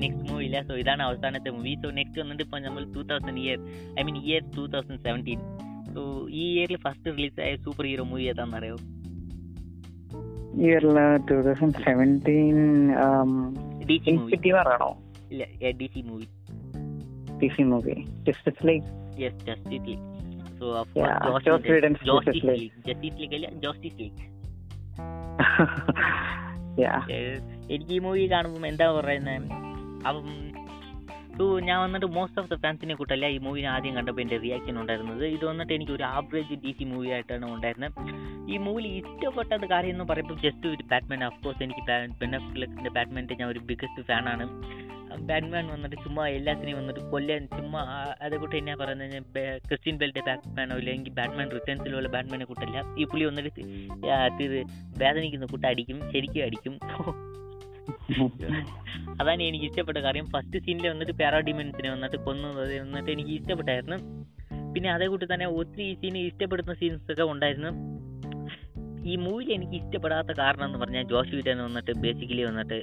Next movie ഇല്ല. So ഇതാണ് അവസാനത്തെ മൂവി സോ നെക്സ്റ്റ് വന്നിട്ട് ഇപ്പോൾ നമ്മൾ two thousand year I mean year two thousand seventeen so ഈ ഇയറിൽ ഫസ്റ്റ് റിലീസായ സൂപ്പർ ഹീറോ മൂവി ഏതാണെന്ന് അറിയോ ഇയറിൽ two thousand seventeen D C movie ആണോ? ഇല്ല D C movie D C movie Justice League yes Justice League so Justice. League Justice League അല്ല ജോസ്റ്റിസ് league എനിക്ക് ഈ മൂവി കാണുമ്പോൾ എന്താ പറയുന്നത് അപ്പം സോ ഞാൻ വന്നിട്ട് മോസ്റ്റ് ഓഫ് ദ ഫാൻസിനെ കൂട്ടല്ല ഈ മൂവി ആദ്യം കണ്ടപ്പോൾ എന്റെ റിയാക്ഷൻ ഉണ്ടായിരുന്നത്. ഇത് വന്നിട്ട് എനിക്ക് ഒരു ആവറേജ് ഡി സി മൂവി ആയിട്ടാണ് ഉണ്ടായിരുന്നത് ഈ മൂവിയിൽ ഇഷ്ടപ്പെട്ടത് കാര്യം എന്ന് പറയുമ്പോൾ ജസ്റ്റ് ഒരു ബാറ്റ്മാൻ കോഴ്സ് എനിക്ക് ബെനഫ്ലിക്കിന്റെ ബാറ്റ്മാന്റെ ഞാൻ ഒരു ബിഗസ്റ്റ് ഫാനാണ് ബാറ്റ്മാൻ വന്നിട്ട് ചുമ്മാ എല്ലാത്തിനെയും വന്നിട്ട് കൊല്ലാൻ ചുമ്മാ അതേ അതേക്കൂട്ട് എന്നാ പറയുന്നത് ക്രിസ്ത്യൻ ബെൽറ്റ് ബാറ്റ്മാനോ ഇല്ലെങ്കിൽ ബാറ്റ്മാൻ റിട്ടേൺസിലുള്ള ബാറ്റ്മാനെ കൂട്ടല്ല. ഈ പുള്ളി വന്നിട്ട് വേദനിക്കുന്ന കൂട്ട് അടിക്കും ശരിക്കും അടിക്കും. അതാണ് എനിക്ക് ഇഷ്ടപ്പെട്ട കാര്യം ഫസ്റ്റ് സീനിൽ വന്നിട്ട് പാരാഡിമെൻസിനെ വന്നിട്ട് കൊന്നത് വന്നിട്ട് എനിക്ക് ഇഷ്ടപ്പെട്ടായിരുന്നു പിന്നെ അതേ കൂട്ടി തന്നെ ഒത്തിരി സീന് ഇഷ്ടപ്പെടുന്ന സീൻസ് ഒക്കെ ഉണ്ടായിരുന്നു. ഈ മൂവിയിൽ എനിക്ക് ഇഷ്ടപ്പെടാത്ത കാരണം എന്ന് പറഞ്ഞാൽ ജോഷ് വിറ്റൻ വന്നിട്ട് ബേസിക്കലി വന്നിട്ട്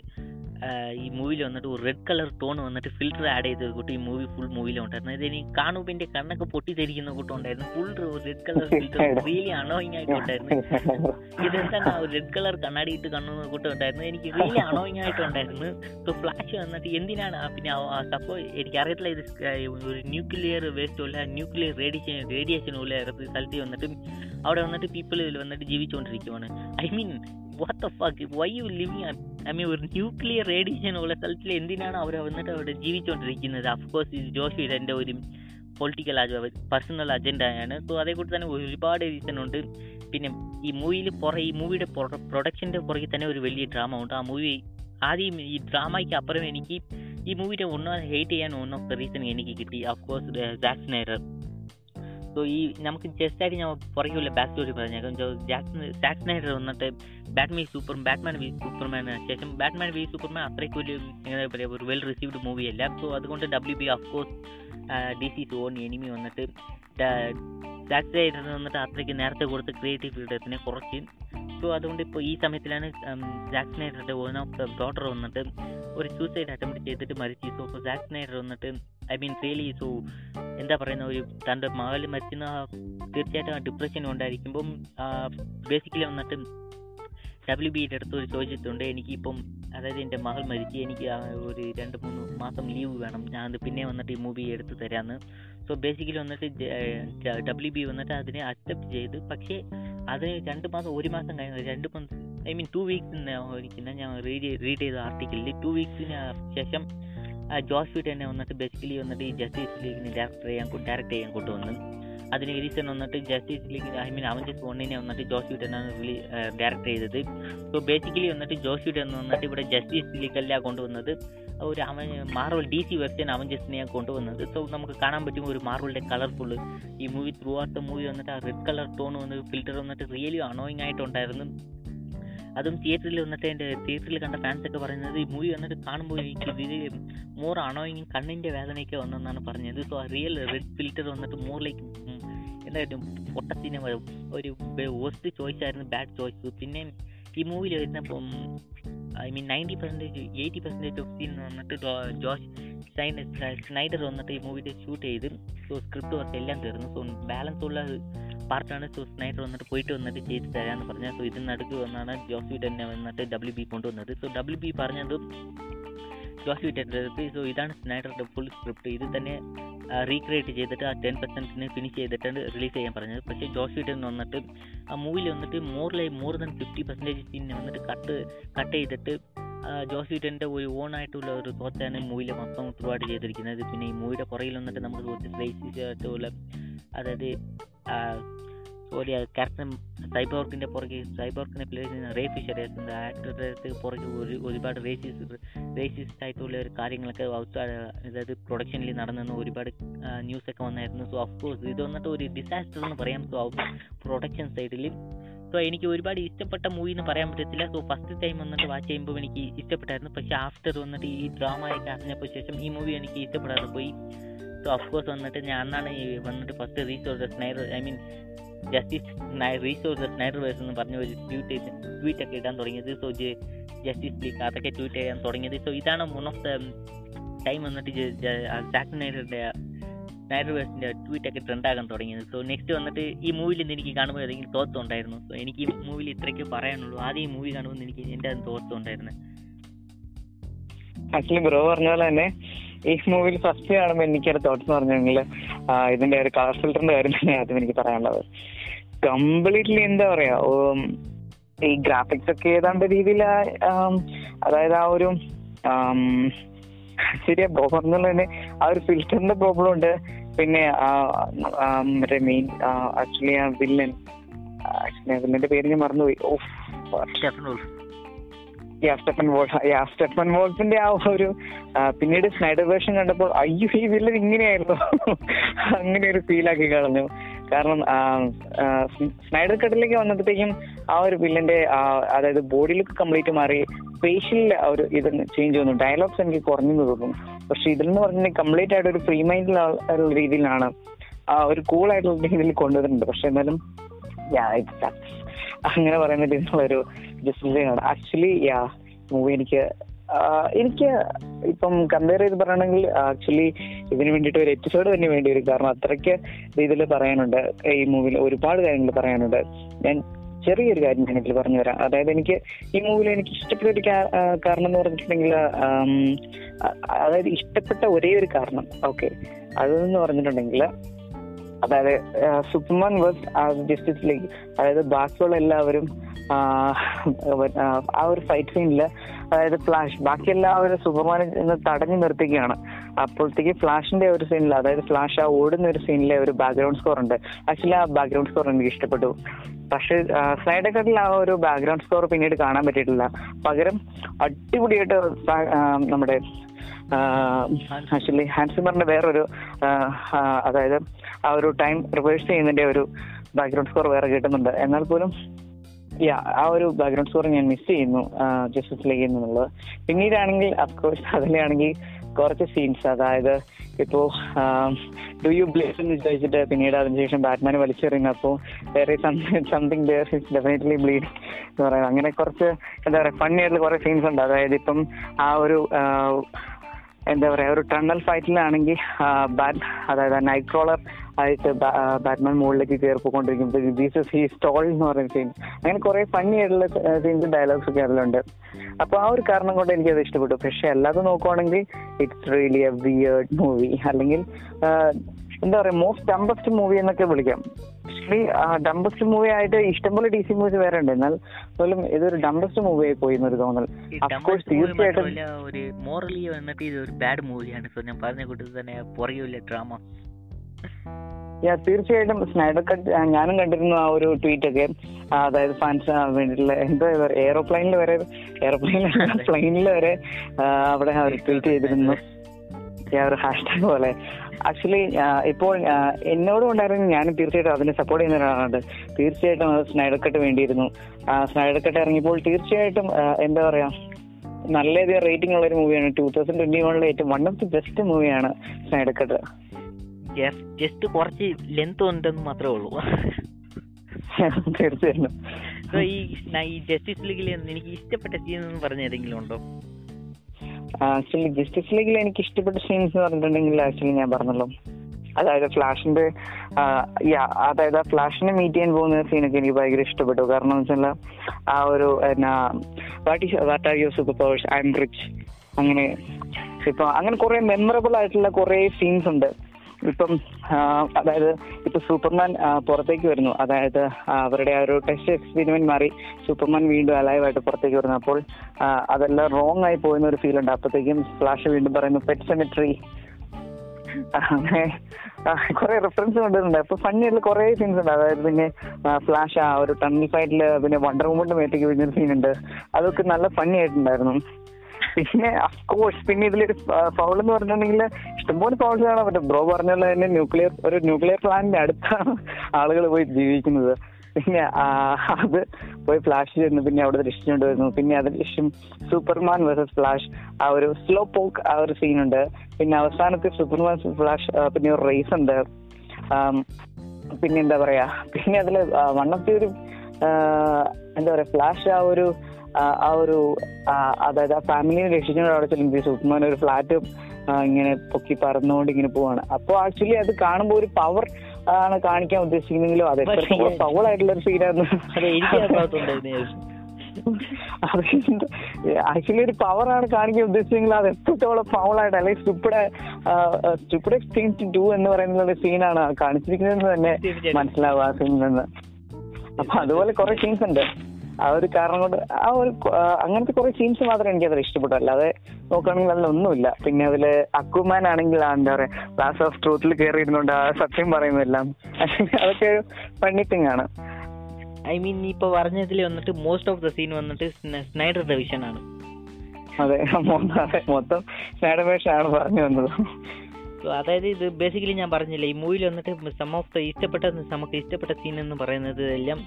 ഈ മൂവിയിൽ വന്നിട്ട് ഒരു റെഡ് കളർ ടോൺ വന്നിട്ട് ഫിൽറ്റർ ആഡ് ചെയ്ത കൂട്ടി ഈ മൂവി ഫുൾ മൂവിയിൽ ഉണ്ടായിരുന്നു. ഇത് ഇനി കാണുമ്പോൾ എന്റെ കണ്ണൊക്കെ പൊട്ടിത്തെരിക്കുന്ന കൂട്ടം full red colour filter really annoying ആയിട്ട് ഉണ്ടായിരുന്നു ഇതെന്താണ് ഒരു റെഡ് കളർ കണ്ണാടി ഇട്ട് കണ്ണുന്ന കൂട്ടം ഉണ്ടായിരുന്നു എനിക്ക് റിയലി അണോയിങ് ആയിട്ടുണ്ടായിരുന്നു ഇപ്പൊ ഫ്ലാഷ് വന്നിട്ട് എന്തിനാണ്? പിന്നെ സപ്പോ എനിക്ക് അറിയത്തില്ല ഇത് ഒരു ന്യൂക്ലിയർ വേസ്റ്റ് ഉള്ള ന്യൂക്ലിയർ റേഡിയേഷൻ റേഡിയേഷൻ ഉള്ള സ്ഥലത്ത് വന്നിട്ട്. അവിടെ വന്നിട്ട് പീപ്പിൾ വന്നിട്ട് ജീവിച്ചുകൊണ്ടിരിക്കുവാണ് I mean what the fuck why you living I mean ഒരു ന്യൂക്ലിയർ റേഡിയേഷൻ ഉള്ള സ്ഥലത്തിൽ എന്തിനാണ് അവർ വന്നിട്ട് അവിടെ ജീവിച്ചുകൊണ്ടിരിക്കുന്നത് അഫ്കോഴ്സ് ഇത് ജോഷ് എന്റെ ഒരു പൊളിറ്റിക്കൽ പേഴ്സണൽ അജണ്ടയാണ് സോ അതേക്കുറിച്ച് തന്നെ ഒരുപാട് റീസൺ ഉണ്ട്. പിന്നെ ഈ മൂവിയിൽ പുറ ഈ മൂവിയുടെ പ്രൊഡക്ഷന്റെ പുറകിൽ തന്നെ ഒരു വലിയ ഡ്രാമ ഉണ്ട്. ആ മൂവി ആദ്യം ഈ ഡ്രാമയ്ക്ക് അപ്പുറം എനിക്ക് ഈ മൂവിയുടെ ഒന്നാമത് ഹേറ്റ് ചെയ്യാൻ ഒന്നാമത്തെ റീസൺ എനിക്ക് കിട്ടി. അഫ്കോഴ്സ് ജാക്സ് സോ ഈ നമുക്ക് ജസ്റ്റായിട്ട് ഞാൻ പുറകെയുള്ള ബാക്ക് സ്റ്റോറി പറഞ്ഞേക്കാം ജാക്സൺ ജാക്സ് നൈഡർ വന്നിട്ട് Batman super Batman v Superman ശേഷം ബാറ്റ്മാൻ വി സൂപ്പർമാൻ അത്രയ്ക്ക് ഒരു എങ്ങനെ പറയുക ഒരു വെൽ റിസീവ്ഡ് മൂവി അല്ല. സോ അതുകൊണ്ട് W B of course D C on enemy വന്നിട്ട് ജാക്സ് നൈഡർ വന്നിട്ട് അത്രയ്ക്ക് നേരത്തെ കൊടുത്ത ക്രിയേറ്റീവ് ഫ്രീഡത്തിനെ കുറച്ച്. സോ അതുകൊണ്ട് ഇപ്പോൾ ഈ സമയത്തിലാണ് ജാക്സ് നൈഡറുടെ ഓൺ ഓഫ് ദ ഡോട്ടർ വന്നിട്ട് ഒരു സൂസൈഡ് അറ്റംപ്റ്റ് ചെയ്തിട്ട് മരിച്ചു. സോ ജാക്സ് നൈറ്റർ വന്നിട്ട് ഐ മീൻ റിയലി സോ എന്താ പറയുന്ന ഒരു തന്റെ മകൾ മരിക്കുന്ന തീർച്ചയായിട്ടും ആ ഡിപ്രഷൻ ഉണ്ടായിരിക്കുമ്പം ബേസിക്കലി വന്നിട്ട് ഡബ്ല്യു ബിയുടെ അടുത്ത് ഒരു ചോദിച്ചിട്ടുണ്ട്. എനിക്കിപ്പം അതായത് എന്റെ മകൾ മരിച്ച് എനിക്ക് ഒരു രണ്ട് മൂന്ന് മാസം ലീവ് വേണം. ഞാൻ പിന്നെ വന്നിട്ട് ഈ മൂവി എടുത്ത് തരാമെന്ന് സോ ബേസിക്കലി വന്നിട്ട് ഡബ്ല്യു ബി വന്നിട്ട് അതിനെ അക്സെപ്റ്റ് ചെയ്ത്. പക്ഷേ അത് രണ്ട് മാസം ഒരു മാസം കഴിഞ്ഞ രണ്ട് month I mean two weeks ഇരിക്കുന്ന ഞാൻ റീഡ് റീഡ് ചെയ്ത ആർട്ടിക്കിളിൽ ടു വീക്സിന് ശേഷം ജോസ് വീട്ട് തന്നെ വന്നിട്ട് ബേസിക്കലി വന്നിട്ട് ഈ ജസ്റ്റിസ് ലീഗിന് ഡയറക്ടർ ചെയ്യാൻ ഡയറക്റ്റ് ചെയ്യാൻ കൊണ്ടുവന്നു. അതിന് റീസൺ വന്നിട്ട് Justice League I mean Avengers വണ്ണിനെ വന്നിട്ട് ജോസ് വീട്ടനാണ് ഡയറക്റ്റ് ചെയ്തത്. സോ ബേസിക്കലി വന്നിട്ട് ജോസ് വീട്ടൻ വന്നിട്ട് ഇവിടെ ജസ്റ്റിസ് ലീഗ് അല്ല കൊണ്ടുവന്നത്. ഒരു അവൻ മാർവൽ ഡി സി വെർഷൻ അവഞ്ചസിനെയാണ് കൊണ്ടുവന്നത്. സോ നമുക്ക് കാണാൻ പറ്റും ഒരു മാർവലിന്റെ കളർഫുൾ ഈ മൂവി ത്രൂ ദ മൂവി വന്നിട്ട് ആ റെഡ് കളർ ടോൺ വന്ന് ഫിൽറ്റർ വന്നിട്ട് റിയലി അനോയിങ് ആയിട്ടുണ്ടായിരുന്നു. അതും തിയേറ്ററിൽ വന്നിട്ട് എന്റെ തിയേറ്ററിൽ കണ്ട ഫാൻസൊക്കെ പറയുന്നത് ഈ മൂവി വന്നിട്ട് കാണുമ്പോൾ എനിക്ക് ഇത് മോർ അണോയിങ് കണ്ണിന്റെ വേദനയൊക്കെ വന്നെന്നാണ് പറഞ്ഞത്. സോ റിയൽ റെഡ് ഫിൽറ്റർ വന്നിട്ട് മോർ ലൈക്ക് എന്തായാലും പൊട്ടത്തിന് ഒരു വേസ്റ്റ് ചോയ്സ് ആയിരുന്നു ബാഡ് ചോയ്സ് പിന്നെ ഈ മൂവിയിൽ വരുന്നപ്പം I mean ninety percentage eighty percentage of scene വന്നിട്ട് ജോഷ് സ്നൈഡർ വന്നിട്ട് ഈ മൂവിയുടെ ഷൂട്ട് ചെയ്ത് സോ സ്ക്രിപ്റ്റ് വർക്ക് എല്ലാം തീർന്നു. സോ ബാലൻസ് ഉള്ള പാർട്ടാണ് സോ സ്നൈഡർ വന്നിട്ട് പോയിട്ട് വന്നിട്ട് ചെയ്ത് തരാമെന്ന് പറഞ്ഞാൽ സോ ഇതിന് നടുക്ക് വന്നാണ് ജോസ് തന്നെ വന്നിട്ട് ഡബ്ല്യു ബി കൊണ്ടുവന്നത് സോ ഡബ്ല്യു ബി പറഞ്ഞതും ജോസ് വീട്ടന്റെ അടുത്ത് സോ ഇതാണ് സ്നൈഡറുടെ ഫുൾ സ്ക്രിപ്റ്റ് ഇത് തന്നെ റീക്രിയേറ്റ് ചെയ്തിട്ട് ആ ടെൻ പെർസെന്റിന് ഫിനിഷ് ചെയ്തിട്ട് റിലീസ് ചെയ്യാൻ പറഞ്ഞത്. പക്ഷേ ജോസ് വീട്ടൻ വന്നിട്ട് ആ മൂവിയിൽ വന്നിട്ട് മോർ ലൈ മോർ ദൻ ഫിഫ്റ്റി പെർസെന്റേജ് സീനെ വന്നിട്ട് കട്ട് കട്ട് ചെയ്തിട്ട് ജോസ് വീട്ടന്റെ ഓൺ ആയിട്ടുള്ള ഒരു തോത്താണ് മൂവിയിലെ മൊത്തം ത്രൂ ആയിട്ട് ചെയ്തിരിക്കുന്നത്. പിന്നെ ഈ മൂവിയുടെ പുറകിൽ വന്നിട്ട് നമുക്ക് കുറച്ച് റേസിസ് ആയിട്ടുള്ള അതായത് സോറി ക്യാപ്റ്റൻ സൈബോർക്കിന്റെ പുറകെ സൈബോർക്കിനെ പ്ലേ ചെയ്യുന്ന റേ ഫിഷർ ആക്ടറുടെ പുറകെ ഒരു ഒരുപാട് റേസിസ് റേസിസ്റ്റ് ആയിട്ടുള്ള ഒരു കാര്യങ്ങളൊക്കെ അതായത് പ്രൊഡക്ഷനിൽ നടന്നെന്ന് ഒരുപാട് ന്യൂസൊക്കെ വന്നായിരുന്നു. സോ അഫ്കോഴ്സ് ഇത് വന്നിട്ട് ഒരു ഡിസാസ്റ്റർ എന്ന് പറയാം. സോ പ്രൊഡക്ഷൻ സൈഡിൽ സോ എനിക്ക് ഒരുപാട് ഇഷ്ടപ്പെട്ട മൂവി എന്ന് പറയാൻ പറ്റത്തില്ല. സോ ഫസ്റ്റ് ടൈം വന്നിട്ട് വാച്ച് ചെയ്യുമ്പോൾ എനിക്ക് ഇഷ്ടപ്പെട്ടായിരുന്നു. പക്ഷേ ആഫ്റ്റർ വന്നിട്ട് ഈ ഡ്രാമയൊക്കെ അറിഞ്ഞപ്പോൾ ശേഷം ഈ മൂവി എനിക്ക് ഇഷ്ടപ്പെടാതെ പോയി. സോ അഫ്കോഴ്സ് വന്നിട്ട് ഞാൻ അന്നാണ് ഈ വന്നിട്ട് first the Snyder I mean Justice restore the Snyderverse എന്ന് പറഞ്ഞ ഒരു ട്വീറ്റ് ട്വീറ്റ് ഒക്കെ ഇടാൻ തുടങ്ങിയത്. സോ ജസ്റ്റിസ് ലീഗ് അതൊക്കെ ട്വീറ്റ് ചെയ്യാൻ തുടങ്ങിയത്. സോ ഇതാണ് വൺ ഓഫ് ദ ടൈം വന്നിട്ട് ജാക്ക് സ്നൈഡറിന്റെ നൈഡർ വേഴ്സിന്റെ ട്വീറ്റ് ഒക്കെ ട്രെൻഡ് ആകാൻ തുടങ്ങിയത്. സോ നെക്സ്റ്റ് വന്നിട്ട് ഈ മൂവിയിൽ നിന്ന് എനിക്ക് കാണുമ്പോൾ ഏതെങ്കിലും തോത്തം ഉണ്ടായിരുന്നു? സോ എനിക്ക് ഈ മൂവിയിൽ ഇത്രയ്ക്ക് പറയാനുള്ളൂ. ആദ്യം ഈ മൂവി കാണുമ്പോൾ എനിക്ക് എന്റെ തോത്തം ഉണ്ടായിരുന്നു. ആക്ച്വലി ബ്രോ പറഞ്ഞ പോലെ തന്നെ ഈ മൂവിയിൽ ഫസ്റ്റ് കാണുമ്പോൾ എനിക്കൊരു തോട്ട്സ് പറഞ്ഞെങ്കിൽ ഇതിന്റെ ഒരു കളർ ഫിൽറ്ററിന്റെ കാര്യം തന്നെ ആദ്യം എനിക്ക് പറയാനുള്ളത്. കംപ്ലീറ്റ്ലി എന്താ പറയാ ഈ ഗ്രാഫിക്സ് ഒക്കെ ഏതാണ്ട് രീതിയിൽ അതായത് ആ ഒരു ശരിയാ പറഞ്ഞ തന്നെ ആ ഒരു ഫിൽറ്ററിന്റെ പ്രോബ്ലം ഉണ്ട്. പിന്നെ മറ്റേ മെയിൻ ആക്ച്വലി ആ വില്ലൻ വില്ലന്റെ പേര് ഞാൻ മറന്നുപോയി. വോൾഫ് യാ വോൾഫിന്റെ ആ ഒരു പിന്നീട് സ്നൈഡർ വേർഷൻ കണ്ടപ്പോൾ അയ്യോ ഈ വില്ലൻ ഇങ്ങനെയായിരുന്നു. അങ്ങനെ ഒരു ഫീൽ ആക്കി കളഞ്ഞു. കാരണം സ്നൈഡർ കട്ടിലേക്ക് വന്നപ്പോഴത്തേക്കും ആ ഒരു വില്ലന്റെ അതായത് ബോഡി ലുക്ക് കംപ്ലീറ്റ് മാറി ഫേഷ്യൽ ഒരു ഇത് ചേഞ്ച് വന്നു. ഡയലോഗ്സ് എനിക്ക് കുറഞ്ഞു തോന്നും പക്ഷെ ഇതിലെന്ന് പറഞ്ഞിട്ടുണ്ടെങ്കിൽ കംപ്ലീറ്റ് ആയിട്ട് ഒരു ഫ്രീ മൈൻഡിലുള്ള രീതിയിലാണ് ആ ഒരു കൂൾ ആയിട്ടുള്ള രീതിയിൽ കൊണ്ടുവരുന്നുണ്ട് പക്ഷെ എന്നാലും യാ ഇറ്റ്സ് അങ്ങനെ പറയുന്ന രീതിയിലുള്ള ഒരു ജസ്റ്റിസാണ് ആക്ച്വലി യാ മൂവി എനിക്ക് എനിക്ക് ഇപ്പം കമ്പയർ ചെയ്ത് പറയണമെങ്കിൽ ആക്ച്വലി ഇതിന് വേണ്ടിയിട്ട് ഒരു എപ്പിസോഡ് തന്നെ വേണ്ടി വരും. കാരണം അത്രയ്ക്ക് രീതിയിൽ പറയാനുണ്ട്. ഈ മൂവിയിൽ ഒരുപാട് കാര്യങ്ങൾ പറയാനുണ്ട്. ഞാൻ ചെറിയൊരു കാര്യം ഞാൻ ഇതിൽ പറഞ്ഞു തരാം അതായത് എനിക്ക് ഈ മൂവിയിൽ എനിക്ക് ഇഷ്ടപ്പെട്ട ഒരു കാരണം എന്ന് പറഞ്ഞിട്ടുണ്ടെങ്കിൽ അതായത് ഇഷ്ടപ്പെട്ട ഒരേ ഒരു കാരണം ഓക്കെ അതെന്ന് പറഞ്ഞിട്ടുണ്ടെങ്കിൽ അതായത് സൂപ്പർമാൻ വേഴ്സ് ജസ്റ്റിസ് ലീഗ് അതായത് ബാക്കിയുള്ള എല്ലാവരും ആ ഒരു ഫൈറ്റ് സീനിൽ അതായത് ഫ്ലാഷ് ബാക്കി എല്ലാവരും സൂപ്പർമാനെ ഇന്ന് തടഞ്ഞു നിർത്തുകയാണ്. അപ്പോഴത്തേക്ക് ഫ്ലാഷിന്റെ ഒരു സീനിൽ അതായത് ഫ്ലാഷ് ആ ഓടുന്ന ഒരു സീനിലെ ഒരു ബാക്ക്ഗ്രൗണ്ട് സ്കോർ ഉണ്ട്. ആക്ച്വലി ആ ബാക്ക്ഗ്രൗണ്ട് സ്കോർ എനിക്ക് ഇഷ്ടപ്പെട്ടു. പക്ഷെ സൈഡ് കട്ടിൽ ആ ഒരു ബാക്ക്ഗ്രൗണ്ട് സ്കോർ പിന്നീട് കാണാൻ പറ്റിയിട്ടില്ല. പകരം അടിപൊളിയായിട്ട് നമ്മുടെ ആക്ച്വലി ഹാൻസിമറിന്റെ വേറൊരു അതായത് ആ ഒരു ടൈം റിവേഴ്സ് ചെയ്യുന്നതിന്റെ ഒരു ബാക്ക്ഗ്രൗണ്ട് സ്കോർ വേറെ കിട്ടുന്നുണ്ട്. എന്നാൽ പോലും യാ ആ ഒരു ബാക്ക്ഗ്രൗണ്ട് സ്കോർ ഞാൻ മിസ് ചെയ്യുന്നു ജസ്റ്റിസ് ലീഗ് എന്നുള്ളത്. പിന്നീടാണെങ്കിൽ അഫ്കോഴ്സ് അതിലാണെങ്കിൽ കുറച്ച് സീൻസ് അതായത് ഇപ്പോ ഡു യു ബ്ലേസ് എന്ന് ചോദിച്ചിട്ട് പിന്നീട് അതിനുശേഷം ബാറ്റ്മാൻ വലിച്ചെറിയുന്നു അപ്പോൾ വേറെ സംതിങ് ഡെഫിനറ്റ്ലി ബ്ലീഡ് എന്ന് പറയുന്നത്. അങ്ങനെ കുറച്ച് എന്താ പറയുക ഫണ്ണി ആയിട്ടുള്ള കുറെ സീൻസ് ഉണ്ട്. അതായത് ഇപ്പം ആ ഒരു എന്താ പറയാ ഒരു ടണൽ ഫൈറ്റിലാണെങ്കിൽ ബാറ്റ് അതായത് നൈറ്റ് ക്രോളർ ആയിട്ട് ബാറ്റ്മാൻ മുകളിലേക്ക് കയറി പോയിക്കൊണ്ടിരിക്കുമ്പോൾ ജീസസ് ഹി സ്റ്റോൾ എന്ന് പറയുന്ന സീൻ അങ്ങനെ കുറെ ഫണ്ണി ആയിട്ടുള്ള സീൻസ് ഡയലോഗ്സ് ഒക്കെ അതിലുണ്ട്. അപ്പൊ ആ ഒരു കാരണം കൊണ്ട് എനിക്ക് അത് ഇഷ്ടപ്പെട്ടു. പക്ഷെ അല്ലാതെ നോക്കുവാണെങ്കിൽ it's really a weird movie അല്ലെങ്കിൽ എന്താ പറയാ മോസ്റ്റ് ഡംബസ്റ്റ് മൂവി എന്നൊക്കെ വിളിക്കാം. ആക്ച്വലി ഡംബസ്റ്റ് മൂവി ആയിട്ട് ഇഷ്ടംപോലെ ഡി സി മൂവീസ് വേറെ ഉണ്ട്. എന്നാൽ പോലും ഇതൊരു ഡംബസ്റ്റ് മൂവി ആയി പോയി എന്നൊരു തോന്നൽ. അഫ്കോഴ്സ് തീർച്ചയായിട്ടും ഒരു മോറലി വന്നിട്ട് ഇത് ഒരു ബാഡ് മൂവിയാണ് സോ ഞാൻ പറഞ്ഞ കൂട്ടത്തിൽ തന്നെ പുറകില്ല ഡ്രാമ യാ തീർച്ചയായിട്ടും സ്നൈഡർ കട്ട് ഞാനും കണ്ടിരുന്നു ആ ഒരു ട്വീറ്റ് ഒക്കെ. അതായത് ഫാൻസ് വേണ്ടിയിട്ടുള്ള എന്താ എയറോപ്ലെയിനിൽ വരെ എയറോപ്ലെയിനിൽ പ്ലെയിനിൽ വരെ അവിടെ അവർ ട്വീറ്റ് ചെയ്തിരുന്നു. ഒരു ഹാഷ്ടാഗ് പോലെ. ആക്ച്വലി ഇപ്പോൾ എന്നോടും ഉണ്ടായിരുന്നു ഞാൻ തീർച്ചയായിട്ടും അതിനെ സപ്പോർട്ട് ചെയ്യുന്ന ഒരാളാണ്. തീർച്ചയായിട്ടും അത് സ്നൈഡർ കട്ട് വേണ്ടിയിരുന്നു. ആ, ഇറങ്ങിയപ്പോൾ തീർച്ചയായിട്ടും എന്താ പറയാ നല്ലധികം റേറ്റിംഗ് ഉള്ള ഒരു മൂവിയാണ് ടൂ തൗസൻഡ് ട്വന്റി വണ്ണിലെ ഏറ്റവും വൺ ഓഫ് ദി ബെസ്റ്റ് മൂവിയാണ് സ്നൈഡർ കട്ട് ജസ്റ്റ് കുറച്ച് ലെങ്ത് ഉണ്ടെന്ന് മാത്രമേ ഉള്ളൂ. തീർച്ചയായിട്ടും. ഈ ജസ്റ്റിസ് ലീഗിൽ എനിക്ക് ഇഷ്ടപ്പെട്ട സീൻ എന്ന് പറഞ്ഞ ഏതെങ്കിലും ഉണ്ടോ? ആക്ച്വലി ജസ്റ്റിസ് ലീഗിൽ എനിക്ക് ഇഷ്ടപ്പെട്ട സീൻസ് എന്ന് പറഞ്ഞിട്ടുണ്ടെങ്കിൽ ആക്ച്വലി ഞാൻ പറഞ്ഞല്ലോ. അതായത് ഫ്ലാഷിന്റെ യാ അതായത് ആ ഫ്ലാഷിനെ മീറ്റ് ചെയ്യാൻ പോകുന്ന സീനൊക്കെ എനിക്ക് ഭയങ്കര ഇഷ്ടപ്പെട്ടു. കാരണം എന്ന് വെച്ചാൽ ആ ഒരു എന്നാ what is what are your super powers I rich അങ്ങനെ ഇപ്പൊ അങ്ങനെ കുറെ മെമ്മറബിൾ ആയിട്ടുള്ള കുറെ സീൻസ് ഉണ്ട്. ഇപ്പം അതായത് ഇപ്പൊ സൂപ്പർമാൻ പുറത്തേക്ക് വരുന്നു. അതായത് അവരുടെ ആ ഒരു ടെസ്റ്റ് എക്സ്പെരിമെന്റ് മാറി സൂപ്പർമാൻ വീണ്ടും അലൈവായിട്ട് പുറത്തേക്ക് വരുന്നു. അപ്പോൾ അതെല്ലാം റോങ് ആയി പോകുന്ന ഒരു ഫീൽ ഉണ്ട്. അപ്പോഴത്തേക്കും ഫ്ലാഷ് വീണ്ടും പറയുന്നു പെറ്റ് സെമിട്രി അങ്ങനെ കുറെ റെഫറൻസ് കൊണ്ടുവരുന്നുണ്ട് അപ്പൊ ഫണ്ണിയായിട്ടുള്ള കുറെ സീൻസ് ഉണ്ട്. അതായത് പിന്നെ ഫ്ലാഷ് ആ ഒരു ടണ്ണി ഫൈറ്റിൽ പിന്നെ വണ്ടർ വുമന്റെ മേത്തേക്ക് വീഴുന്നൊരു സീൻ ഉണ്ട്. അതൊക്കെ നല്ല ഫണ്ണി ആയിട്ടുണ്ടായിരുന്നു. പിന്നെ അഫ്കോഴ്സ് പിന്നെ ഇതിലൊരു ഫൗൾ എന്ന് പറഞ്ഞിട്ടുണ്ടെങ്കിൽ ഇഷ്ടംപോലെ ഫൗൾസ് കാണാൻ പറ്റും. ബ്രോ പറഞ്ഞുള്ള തന്നെ ന്യൂക്ലിയർ ഒരു ന്യൂക്ലിയർ പ്ലാന്റിന്റെ അടുത്താണ് ആളുകൾ പോയി ജീവിക്കുന്നത്. പിന്നെ അത് പോയി ഫ്ലാഷ് ചെയ്യുന്നു. പിന്നെ അവിടെ രക്ഷിച്ചുകൊണ്ട് വരുന്നു പിന്നെ അതിനുശേഷം സൂപ്പർമാൻ വേഴ്സസ് ഫ്ലാഷ് ആ ഒരു സ്ലോ പോക്ക് ആ ഒരു സീൻ ഉണ്ട്. പിന്നെ അവസാനത്തെ സൂപ്പർമാൻ ഫ്ലാഷ് പിന്നെ ഒരു റേസ് ഉണ്ട്. പിന്നെ എന്താ പറയാ? പിന്നെ അതിൽ വൺ ഓഫ് ദി ഒരു എന്താ പറയാ? ഫ്ലാഷ് ആ ഒരു ആ, ഒരു അതായത് ആ ഫാമിലിയെ രക്ഷിച്ചുകൊണ്ട് അവിടെ ചെല്ലുമ്പോൾ സൂപ്പർമാൻ ഒരു ഫ്ലാറ്റ് ഇങ്ങനെ പൊക്കി പറന്നുകൊണ്ട് ഇങ്ങനെ പോവാണ്. അപ്പോൾ ആക്ച്വലി അത് കാണുമ്പോൾ ഒരു പവർ ആണ് കാണിക്കാൻ ഉദ്ദേശിക്കുന്നെങ്കിലും അത് പവർ ആയിട്ടുള്ള ഒരു സീനായിരുന്നു ഉണ്ടായിരുന്നു ആക്ച്വലി ഒരു പവർ ആണ് കാണിക്കാൻ ഉദ്ദേശിച്ചെങ്കിൽ അത് എത്രത്തോളം പവർ ആയിട്ട് അല്ലെങ്കിൽ സ്റ്റുപ്പിഡ് സ്റ്റുപ്പിഡ് തിങ് ടു എന്ന് പറയുന്ന ഒരു സീനാണ് കാണിച്ചിരിക്കുന്നതെന്ന് തന്നെ മനസ്സിലാവുക മനസ്സിലാവും ആ സീനിൽ നിന്ന്. അപ്പൊ അതുപോലെ കുറെ സീൻസ് ഉണ്ട്. ആ ഒരു കാരണം കൊണ്ട് ആ ഒരു അങ്ങനത്തെ കുറെ സീൻസ് മാത്രമേ എനിക്ക് അതിൽ ഇഷ്ടപ്പെട്ടു. അല്ലാതെ നോക്കുകയാണെങ്കിൽ അതിലൊന്നുമില്ല പിന്നെ അതിൽ അക്കുമാൻ ആണെങ്കിൽ ആ എന്താ പറയാ ക്ലാസ് ഓഫ് ട്രൂത്തിൽ കയറി ഇരുന്നുകൊണ്ട് ആ സത്യം പറയുന്നതെല്ലാം. അതൊക്കെ ഒരു ഫണ്ണി തിങ് ആണ്. ഐ മീൻ നീ ഇപ്പൊ പറഞ്ഞതിൽ വന്നിട്ട് മോസ്റ്റ് ഓഫ് ദ സീൻ വന്നിട്ട് സ്നൈഡർ വിഷൻ ആണ്. അതെ മൊത്തം സ്നൈഡർ ഡിവിഷൻ ആണ് പറഞ്ഞു വന്നത്. അതായത് ഇത് ബേസിക്കലി ഞാൻ പറഞ്ഞില്ല ഈ മൂവിയിൽ വന്നിട്ട് സം ഓഫ് ദ ഇഷ്ടപ്പെട്ട നമുക്ക് ഇഷ്ടപ്പെട്ട സീൻ എന്ന് പറയുന്നത് എല്ലാം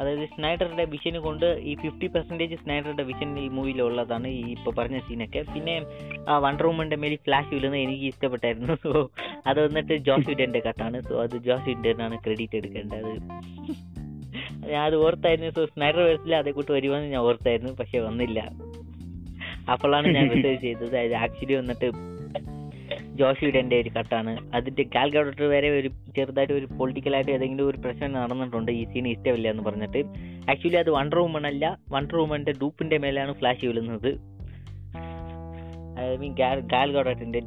അതായത് സ്നൈഡറുടെ വിഷൻ കൊണ്ട് ഈ ഫിഫ്റ്റി പെർസെന്റേജ് സ്നൈഡറുടെ വിഷൻ ഈ മൂവിയിലുള്ളതാണ് ഈ ഇപ്പോൾ പറഞ്ഞ സീനൊക്കെ പിന്നെ ആ വണ്ടർ വുമന്റെ മേലിൽ ഫ്ലാഷ് വീഴുന്നത് എനിക്ക് ഇഷ്ടപ്പെട്ടായിരുന്നു. സോ അത് വന്നിട്ട് ജോസ് വിഡന്റെ കട്ടാണ് സോ അത് ജോസ് വിഡനാണ് ക്രെഡിറ്റ് എടുക്കേണ്ടത്. ഞാൻ അത് ഓർത്തായിരുന്നു. സോ സ്നൈഡർ വേഴ്സിൽ അതേ കൂട്ട് വരുമെന്ന് ഞാൻ ഓർത്തായിരുന്നു. പക്ഷെ വന്നില്ല. അപ്പോഴാണ് ഞാൻ റിസർച്ച് ചെയ്തത്. ആക്ച്വലി വന്നിട്ട് ജോഷ് എന്റെ ഒരു കട്ടാണ്. അതിന്റെ കാൽക്കുലേറ്റർ വരെ ഒരു ചെറുതായിട്ട് ഒരു പൊളിറ്റിക്കലായിട്ട് ഏതെങ്കിലും ഒരു പ്രശ്നം നടന്നിട്ടുണ്ട് ഈ സീൻ ഇഷ്ടമില്ല എന്ന് പറഞ്ഞിട്ട്. ആക്ച്വലി അത് വണ്ടർ വുമൺ അല്ല. വണ്ടർ വുമന്റെ ഡൂപ്പിന്റെ മേലാണ് flash വിളുന്നത് I mean Gal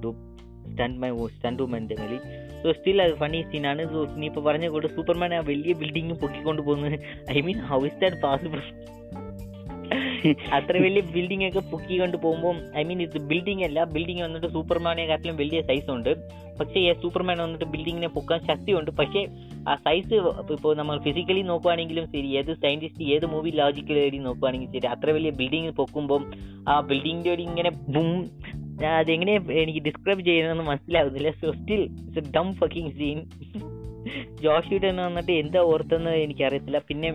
dupe stunt my stunt വുമന്റെ മേലിൽ സോ സ്റ്റിൽ അത് ഫണി സീനാണ് സോ നീ ഇപ്പോൾ പറഞ്ഞ കൂടെ സൂപ്പർമാൻ ആ വലിയ ബിൽഡിങ് പൊക്കിക്കൊണ്ട് പോകുന്നത്. I mean how is that possible അത്ര വലിയ ബിൽഡിംഗ് ഒക്കെ പൊക്കി കൊണ്ട് പോകുമ്പോൾ ഐ മീൻ ഇത് ബിൽഡിംഗ് അല്ല ബിൽഡിംഗ് വന്നിട്ട് സൂപ്പർമാനെക്കാട്ടിലും വലിയ സൈസ് ഉണ്ട്. പക്ഷേ സൂപ്പർമാൻ വന്നിട്ട് ബിൽഡിങ്ങിനെ പൊക്കാൻ ശക്തിയുണ്ട്. പക്ഷേ ആ സൈസ് ഇപ്പോൾ നമ്മൾ ഫിസിക്കലി നോക്കുവാണെങ്കിലും ശരി ഏത് സയന്റിസ്റ്റ് ഏത് മൂവി ലോജിക്കൽ ലോജിക്കലി നോക്കുവാണെങ്കിലും ശരി അത്ര വലിയ ബിൽഡിംഗ് പൊക്കുമ്പോൾ ആ ബിൽഡിങ്ങിന്റെ ഒരു ഇങ്ങനെ ബും അതെങ്ങനെ എനിക്ക് ഡിസ്ക്രൈബ് ചെയ്യുന്നതെന്ന് മനസ്സിലാവുന്നില്ല. So still it's a dumb fucking scene ജോഷിയുടെ വന്നിട്ട് എന്താ ഓർത്തെന്ന് എനിക്കറിയത്തില്ല. പിന്നെ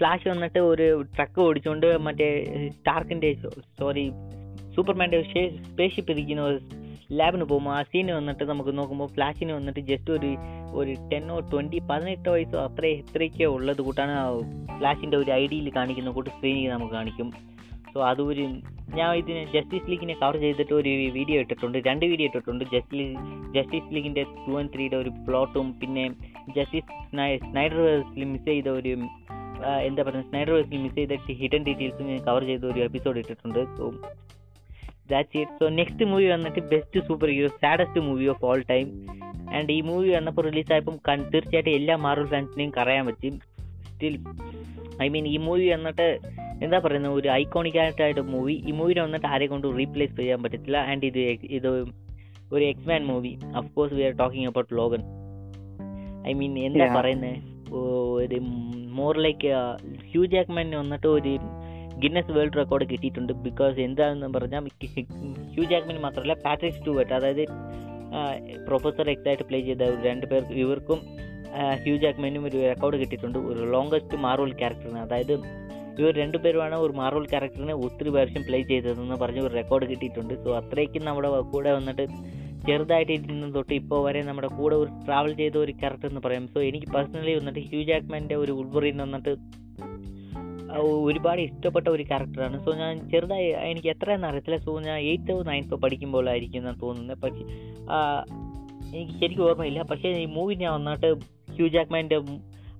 ഫ്ലാഷ് വന്നിട്ട് ഒരു ട്രക്ക് ഓടിച്ചുകൊണ്ട് മറ്റേ സ്റ്റാർക്കിന്റെ സോറി സൂപ്പർമാന്റെ സ്പേസ് ഷിപ്പ് ഇരിക്കുന്ന ഒരു ലാബിന് പോകുമ്പോൾ ആ സീന് വന്നിട്ട് നമുക്ക് നോക്കുമ്പോൾ ഫ്ലാഷിന് വന്നിട്ട് ജസ്റ്റ് ഒരു ഒരു ടെന്നോ ട്വന്റി പതിനെട്ട് വയസ്സോ അത്ര ഇത്രയൊക്കെ ഉള്ളത് കൂട്ടാണ് ഫ്ലാഷിന്റെ ഒരു ഐഡിയിൽ കാണിക്കുന്ന കൂട്ട് സ്ക്രീനിൽ നമുക്ക് കാണിക്കും. സോ അതൊരു ഞാൻ ഇതിന് ജസ്റ്റിസ് ലീഗിനെ കവർ ചെയ്തിട്ട് ഒരു വീഡിയോ ഇട്ടിട്ടുണ്ട്. രണ്ട് വീഡിയോ ഇട്ടിട്ടുണ്ട്. ജസ്റ്റിസ് ജസ്റ്റിസ് ലീഗിന്റെ ടു ആൻഡ് ത്രീയുടെ ഒരു പ്ലോട്ടും പിന്നെ ജസ്റ്റിസ് സ്നൈഡർ മിസ് ചെയ്ത ഒരു എന്താ പറയുക സ്നൈഡർ വേഴ്സിൽ മിസ് ചെയ്ത ഹിഡൻ ഡീറ്റെയിൽസ് ഞാൻ കവർ ചെയ്ത ഒരു എപ്പിസോഡ് ഇട്ടിട്ടുണ്ട്. So that's it so next movie വന്നിട്ട് best super hero saddest movie of all time and ഈ മൂവി വന്നപ്പോൾ റിലീസായപ്പം തീർച്ചയായിട്ടും എല്ലാ മാർവൽ ഫാൻസിനെയും കറയാൻ പറ്റും. സ്റ്റിൽ ഐ മീൻ ഈ മൂവി വന്നിട്ട് എന്താ പറയുന്നത് ഒരു ഐക്കോണിക് ആയിട്ടായിട്ട് മൂവി ഈ മൂവിനെ വന്നിട്ട് ആരെ കൊണ്ട് റീപ്ലേസ് ചെയ്യാൻ പറ്റത്തില്ല. ആൻഡ് ഇത് ഇത് ഒരു X Men movie of course we are talking about Logan I mean എന്താ. പറയുന്നത് ഒരു മോർ ലൈക്ക് ഹ്യൂ ജാക്മാൻ വന്നിട്ട് ഒരു ഗിന്നസ് വേൾഡ് റെക്കോർഡ് കിട്ടിയിട്ടുണ്ട്. ബിക്കോസ് എന്താണെന്ന് പറഞ്ഞാൽ ഹ്യൂ ജാക്മാൻ മാത്രമല്ല പാട്രിക് സ്റ്റുവേർട്ട് അതായത് പ്രൊഫസർ എക്സായിട്ട് പ്ലേ ചെയ്ത രണ്ട് പേർ ഇവർക്കും ഹ്യൂ ജാക്മാനും ഒരു റെക്കോർഡ് കിട്ടിയിട്ടുണ്ട്. ഒരു ലോങ്കസ്റ്റ് മാർവൽ ക്യാരക്ടറിന് അതായത് ഇവർ രണ്ടുപേരുമാണ് ഒരു മാർവൽ ക്യാരക്ടറിനെ ഒത്തിരി വേർഷം പ്ലേ ചെയ്തതെന്ന് പറഞ്ഞ് ഒരു റെക്കോർഡ് കിട്ടിയിട്ടുണ്ട്. സോ അത്രയ്ക്കും നമ്മുടെ കൂടെ വന്നിട്ട് ചെറുതായിട്ട് തൊട്ട് ഇപ്പോൾ വരെ നമ്മുടെ കൂടെ ഒരു ട്രാവൽ ചെയ്ത ഒരു ക്യാരക്ടർ എന്ന് പറയാം. സോ എനിക്ക് പേഴ്സണലി വന്നിട്ട് ഹ്യൂ ജാക്മാന്റെ ഒരു ഉൾവറിൻ വന്നിട്ട് ഒരുപാട് ഇഷ്ടപ്പെട്ട ഒരു ക്യാരക്ടറാണ് സോ ഞാൻ ചെറുതായി എനിക്ക് എത്രയെന്ന് അറിയത്തില്ല. സോ ഞാൻ എയ്ത്തോ നയൻത്തോ പഠിക്കുമ്പോഴായിരിക്കും എന്നാണ് തോന്നുന്നത്. പക്ഷേ എനിക്ക് ശരിക്കും ഓർമ്മയില്ല. പക്ഷേ ഈ മൂവി ഞാൻ വന്നിട്ട് ഹ്യൂ ജാക്മാന്റെ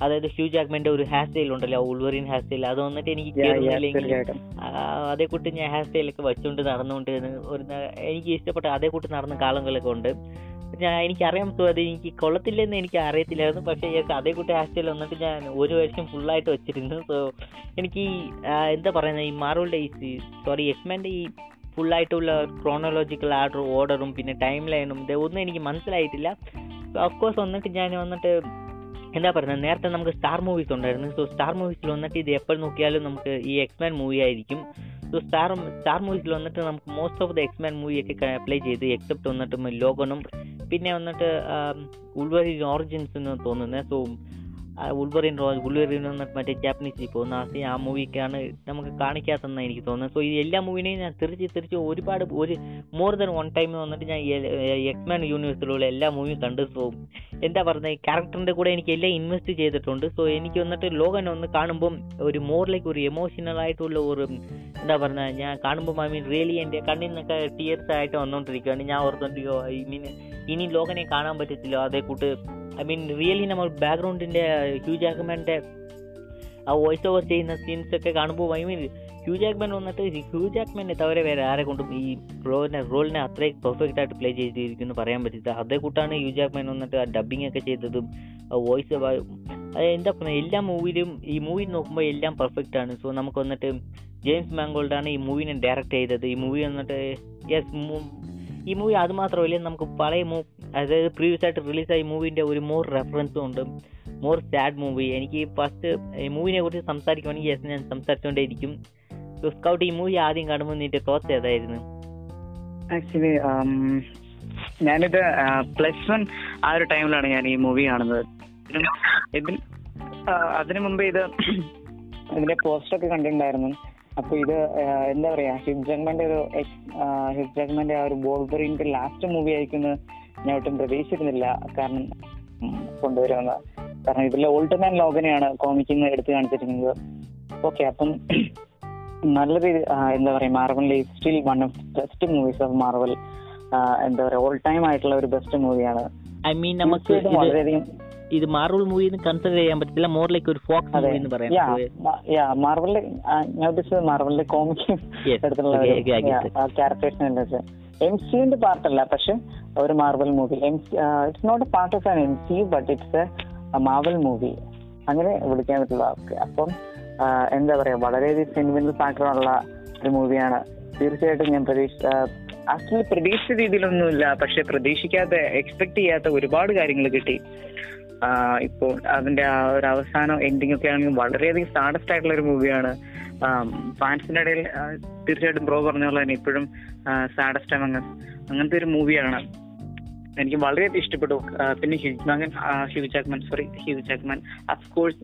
അതായത് ഹ്യൂ ജാക്മന്റെ ഒരു ഹെയർ സ്റ്റൈൽ ഉണ്ടല്ലോ ഉൾവറിൻ ഹെയർ സ്റ്റൈൽ അത് വന്നിട്ട് എനിക്ക് കേറുന്നില്ലെങ്കിൽ. അതേ കൂട്ടി ഞാൻ ഹെയർ സ്റ്റൈലൊക്കെ വെച്ചുകൊണ്ട് നടന്നുകൊണ്ട് ഒരു എനിക്ക് ഇഷ്ടപ്പെട്ട അതേ കൂട്ടി നടന്ന കാലങ്ങളൊക്കെ ഉണ്ട്. ഞാൻ എനിക്കറിയാം സോ അത് എനിക്ക് കൊള്ളത്തില്ലെന്ന് എനിക്ക് അറിയത്തില്ലായിരുന്നു പക്ഷെ ഇയാൾക്ക് അതേ കൂട്ടി ഹെയർ സ്റ്റൈൽ വന്നിട്ട് ഞാൻ ഒരു വർഷം ഫുള്ളായിട്ട് വെച്ചിരുന്നു. സോ എനിക്ക് ഈ, എന്താ പറയുന്നത് ഈ മാർവലിന്റെ ഈ സോറി എക്സ്മാന്റെ ഈ ഫുള്ളായിട്ടുള്ള ക്രോണോളജിക്കൽ ആർഡർ ഓർഡറും പിന്നെ ടൈം ലൈനും ഇതൊന്നും എനിക്ക് മനസ്സിലായിട്ടില്ല. ഓഫ് കോഴ്സ് വന്നിട്ട് ഞാൻ വന്നിട്ട് എന്താ പറയുന്നത്? നേരത്തെ നമുക്ക് സ്റ്റാർ മൂവീസ് ഉണ്ടായിരുന്നു. സോ സ്റ്റാർ മൂവീസിൽ വന്നിട്ട് ഇത് എപ്പോൾ നോക്കിയാലും നമുക്ക് ഈ എക്സ്മാൻ മൂവി ആയിരിക്കും. സോ സ്റ്റാർ സ്റ്റാർ മൂവീസിൽ വന്നിട്ട് നമുക്ക് most of the X Men മൂവിയൊക്കെ apply ചെയ്ത് എക്സെപ്റ്റ് വന്നിട്ട് ലോഗണും പിന്നെ വന്നിട്ട് ഉൾവരി ഓറിജിൻസ് എന്ന് തോന്നുന്നത് സോ ഉൾവറിൻ ഉൾവറിൻ എന്നിട്ട് മറ്റേ ജാപ്പനീസ് പോകുന്ന ആ മൂവിക്കാണ് നമുക്ക് കാണിക്കാത്തതെന്നാണ് എനിക്ക് തോന്നുന്നത്. സോ ഈ എല്ലാ മൂവിനെയും ഞാൻ തിരിച്ച് തിരിച്ച് ഒരുപാട് ഒരു മോർ ദൻ വൺ ടൈം വന്നിട്ട് ഞാൻ എക്സ്മാൻ യൂണിവേഴ്സിലുള്ള എല്ലാ മൂവിയും കണ്ട് സോ എന്താ പറയുന്നത് ഈ ക്യാരക്ടറിന്റെ കൂടെ എനിക്ക് എല്ലാം ഇൻവെസ്റ്റ് ചെയ്തിട്ടുണ്ട്. സോ എനിക്ക് വന്നിട്ട് ലോകൻ ഒന്ന് കാണുമ്പം ഒരു മോറിലേക്ക് ഒരു എമോഷണൽ ആയിട്ടുള്ള ഒരു എന്താ പറയുക ഞാൻ കാണുമ്പോൾ ഐ മീൻ റിയലി എന്റെ കണ്ണിൽ നിന്നൊക്കെ ടീയേഴ്സ് ആയിട്ട് വന്നുകൊണ്ടിരിക്കുകയാണ് ഞാൻ ഓർത്തോണ്ടിരിക്കോ ഐ മീൻ ഇനി ലോകനെ കാണാൻ പറ്റത്തില്ല. അതേ കൂട്ട് ഐ മീൻ റിയലി നമ്മൾ ബാക്ക്ഗ്രൗണ്ടിന്റെ ഹ്യൂ ജാക്ക്മാന്റെ ആ വോയിസ് ഓവർ ചെയ്യുന്ന സീൻസ് ഒക്കെ കാണുമ്പോൾ ഐ മീൻ ഹ്യൂ ജാക്ക്മാൻ വന്നിട്ട് ഹ്യൂ ജാക്ക്മാനെ തവരെ വേറെ ആരെ കൊണ്ടും ഈ റോളിനെ റോളിനെ അത്രയും പെർഫെക്റ്റ് ആയിട്ട് പ്ലേ ചെയ്തിരിക്കുന്നു പറയാൻ പറ്റില്ല. അതേ കൂട്ടാണ് ഹ്യൂ ജാക്ക്മാൻ വന്നിട്ട് ആ ഡബിങ് ഒക്കെ ചെയ്തതും വോയിസ് എന്താ പറയുക എല്ലാ മൂവിയിലും ഈ മൂവി നോക്കുമ്പോൾ എല്ലാം പെർഫെക്റ്റ് ആണ്. സോ നമുക്ക് വന്നിട്ട് ജെയിംസ് മാങ്കോൾഡാണ് ഈ മൂവിനെ ഡയറക്റ്റ് ചെയ്തത്. ഈ മൂവി വന്നിട്ട് യെസ് ഈ മൂവി അതുമാത്രമല്ല നമുക്ക് പഴയ മൂ അതായത് പ്രീവിയസ് ആയിട്ട് റിലീസായ മൂവിന്റെ ഒരു മോർ റെഫറൻസും ഉണ്ട്. മോർ സാഡ് മൂവി എനിക്ക് ഫസ്റ്റ് ഈ മൂവിനെ കുറിച്ച് സംസാരിക്കുവാണെങ്കിൽ യെസ് ഞാൻ സംസാരിച്ചുകൊണ്ടേയിരിക്കും സ്കൗട്ട് ഈ മൂവി ആദ്യം കാണുമ്പോൾ നിന്റെ തോട്ട്സ് ഏതായിരുന്നു? ആക്ച്വലി ഞാനിത് പ്ലസ് വൺ ആ ഒരു ടൈമിലാണ് ഞാൻ ഈ മൂവി കാണുന്നത്. ഇതിന് അതിനു മുമ്പ് ഇത് ഇതിന്റെ പോസ്റ്റർ ഒക്കെ കണ്ടിട്ടുണ്ടായിരുന്നു. അപ്പൊ ഇത് എന്താ പറയാ ഹിബ് ജഗ്മന്റെ ഒരു ഹിബ് ജഗ്മന്റെ ആ ഒരു ബോൾബറിന്റെ ലാസ്റ്റ് മൂവി ആയിരിക്കുന്നത് ഞാൻ ഒട്ടും പ്രതീക്ഷിച്ചിരുന്നില്ല. കാരണം കൊണ്ടുവരുമെന്ന്. കാരണം ഇതിലെ ഓൾഡ് ലോകനെയാണ് കോമിക്കിൽ നിന്ന് എടുത്തു കാണിച്ചിരിക്കുന്നത്. ഓക്കെ അപ്പം നല്ല രീതി ആ, എന്താ പറയുക മാർവലിലെ still one of best movies of Marvel എന്താ പറയുക ഓൾ ടൈം ആയിട്ടുള്ള ഒരു ബെസ്റ്റ് മൂവിയാണ് ഐ മീൻ നമുക്ക് വളരെയധികം ഇത് മാർവൽ മൂവി എന്ന് കൺസിഡർ ചെയ്യാൻ പറ്റില്ല മോർ ലൈക്ക് ഒരു ഫോക്സ് മൂവി എന്ന് പറയാം. യാ മാർവലിലെ ഞാൻ ഉദ്ദേശിച്ചത് മാർവലിലെ കോമിക്ക് Yes. എടുത്തുള്ള. ക്യാരക്ടേഴ്സിനെ എം സിന്റെ പാർട്ടല്ല പക്ഷെ ഒരു Marvel movie M it's not a part of an M C but it's a Marvel movie അങ്ങനെ വിളിക്കാൻ പറ്റുള്ള ഓക്കെ അപ്പം എന്താ പറയാ വളരെയധികം സെന്റിമെന്റൽ ഫാക്ടറുള്ള ഒരു മൂവിയാണ് തീർച്ചയായിട്ടും ഞാൻ പ്രതീക്ഷ ആക്ച്വലി പ്രതീക്ഷിച്ച രീതിയിലൊന്നുമില്ല. പക്ഷെ പ്രതീക്ഷിക്കാത്ത എക്സ്പെക്ട് ചെയ്യാത്ത ഒരുപാട് കാര്യങ്ങൾ കിട്ടി. ഇപ്പോൾ അതിന്റെ ആ ഒരു അവസാനം എൻഡിങ് ഒക്കെ ആണെങ്കിൽ വളരെയധികം സാഡസ്റ്റ് ആയിട്ടുള്ള ഒരു മൂവിയാണ് ഫാൻസിന്റെ ഇടയിൽ തീർച്ചയായിട്ടും ബ്രോ പറഞ്ഞ പോലെ തന്നെ ഇപ്പോഴും സാഡസ്റ്റ് അങ്ങ് അങ്ങനത്തെ ഒരു മൂവിയാണ് എനിക്ക് വളരെയധികം ഇഷ്ടപ്പെട്ടു. പിന്നെ Hugh മാഗൻ Hugh Jackman sorry Hugh Jackman of course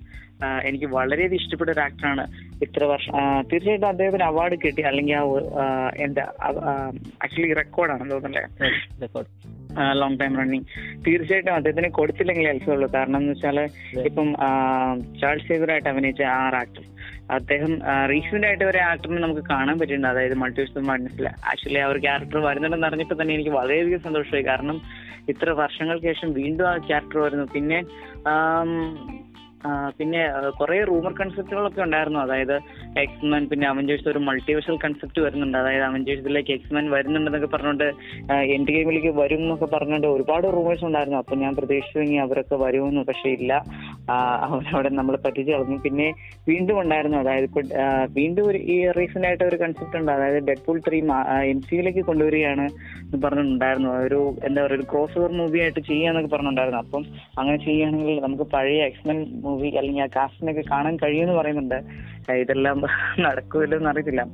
എനിക്ക് വളരെയധികം ഇഷ്ടപ്പെട്ട ഒരു ആക്ടറാണ് ഇത്ര വർഷം തീർച്ചയായിട്ടും അദ്ദേഹത്തിന് അവാർഡ് കിട്ടി. അല്ലെങ്കിൽ ആ എന്താ ആക്ച്വലി റെക്കോർഡാണ് തോന്നുന്നല്ലേ? റെക്കോർഡ് ലോങ് ടൈം റണ്ണിങ് തീർച്ചയായിട്ടും അദ്ദേഹത്തിന് കൊടുത്തില്ലെങ്കിൽ അത്ഭുതമുള്ളൂ. കാരണം എന്ന് വെച്ചാൽ ഇപ്പം ചാൾസ് സേവറായിട്ട് അഭിനയിച്ച ആ ആക്ടർ അദ്ദേഹം റീസെന്റ് ആയിട്ട് ഒരു ആക്ടറിനെ നമുക്ക് കാണാൻ പറ്റുന്നുണ്ട് അതായത് മൾട്ടിവേഴ്സ് മാഡ്നസിൽ ആക്ച്വലി ആ ഒരു ക്യാരക്ടർ വരുന്നുണ്ടെന്ന് അറിഞ്ഞപ്പോൾ തന്നെ എനിക്ക് വളരെയധികം സന്തോഷമായി. കാരണം ഇത്ര വർഷങ്ങൾക്ക് ശേഷം വീണ്ടും ആ ക്യാരക്ടർ വരുന്നു. പിന്നെ പിന്നെ കുറെ റൂമർ കൺസെപ്റ്റുകളൊക്കെ ഉണ്ടായിരുന്നു. അതായത് എക്സ്മാൻ പിന്നെ അവഞ്ചേഴ്സ് ഒരു മൾട്ടിവേഴ്സൽ കൺസെപ്റ്റ് വരുന്നുണ്ട്. അതായത് അവഞ്ചേഴ്സിലേക്ക് എക്സ്മാൻ വരുന്നുണ്ടെന്നൊക്കെ പറഞ്ഞുകൊണ്ട് എന്റെ ഗെയിമിലേക്ക് വരും എന്നൊക്കെ പറഞ്ഞുകൊണ്ട് ഒരുപാട് റൂമേഴ്സ് ഉണ്ടായിരുന്നു. അപ്പൊ ഞാൻ പ്രതീക്ഷിച്ചു ഇനി അവരൊക്കെ വരുമെന്ന് പക്ഷേ ഇല്ല. അവരവിടെ നമ്മളെ പറ്റിച്ച് കളഞ്ഞു. പിന്നെ വീണ്ടും ഉണ്ടായിരുന്നു. അതായത് ഇപ്പൊ വീണ്ടും ഒരു ഈ റീസെന്റ് ആയിട്ട് ഒരു കൺസെപ്റ്റ് ഉണ്ട്. അതായത് ഡെഡ് പൂൾ ത്രീ എം സിയിലേക്ക് കൊണ്ടുവരികയാണ് എന്ന് പറഞ്ഞിട്ടുണ്ടായിരുന്നു ഒരു എന്താ പറയുക ഒരു ക്രോസ് ഓവർ മൂവി ആയിട്ട് ചെയ്യാന്നൊക്കെ പറഞ്ഞിട്ടുണ്ടായിരുന്നു അപ്പം അങ്ങനെ ചെയ്യുകയാണെങ്കിൽ നമുക്ക് പഴയ എക്സ്മെൻ മൂവി അല്ലെങ്കിൽ ആ കാസ്റ്റിനൊക്കെ കാണാൻ കഴിയുമെന്ന് പറയുന്നുണ്ട്. ഇതെല്ലാം നടക്കുമല്ലോ എന്ന് അറിയത്തില്ല.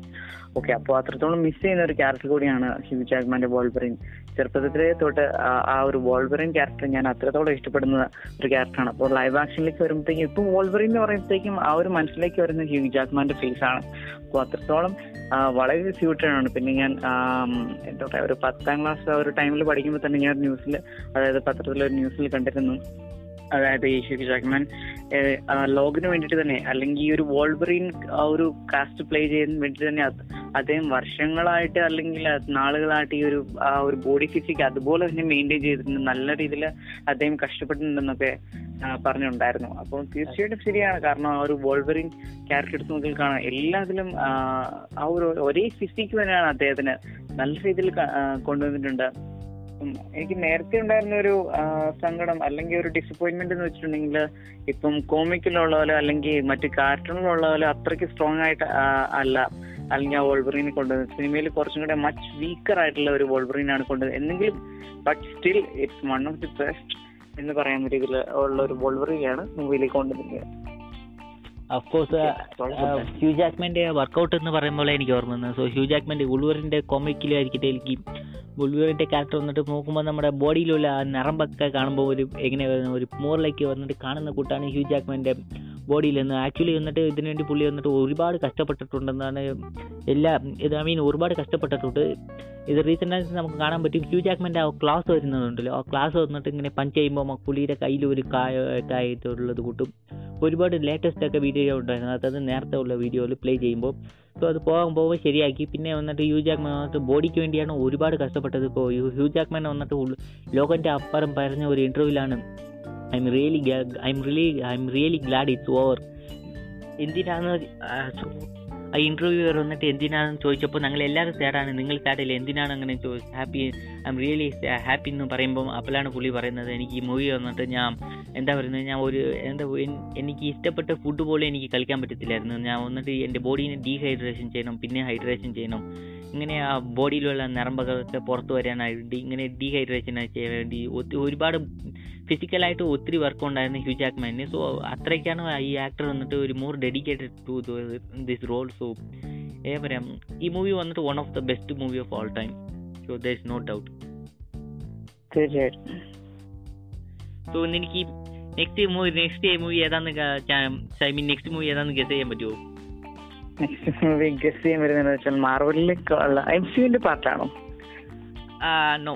ഓക്കെ അപ്പോൾ അത്രത്തോളം മിസ് ചെയ്യുന്ന ഒരു ക്യാരക്ടർ കൂടിയാണ് ഹ്യൂ ജാക്മാന്റെ വോൾബറിൻ ചെറുപ്പത്തിലെ തൊട്ട് ആ- ഒരു വോൾബറിൻ ക്യാരക്ടർ ഞാൻ അത്രത്തോളം ഇഷ്ടപ്പെടുന്ന ഒരു ക്യാരക്ടറാണ് അപ്പോൾ ലൈവ് ആക്ഷനിലേക്ക് വരുമ്പോഴത്തേക്കും ഇപ്പം വോൾബറിൻ എന്ന് പറയുമ്പോഴത്തേക്കും ആ ഒരു മനസ്സിലേക്ക് വരുന്ന ഹ്യൂ ജാഗ്മാന്റെ ഫേസ് ആണ്. അപ്പോൾ അത്രത്തോളം വളരെ സ്യൂട്ടഡ് ആണ്. പിന്നെ ഞാൻ എന്താ പറയാ ഒരു പത്താം ക്ലാസ് ആ ഒരു ടൈമിൽ പഠിക്കുമ്പോൾ തന്നെ ഞാൻ ന്യൂസിൽ അതായത് പത്രത്തിലൊരു ന്യൂസിൽ കണ്ടിരുന്നു. അതായത് ഹ്യൂ ജാക്മാൻ ലോകിന് വേണ്ടിയിട്ട് തന്നെ അല്ലെങ്കിൽ ഈ ഒരു വോൾബറിൻ ആ ഒരു കാസ്റ്റ് പ്ലേ ചെയ്യാൻ വേണ്ടി തന്നെ അദ്ദേഹം വർഷങ്ങളായിട്ട് അല്ലെങ്കിൽ നാളുകളായിട്ട് ഈ ഒരു ആ ഒരു ബോഡി ഫിസിക് അതുപോലെ തന്നെ മെയിന്റെയിൻ ചെയ്തിട്ടുണ്ട് നല്ല രീതിയിൽ അദ്ദേഹം കഷ്ടപ്പെട്ടിട്ടുണ്ടെന്നൊക്കെ പറഞ്ഞിട്ടുണ്ടായിരുന്നു അപ്പോൾ തീർച്ചയായിട്ടും ശരിയാണ്. കാരണം ആ ഒരു വോൾബറിൻ എടുത്ത് നോക്കി കാണാം. എല്ലാത്തിലും ആ, ഒരു ഒരേ ഫിസിക് തന്നെയാണ് അദ്ദേഹത്തിന് നല്ല രീതിയിൽ കൊണ്ടുവന്നിട്ടുണ്ട്. എനിക്ക് നേരത്തെ ഉണ്ടായിരുന്ന ഒരു സങ്കടം അല്ലെങ്കിൽ ഒരു ഡിസപ്പോയിന്റ്മെന്റ് എന്ന് വെച്ചിട്ടുണ്ടെങ്കിൽ ഇപ്പം കോമിക്കിലുള്ള പോലെ അല്ലെങ്കിൽ മറ്റ് കാർട്ടൂണിലുള്ള പോലെ അത്രയ്ക്ക് സ്ട്രോങ് ആയിട്ട് അല്ല. അല്ലെങ്കിൽ ആ വോൾബറിനെ കൊണ്ടുവന്നത്. സിനിമയിൽ കുറച്ചും കൂടെ മച്ച് വീക്കർ ആയിട്ടുള്ള ഒരു വോൾബറിനാണ് കൊണ്ടുവന്നത്. എന്നെങ്കിലും but still it's one of the best എന്ന് പറയാൻ രീതിയിൽ ഉള്ള ഒരു വോൾബറിയാണ് മൂവിയിൽ കൊണ്ടുവന്നത്. അഫ്കോഴ്സ് ഹ്യൂ ജാക്മാന്റെ വർക്കൗട്ട് എന്ന് പറയുമ്പോൾ എനിക്ക് ഓർമ്മ വന്നത്. സോ ഹ്യൂ ജാക്മാന്റെ ഉൾവറിന്റെ കോമിക്കിലായിരിക്കട്ടെ എനിക്ക് വുൾവറിന്റെ ക്യാരക്ടർ വന്നിട്ട് നോക്കുമ്പോൾ നമ്മുടെ ബോഡിയിലുള്ള ആ നറമ്പൊക്കെ കാണുമ്പോൾ ഒരു എങ്ങനെ ഒരു മോറിലേക്ക് വന്നിട്ട് കാണുന്ന കൂട്ടാണ് ഹ്യൂ ജാക്മാന്റെ ബോഡിയിൽ നിന്ന്. ആക്ച്വലി വന്നിട്ട് ഇതിനു വേണ്ടി പുള്ളി വന്നിട്ട് ഒരുപാട് കഷ്ടപ്പെട്ടിട്ടുണ്ടെന്നാണ് എല്ലാ ഇത് ഐ മീൻ ഒരുപാട് കഷ്ടപ്പെട്ടിട്ടുണ്ട്. ഇത് റീസെന്റ് ആയിട്ട് നമുക്ക് കാണാൻ പറ്റും. ഹ്യൂ ജാക്മാന്റെ ആ ക്ലാസ് വരുന്നതുണ്ടല്ലോ. ആ ക്ലാസ് വന്നിട്ട് ഇങ്ങനെ പഞ്ച് ചെയ്യുമ്പോൾ പുള്ളിയുടെ കയ്യിൽ ഒരു കായ കൂട്ടും. ഒരുപാട് ലേറ്റസ്റ്റ് ഒക്കെ വീഡിയോ ഉണ്ടായിരുന്നു. അതായത് നേരത്തെ ഉള്ള വീഡിയോയിൽ പ്ലേ ചെയ്യുമ്പോൾ സോ അത് പോകാൻ പോകുമ്പോൾ ശരിയാക്കി. പിന്നെ വന്നിട്ട് ഹ്യൂ ജാക്മാൻ വന്നിട്ട് ബോഡിക്ക് വേണ്ടിയാണ് ഒരുപാട് കഷ്ടപ്പെട്ടത്. ഇപ്പോൾ ഹ്യൂ ജാക്മാൻ വന്നിട്ട് ലോകന്റെ അപ്പുറം പറഞ്ഞ ഒരു ഇന്റർവ്യൂവിലാണ് I'm really I'm really I'm really glad it's over എന്തിനാണ് ആ, ഇന്റർവ്യൂവർ വന്നിട്ട് എന്തിനാണെന്ന് ചോദിച്ചപ്പോൾ ഞങ്ങൾ എല്ലാവരും സാഡാണ് നിങ്ങൾ സാഡല്ലേ എന്തിനാണ് അങ്ങനെ happy I'm really happy എന്ന് പറയുമ്പോൾ അപ്പോഴാണ് പുള്ളി പറയുന്നത് എനിക്ക് ഈ മൂവി വന്നിട്ട് ഞാൻ എന്താ പറയുന്നത്? ഞാൻ ഒരു എന്താ എനിക്ക് ഇഷ്ടപ്പെട്ട ഫുഡ് പോലും എനിക്ക് കളിക്കാൻ പറ്റത്തില്ലായിരുന്നു. ഞാൻ വന്നിട്ട് എന്റെ ബോഡീനെ ഡീഹൈഡ്രേഷൻ ചെയ്യണം പിന്നെ ഹൈഡ്രേഷൻ ചെയ്യണം. ഇങ്ങനെ ആ ബോഡിയിലുള്ള നരമ്പുകളൊക്കെ പുറത്തു വരാനായിട്ട് ഇങ്ങനെ ഡീഹൈഡ്രേഷൻ ചെയ്യാൻ വേണ്ടി ഒരുപാട് ഫിസിക്കലായിട്ട് ഒത്തിരി വർക്ക് ഉണ്ടായിരുന്നു ഹ്യൂ ജാക്മാന് സോ അത്രയ്ക്കാണ് ഈ ആക്ടർ വന്നിട്ട് ഒരു more dedicated to this role so ഏ പറയാം ഈ മൂവി വന്നിട്ട് one of the best movie of all time so there is no doubt തീർച്ചയായിട്ടും. സോ എനിക്ക് നെക്സ്റ്റ് മൂവി നെക്സ്റ്റ് മൂവി ഏതാന്ന് ഐ മീൻ നെക്സ്റ്റ് മൂവി ഏതാന്ന് ഗസ് ചെയ്യാൻ പറ്റുമോ നെക്സ്റ്റ് മൂവി ഗസ് ചെയ്യാൻ വരുന്നത് വെച്ചാൽ മാർവലിലേക്കുള്ള എം സിന്റെ പാർട്ടാണോ നോ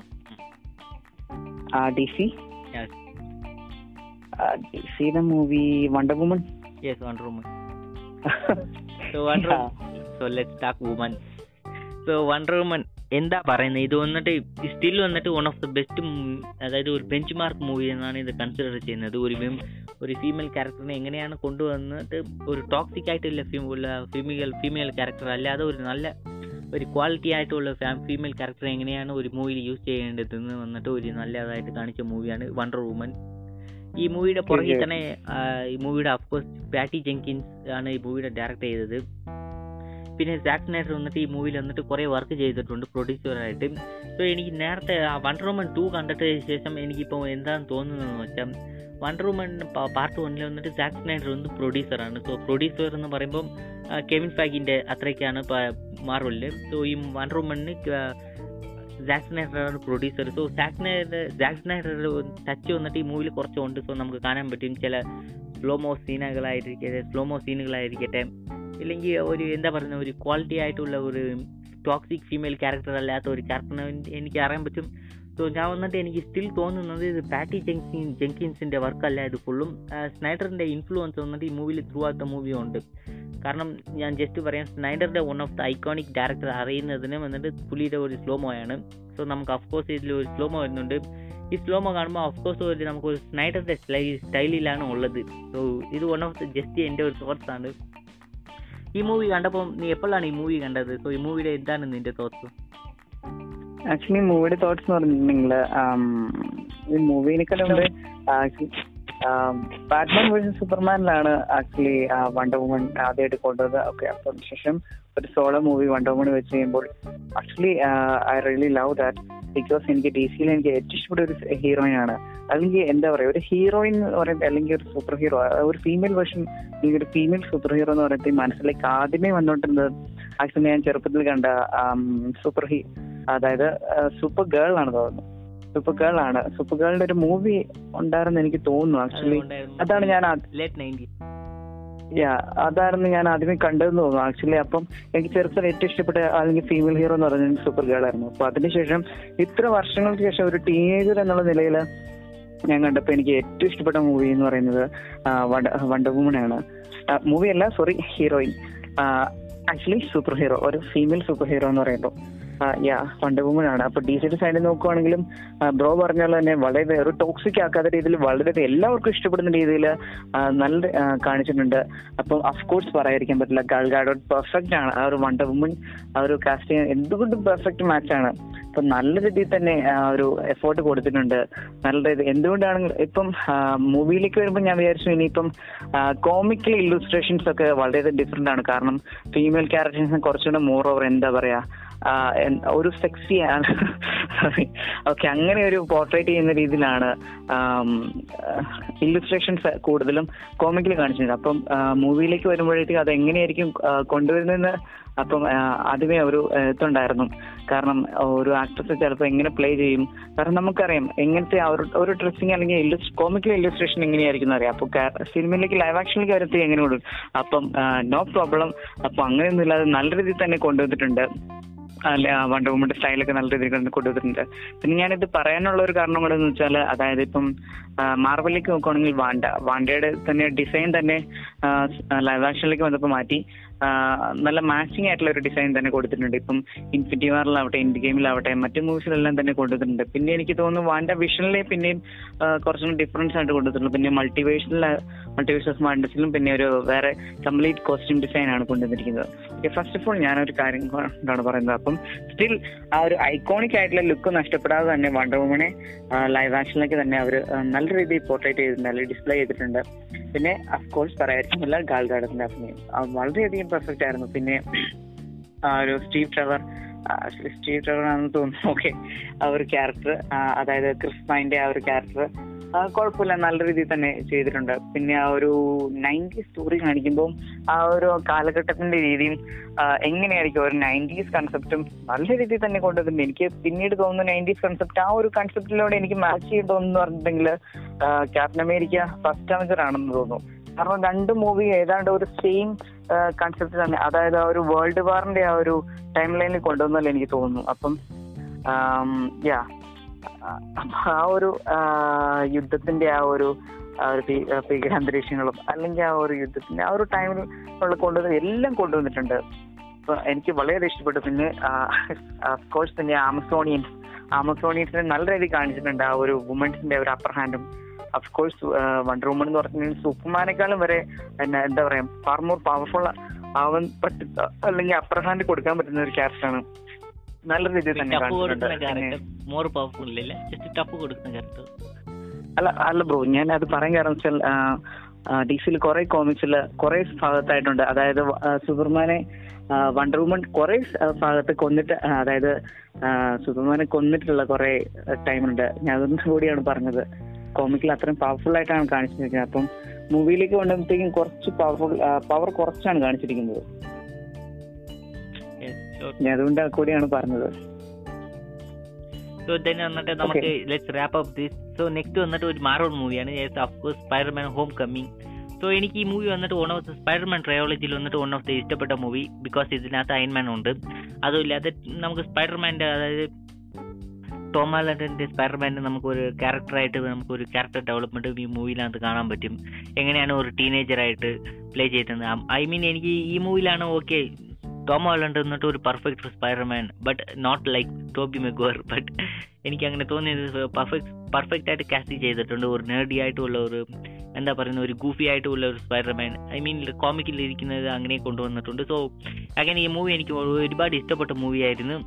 ഡി സി ഡി സിയുടെ movie Wonder Woman yes Wonder Woman so wonder so let's talk woman so Wonder Woman എന്താ പറയുന്നത് ഇത് വന്നിട്ട് സ്റ്റിൽ വന്നിട്ട് വൺ ഓഫ് ദ ബെസ്റ്റ് അതായത് ഒരു ബെഞ്ച് മാർക്ക് മൂവി എന്നാണ് ഇത് കൺസിഡർ ചെയ്യുന്നത്. ഒരു വിം ഒരു ഫീമെയിൽ ക്യാരക്ടറിനെ എങ്ങനെയാണ് കൊണ്ടുവന്നിട്ട് ഒരു ടോക്സിക് ആയിട്ടുള്ള ഫീമെയിൽ ഫീമെയിൽ ക്യാരക്ടർ അല്ലാതെ ഒരു നല്ല ഒരു ക്വാളിറ്റി ആയിട്ടുള്ള ഫീമെയിൽ ക്യാരക്ടർ എങ്ങനെയാണ് ഒരു മൂവിയിൽ യൂസ് ചെയ്യേണ്ടതെന്ന് വന്നിട്ട് ഒരു നല്ലതായിട്ട് കാണിച്ച മൂവിയാണ് വണ്ടർ വുമൻ ഈ മൂവിയുടെ പുറകിൽ തന്നെ ഈ മൂവിയുടെ അഫ്കോഴ്സ് പാറ്റി ജെങ്കിൻസ് ആണ് ഈ മൂവിയുടെ ഡയറക്റ്റ് ചെയ്തത്. പിന്നെ സാക് സ്നൈഡർ വന്നിട്ട് ഈ മൂവിയിൽ വന്നിട്ട് കുറേ വർക്ക് ചെയ്തിട്ടുണ്ട് പ്രൊഡ്യൂസറായിട്ട് സോ എനിക്ക് നേരത്തെ വണ്ടർ റൂമൻ ടു കണ്ടിട്ട് ശേഷം എനിക്കിപ്പോൾ എന്താണെന്ന് തോന്നുന്നതെന്ന് വെച്ചാൽ വണ്ടർ റൂമൻ പാർട്ട് വണ്ണിൽ വന്നിട്ട് സാക് സ്നൈഡർ വന്ന് പ്രൊഡ്യൂസറാണ് സോ പ്രൊഡ്യൂസർ എന്ന് പറയുമ്പം കെവിൻ ഫാഗിന്റെ അത്രയ്ക്കാണ് മാർവലിൽ സോ ഈ വണ്ടർ വുമണിന് Zack സ്നൈഡറാണ് producer so Zack Snyder Zack Snyder touch വന്നിട്ട് ഈ മൂവിയിൽ കുറച്ചുണ്ട്. സോ നമുക്ക് കാണാൻ പറ്റും ചില സ്ലോമോ സീനുകളായിരിക്കട്ടെ സ്ലോമോ സീനുകളായിരിക്കട്ടെ ഇല്ലെങ്കിൽ ഒരു എന്താ പറയുന്നത് ഒരു ക്വാളിറ്റി ആയിട്ടുള്ള ഒരു ടോക്സിക് ഫീമെയിൽ ക്യാരക്ടർ അല്ലാത്ത ഒരു ക്യാരക്ടറിനെ എനിക്ക് അറിയാൻ പറ്റും. സോ ഞാൻ വന്നിട്ട് എനിക്ക് സ്റ്റിൽ തോന്നുന്നത് ഇത് പാറ്റി ജെങ്കിൻ ജെങ്കിൻസിന്റെ വർക്കല്ല ഇത് ഫുള്ളും സ്നൈഡറിന്റെ ഇൻഫ്ലുവൻസ് വന്നിട്ട് ഈ മൂവിയിൽ ത്രൂ ദ മൂവി ഉണ്ട്. കാരണം ഞാൻ ജസ്റ്റ് പറയാം സ്നൈഡറിന്റെ one of the iconic director അറിയുന്നതിന് വന്നിട്ട് പുലിയുടെ ഒരു സ്ലോമോ ആണ് സോ നമുക്ക് അഫ്കോഴ്സ് ഇതിൽ ഒരു സ്ലോമോ വരുന്നുണ്ട്. ഈ സ്ലോമോ കാണുമ്പോൾ അഫ്കോഴ്സ് ഒരു നമുക്ക് ഒരു സ്നൈഡറിന്റെ സ്റ്റൈലിലാണ് ഉള്ളത്. സോ ഇത് വൺ ഓഫ് ദ ജസ്റ്റ് എന്റെ ഒരു തോട്ട്സ് ആണ്. ഈ മൂവി കണ്ടപ്പോൾ നീ എപ്പോഴാണ് ഈ മൂവി കണ്ടത്? സോ ഈ മൂവിയുടെ എന്താണ് നിന്റെ തോട്ട്സ് ആക്ച്വലി മൂവിയുടെ തോട്ട്സ് പറഞ്ഞിട്ടുണ്ടെങ്കിൽ ഈ ബാറ്റ്മാൻ വേഴ്സസ് സൂപ്പർമാനിലാണ് ആക്ച്വലി വണ്ടർ വുമൺ ആദ്യമായിട്ട് കൊണ്ടുവന്നത്. ഓക്കെ അപ്പം ശേഷം ഒരു സോളോ മൂവി വണ്ടർ വുമൺ വെച്ച് ചെയ്യുമ്പോൾ actually I really love that because എനിക്ക് ഡി സിയിൽ എനിക്ക് ഏറ്റവും ഇഷ്ടപ്പെട്ട ഒരു ഹീറോയിൻ ആണ്. അല്ലെങ്കിൽ എന്താ പറയുക ഒരു ഹീറോയിൻ എന്ന് പറയുന്നത് അല്ലെങ്കിൽ ഒരു സൂപ്പർ ഹീറോ ഒരു ഫീമെയിൽ വേർഷൻ അല്ലെങ്കിൽ ഒരു ഫീമെയിൽ സൂപ്പർ ഹീറോ എന്ന് പറയുന്നത് മനസ്സിലേക്ക് ആദ്യമേ വന്നോണ്ടിരുന്നത് ആക്ച്വലി ഞാൻ ചെറുപ്പത്തിൽ കണ്ട സൂപ്പർ ഹീ അതായത് സൂപ്പർ ഗേൾ ആണ് തോന്നുന്നു. സൂപ്പർ ഗേൾ ആണ്. സൂപ്പർ ഗേളിന്റെ ഒരു മൂവി ഉണ്ടായിരുന്നു എനിക്ക് തോന്നുന്നു ആക്ച്വലി അതാണ് ഞാൻ യാ അതായിരുന്നു ഞാൻ ആദ്യമേ കണ്ടതെന്ന് തോന്നുന്നു. ആക്ച്വലി അപ്പം എനിക്ക് ചെറുപ്പം ഏറ്റവും ഇഷ്ടപ്പെട്ട അല്ലെങ്കിൽ ഫീമെയിൽ ഹീറോ എന്ന് പറഞ്ഞ സൂപ്പർ ഗേൾ ആയിരുന്നു. അപ്പൊ അതിനുശേഷം ഇത്ര വർഷങ്ങൾക്ക് ശേഷം ഒരു ടീനേജർ എന്നുള്ള നിലയിൽ ഞാൻ കണ്ടപ്പോൾ എനിക്ക് ഏറ്റവും ഇഷ്ടപ്പെട്ട മൂവി എന്ന് പറയുന്നത് വണ്ടർ വുമൺ ആണ്. മൂവി അല്ല sorry heroine actually super hero ഒരു ഫീമെയിൽ സൂപ്പർ ഹീറോ എന്ന് പറയുമ്പോൾ യാ ഫണ്ട് വുമൺ അപ്പൊ ഡി സിയുടെ സൈഡിൽ നോക്കുവാണെങ്കിലും ബ്രോ പറഞ്ഞ പോലെ തന്നെ വളരെ ഒരു ടോക്സിക് ആക്കാത്ത രീതിയിൽ വളരെ എല്ലാവർക്കും ഇഷ്ടപ്പെടുന്ന രീതിയിൽ നല്ല കാണിച്ചിട്ടുണ്ട്. അപ്പം അഫ്കോഴ്സ് പറയാതിരിക്കാൻ പറ്റില്ല. ഗാൾ പെർഫെക്റ്റ് ആണ്. ആ ഒരു വണ്ടർ വുമൺ ആ ഒരു കാസ്റ്റിംഗ് എന്തുകൊണ്ടും പെർഫെക്റ്റ് മാച്ച് ആണ്. അപ്പൊ നല്ല രീതിയിൽ തന്നെ ഒരു എഫേർട്ട് കൊടുത്തിട്ടുണ്ട്. നല്ല രീതി എന്തുകൊണ്ടാണ് ഇപ്പം മൂവിയിലേക്ക് വരുമ്പോൾ ഞാൻ വിചാരിച്ചു ഇനിയിപ്പം കോമിക്കൽ ഇല്ലുസ്ട്രേഷൻസ് ഒക്കെ വളരെ ഡിഫറെന്റ് ആണ്. കാരണം ഫീമെയിൽ ക്യാരക്ടേഴ്സിന് കുറച്ചുകൂടെ മോർ ഓവർ എന്താ പറയാ ഒരു സെക്സിയാണ് ഓക്കെ അങ്ങനെ ഒരു പോർട്രേറ്റ് ചെയ്യുന്ന രീതിയിലാണ് ഇല്ലുസ്ട്രേഷൻസ് കൂടുതലും കോമിക്കിൽ കാണിച്ചിട്ടുണ്ട് അപ്പം മൂവിയിലേക്ക് വരുമ്പോഴേക്കും അത് എങ്ങനെയായിരിക്കും കൊണ്ടുവരുന്നതെന്ന് അപ്പം ആദ്യമേ ഒരു ഇതുണ്ടായിരുന്നു. കാരണം ഒരു ആക്ട്രസ് ചിലപ്പോൾ എങ്ങനെ പ്ലേ ചെയ്യും? കാരണം നമുക്കറിയാം എങ്ങനത്തെ ഒരു ഡ്രസ്സിങ് അല്ലെങ്കിൽ കോമിക്കൽ ഇല്ലസ്ട്രേഷൻ എങ്ങനെയായിരിക്കും അറിയാം അപ്പോൾ സിനിമയിലേക്ക് ലൈവ് ആക്ഷനിലേക്ക് വരുത്തി എങ്ങനെ കൊടുക്കും അപ്പം നോ പ്രോബ്ലം അപ്പം അങ്ങനെയൊന്നും ഇല്ലാതെ നല്ല രീതിയിൽ തന്നെ കൊണ്ടുവന്നിട്ടുണ്ട്. അല്ല വണ്ടർ വുമന്റെ സ്റ്റൈലൊക്കെ നല്ല രീതിയിൽ കൊണ്ട് കൊണ്ടുവന്നിട്ടുണ്ട്. പിന്നെ ഞാനിത് പറയാനുള്ള ഒരു കാരണം കൂടെ എന്ന് വെച്ചാൽ അതായത് ഇപ്പം മാർബലിലേക്ക് നോക്കുകയാണെങ്കിൽ വാണ്ട വാണ്ടയുടെ തന്നെ ഡിസൈൻ തന്നെ ലൈവ് ആക്ഷനിലേക്ക് വന്നപ്പോൾ മാറ്റി. നല്ല മാച്ചിങ് ആയിട്ടുള്ള ഒരു ഡിസൈൻ തന്നെ കൊടുത്തിട്ടുണ്ട്. ഇപ്പം ഇൻഫിനിറ്റി വാറിലാവട്ടെ ഇൻഡി ഗെയിമിലാവട്ടെ മറ്റു മൂവീസിലെല്ലാം തന്നെ കൊടുത്തിട്ടുണ്ട്. പിന്നെ എനിക്ക് തോന്നുന്നു വാൻഡ വിഷനിലെ പിന്നെയും കുറച്ചും ഡിഫറൻസ് ആയിട്ട് കൊടുത്തിട്ടുള്ളൂ. പിന്നെ മൾട്ടിവേഷനിൽ മൾട്ടിവേഴ്സ് ഓഫ് മാൻഡസിലും പിന്നെ ഒരു വേറെ കംപ്ലീറ്റ് കോസ്റ്റ്യൂം ഡിസൈൻ ആണ് കൊണ്ടുവന്നിരിക്കുന്നത്. ഫസ്റ്റ് ഓഫ് ഓൾ ഞാനൊരു കാര്യം എന്താണ് പറയുന്നത്? അപ്പം സ്റ്റിൽ ആ ഒരു ഐക്കോണിക് ആയിട്ടുള്ള ലുക്ക് നഷ്ടപ്പെടാതെ തന്നെ വണ്ടർ വുമനെ ലൈവ് ആക്ഷനിലേക്ക് തന്നെ അവർ നല്ല രീതിയിൽ പോർട്രേറ്റ് ചെയ്തിട്ടുണ്ട് അല്ലെങ്കിൽ ഡിസ്പ്ലേ ചെയ്തിട്ടുണ്ട്. പിന്നെ അഫ്കോഴ്സ് പറയാതിരിക്കുന്നില്ല ഗാൽഗാഡത്തിന്റെ അഭിനയം. ആ, വളരെയധികം പെർഫെക്റ്റ് ആയിരുന്നു. പിന്നെ ആ ഒരു സ്റ്റീവ് ട്രവർ സ്റ്റീവ് ട്രവർ ആണെന്ന് തോന്നുന്നു. ഓക്കെ ആ ഒരു ക്യാരക്ടർ അതായത് ക്രിസ്മൈന്റെ ആ ഒരു ക്യാരക്ടർ കുഴപ്പമില്ല. നല്ല രീതിയിൽ തന്നെ ചെയ്തിട്ടുണ്ട്. പിന്നെ ആ ഒരു നയന്റി സ്റ്റോറി കാണിക്കുമ്പോൾ ആ ഒരു കാലഘട്ടത്തിന്റെ രീതിയും എങ്ങനെയായിരിക്കും ഒരു നയന്റീസ് കൺസെപ്റ്റും നല്ല രീതിയിൽ തന്നെ കൊണ്ടുവന്നിട്ടുണ്ട്. എനിക്ക് പിന്നീട് തോന്നുന്നു നയന്റീസ് കൺസെപ്റ്റ് ആ ഒരു കൺസെപ്റ്റിലൂടെ എനിക്ക് മാച്ച് ചെയ്ത് തോന്നുന്നു പറഞ്ഞിട്ടുണ്ടെങ്കിൽ ക്യാപ്റ്റൻ അമേരിക്ക ഫസ്റ്റ് അവഞ്ചർ ആണെന്ന് തോന്നുന്നു. കാരണം രണ്ട് മൂവി ഏതാണ്ട് ഒരു സെയിം കൺസെപ്റ്റ് തന്നെ. അതായത് ആ ഒരു വേൾഡ് വാറിന്റെ ആ ഒരു ടൈം ലൈനിൽ കൊണ്ടുവന്നല്ലേ എനിക്ക് തോന്നുന്നു. അപ്പം യാ ആ ഒരു യുദ്ധത്തിന്റെ ആ ഒരു ആ ഭീകരാന്തരീക്ഷങ്ങളും അല്ലെങ്കിൽ ആ ഒരു യുദ്ധത്തിന്റെ ആ ഒരു ടൈമിൽ ഉള്ള കൊണ്ടുവന്ന എല്ലാം കൊണ്ടുവന്നിട്ടുണ്ട്. എനിക്ക് വളരെ ഇഷ്ടപ്പെട്ടു. പിന്നെ കോഴ്സ് പിന്നെ ആമസോണിയൻസ് ആമസോണിയൻസിനെ നല്ല രീതിയിൽ കാണിച്ചിട്ടുണ്ട് ആ ഒരു വുമൻസിന്റെ ഒരു അപ്പർ ഹാൻഡും അഫ്കോഴ്സ് വണ്ടർ വുമൺ എന്ന് പറഞ്ഞാൽ സൂപ്പർമാനേക്കാളും വരെ എന്നാ എന്താ പറയാ ഫാർ മോർ പവർഫുൾ ആവാൻ പറ്റുന്ന അല്ലെങ്കിൽ അപ്പർ ഹാൻഡ് കൊടുക്കാൻ പറ്റുന്ന ഒരു ക്യാരക്ടറാണ് നല്ല രീതിയിൽ തന്നെ മോർ പവർഫുൾ ടഫ് കൊടുക്കുന്ന ക്യാരക്ടർ അല്ല അല്ല ബ്രോ ഞാൻ അത് പറയാൻ കാരണം വെച്ചാൽ ഡി സിയിൽ കുറെ കോമിക്സിൽ കുറെ ഭാഗത്തായിട്ടുണ്ട്. അതായത് സൂപ്പർമാനെ വണ്ടർ വുമൺ കുറെ ഭാഗത്ത് കൊന്നിട്ട് അതായത് സൂപ്പർമാനെ കൊന്നിട്ടുള്ള കുറെ ടൈമുണ്ട് ഞാൻ അതൊന്നും കൂടിയാണ് പറഞ്ഞത്. കോമിക്കിൽ അത്രയും പവർഫുൾ ആയിട്ടാണ് കാണിച്ചിരിക്കുന്നത്. അപ്പം മൂവിയിലേക്ക് കൊണ്ടുവരുമ്പോഴത്തേക്കും കുറച്ച് പവർഫുൾ പവർ കുറച്ചാണ് കാണിച്ചിരിക്കുന്നത്. ഞാൻ അതുകൊണ്ട് കൂടിയാണ് പറഞ്ഞത്. സോ ദെൻ വന്നിട്ട് നമുക്ക് let's wrap up this so next വന്നിട്ട് ഒരു മാറോൺ മൂവിയാണ് of course Spiderman Homecoming so എനിക്ക് ഈ മൂവി വന്നിട്ട് വൺ ഓഫ് ദ സ്പൈഡർമാൻ ട്രയോളജിയിൽ വന്നിട്ട് വൺ ഓഫ് ദ ഇഷ്ടപ്പെട്ട മൂവി ബിക്കോസ് ഇതിനകത്ത് അയൺമാൻ ഉണ്ട്. അതുമില്ലാതെ നമുക്ക് സ്പൈഡർമാന്റെ അതായത് ടോമാലൻഡിന്റെ സ്പൈഡർമാന്റെ നമുക്കൊരു ക്യാരക്ടറായിട്ട് നമുക്കൊരു ക്യാരക്ടർ ഡെവലപ്മെന്റ് ഈ മൂവിയിനകത്ത് കാണാൻ പറ്റും. എങ്ങനെയാണ് ഒരു ടീനേജറായിട്ട് പ്ലേ ചെയ്തത്? ഐ മീൻ എനിക്ക് ഈ മൂവിയിലാണ് ഓക്കെ ടോം ഹോളണ്ട് എന്നിട്ട് ഒരു perfect Spiderman but not like Tobey Maguire but എനിക്ക് അങ്ങനെ തോന്നിയത് പെർഫെക്റ്റ് പെർഫെക്റ്റ് ആയിട്ട് കാസ്റ്റ് ചെയ്തിട്ടുണ്ട്. ഒരു നേർഡി ആയിട്ടുള്ള ഒരു എന്താ പറയുന്ന ഒരു ഗൂഫി ആയിട്ടുള്ള ഒരു സ്പൈഡർമാൻ ഐ മീൻ കോമിക്കിൽ ഇരിക്കുന്നത് അങ്ങനെ കൊണ്ടുവന്നിട്ടുണ്ട്. സോ അങ്ങനെ ഈ മൂവി എനിക്ക് ഒരുപാട് ഇഷ്ടപ്പെട്ട മൂവി ആയിരുന്നു.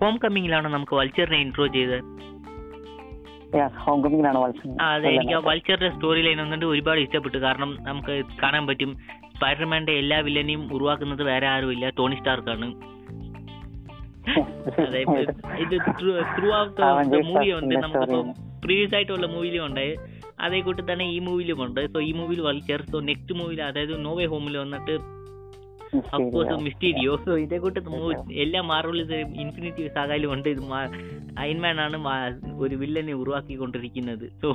ഹോം കമ്മിങ്ങിലാണ് നമുക്ക് വൾച്ചറിനെ ഇൻട്രോ ചെയ്തത്. ഹോം കമ്മിങ്ങിലാണ് അതെ എനിക്ക് ആ വൾച്ചറിന്റെ സ്റ്റോറി ലൈൻ വന്നിട്ട് ഒരുപാട് ഇഷ്ടപ്പെട്ടു. കാരണം നമുക്ക് കാണാൻ പറ്റും. സ്പൈഡർമാന്റെ എല്ലാ വില്ലനെയും ഉരുവാക്കുന്നത് വേറെ ആരുമില്ല ടോണി സ്റ്റാർക്കാണ് അതെ ഇത് ത്രൂ ഔട്ട് മൂവി ഉണ്ട്. നമുക്ക് പ്രീവിയസ് ആയിട്ടുള്ള മൂവിയിലും ഉണ്ട്. അതേ കൂട്ടി തന്നെ ഈ മൂവിയിലും ഉണ്ട്. സോ ഈ മൂവിയിൽ വൾച്ചർ. സോ നെക്സ്റ്റ് മൂവിയിൽ അതായത് നോവേ ഹോമിൽ വന്നിട്ട് അഫ്കോഴ്സ് മിസ്റ്റീരിയോ സോ ഇതേ കൂട്ട് എല്ലാ മാർവൽ ഇൻഫിനിറ്റി സാഗാലും ഉണ്ട്. ഇത് അയൺമാൻ ആണ് ഒരു വില്ലനെ ഉരുവാക്കിക്കൊണ്ടിരിക്കുന്നത് സോ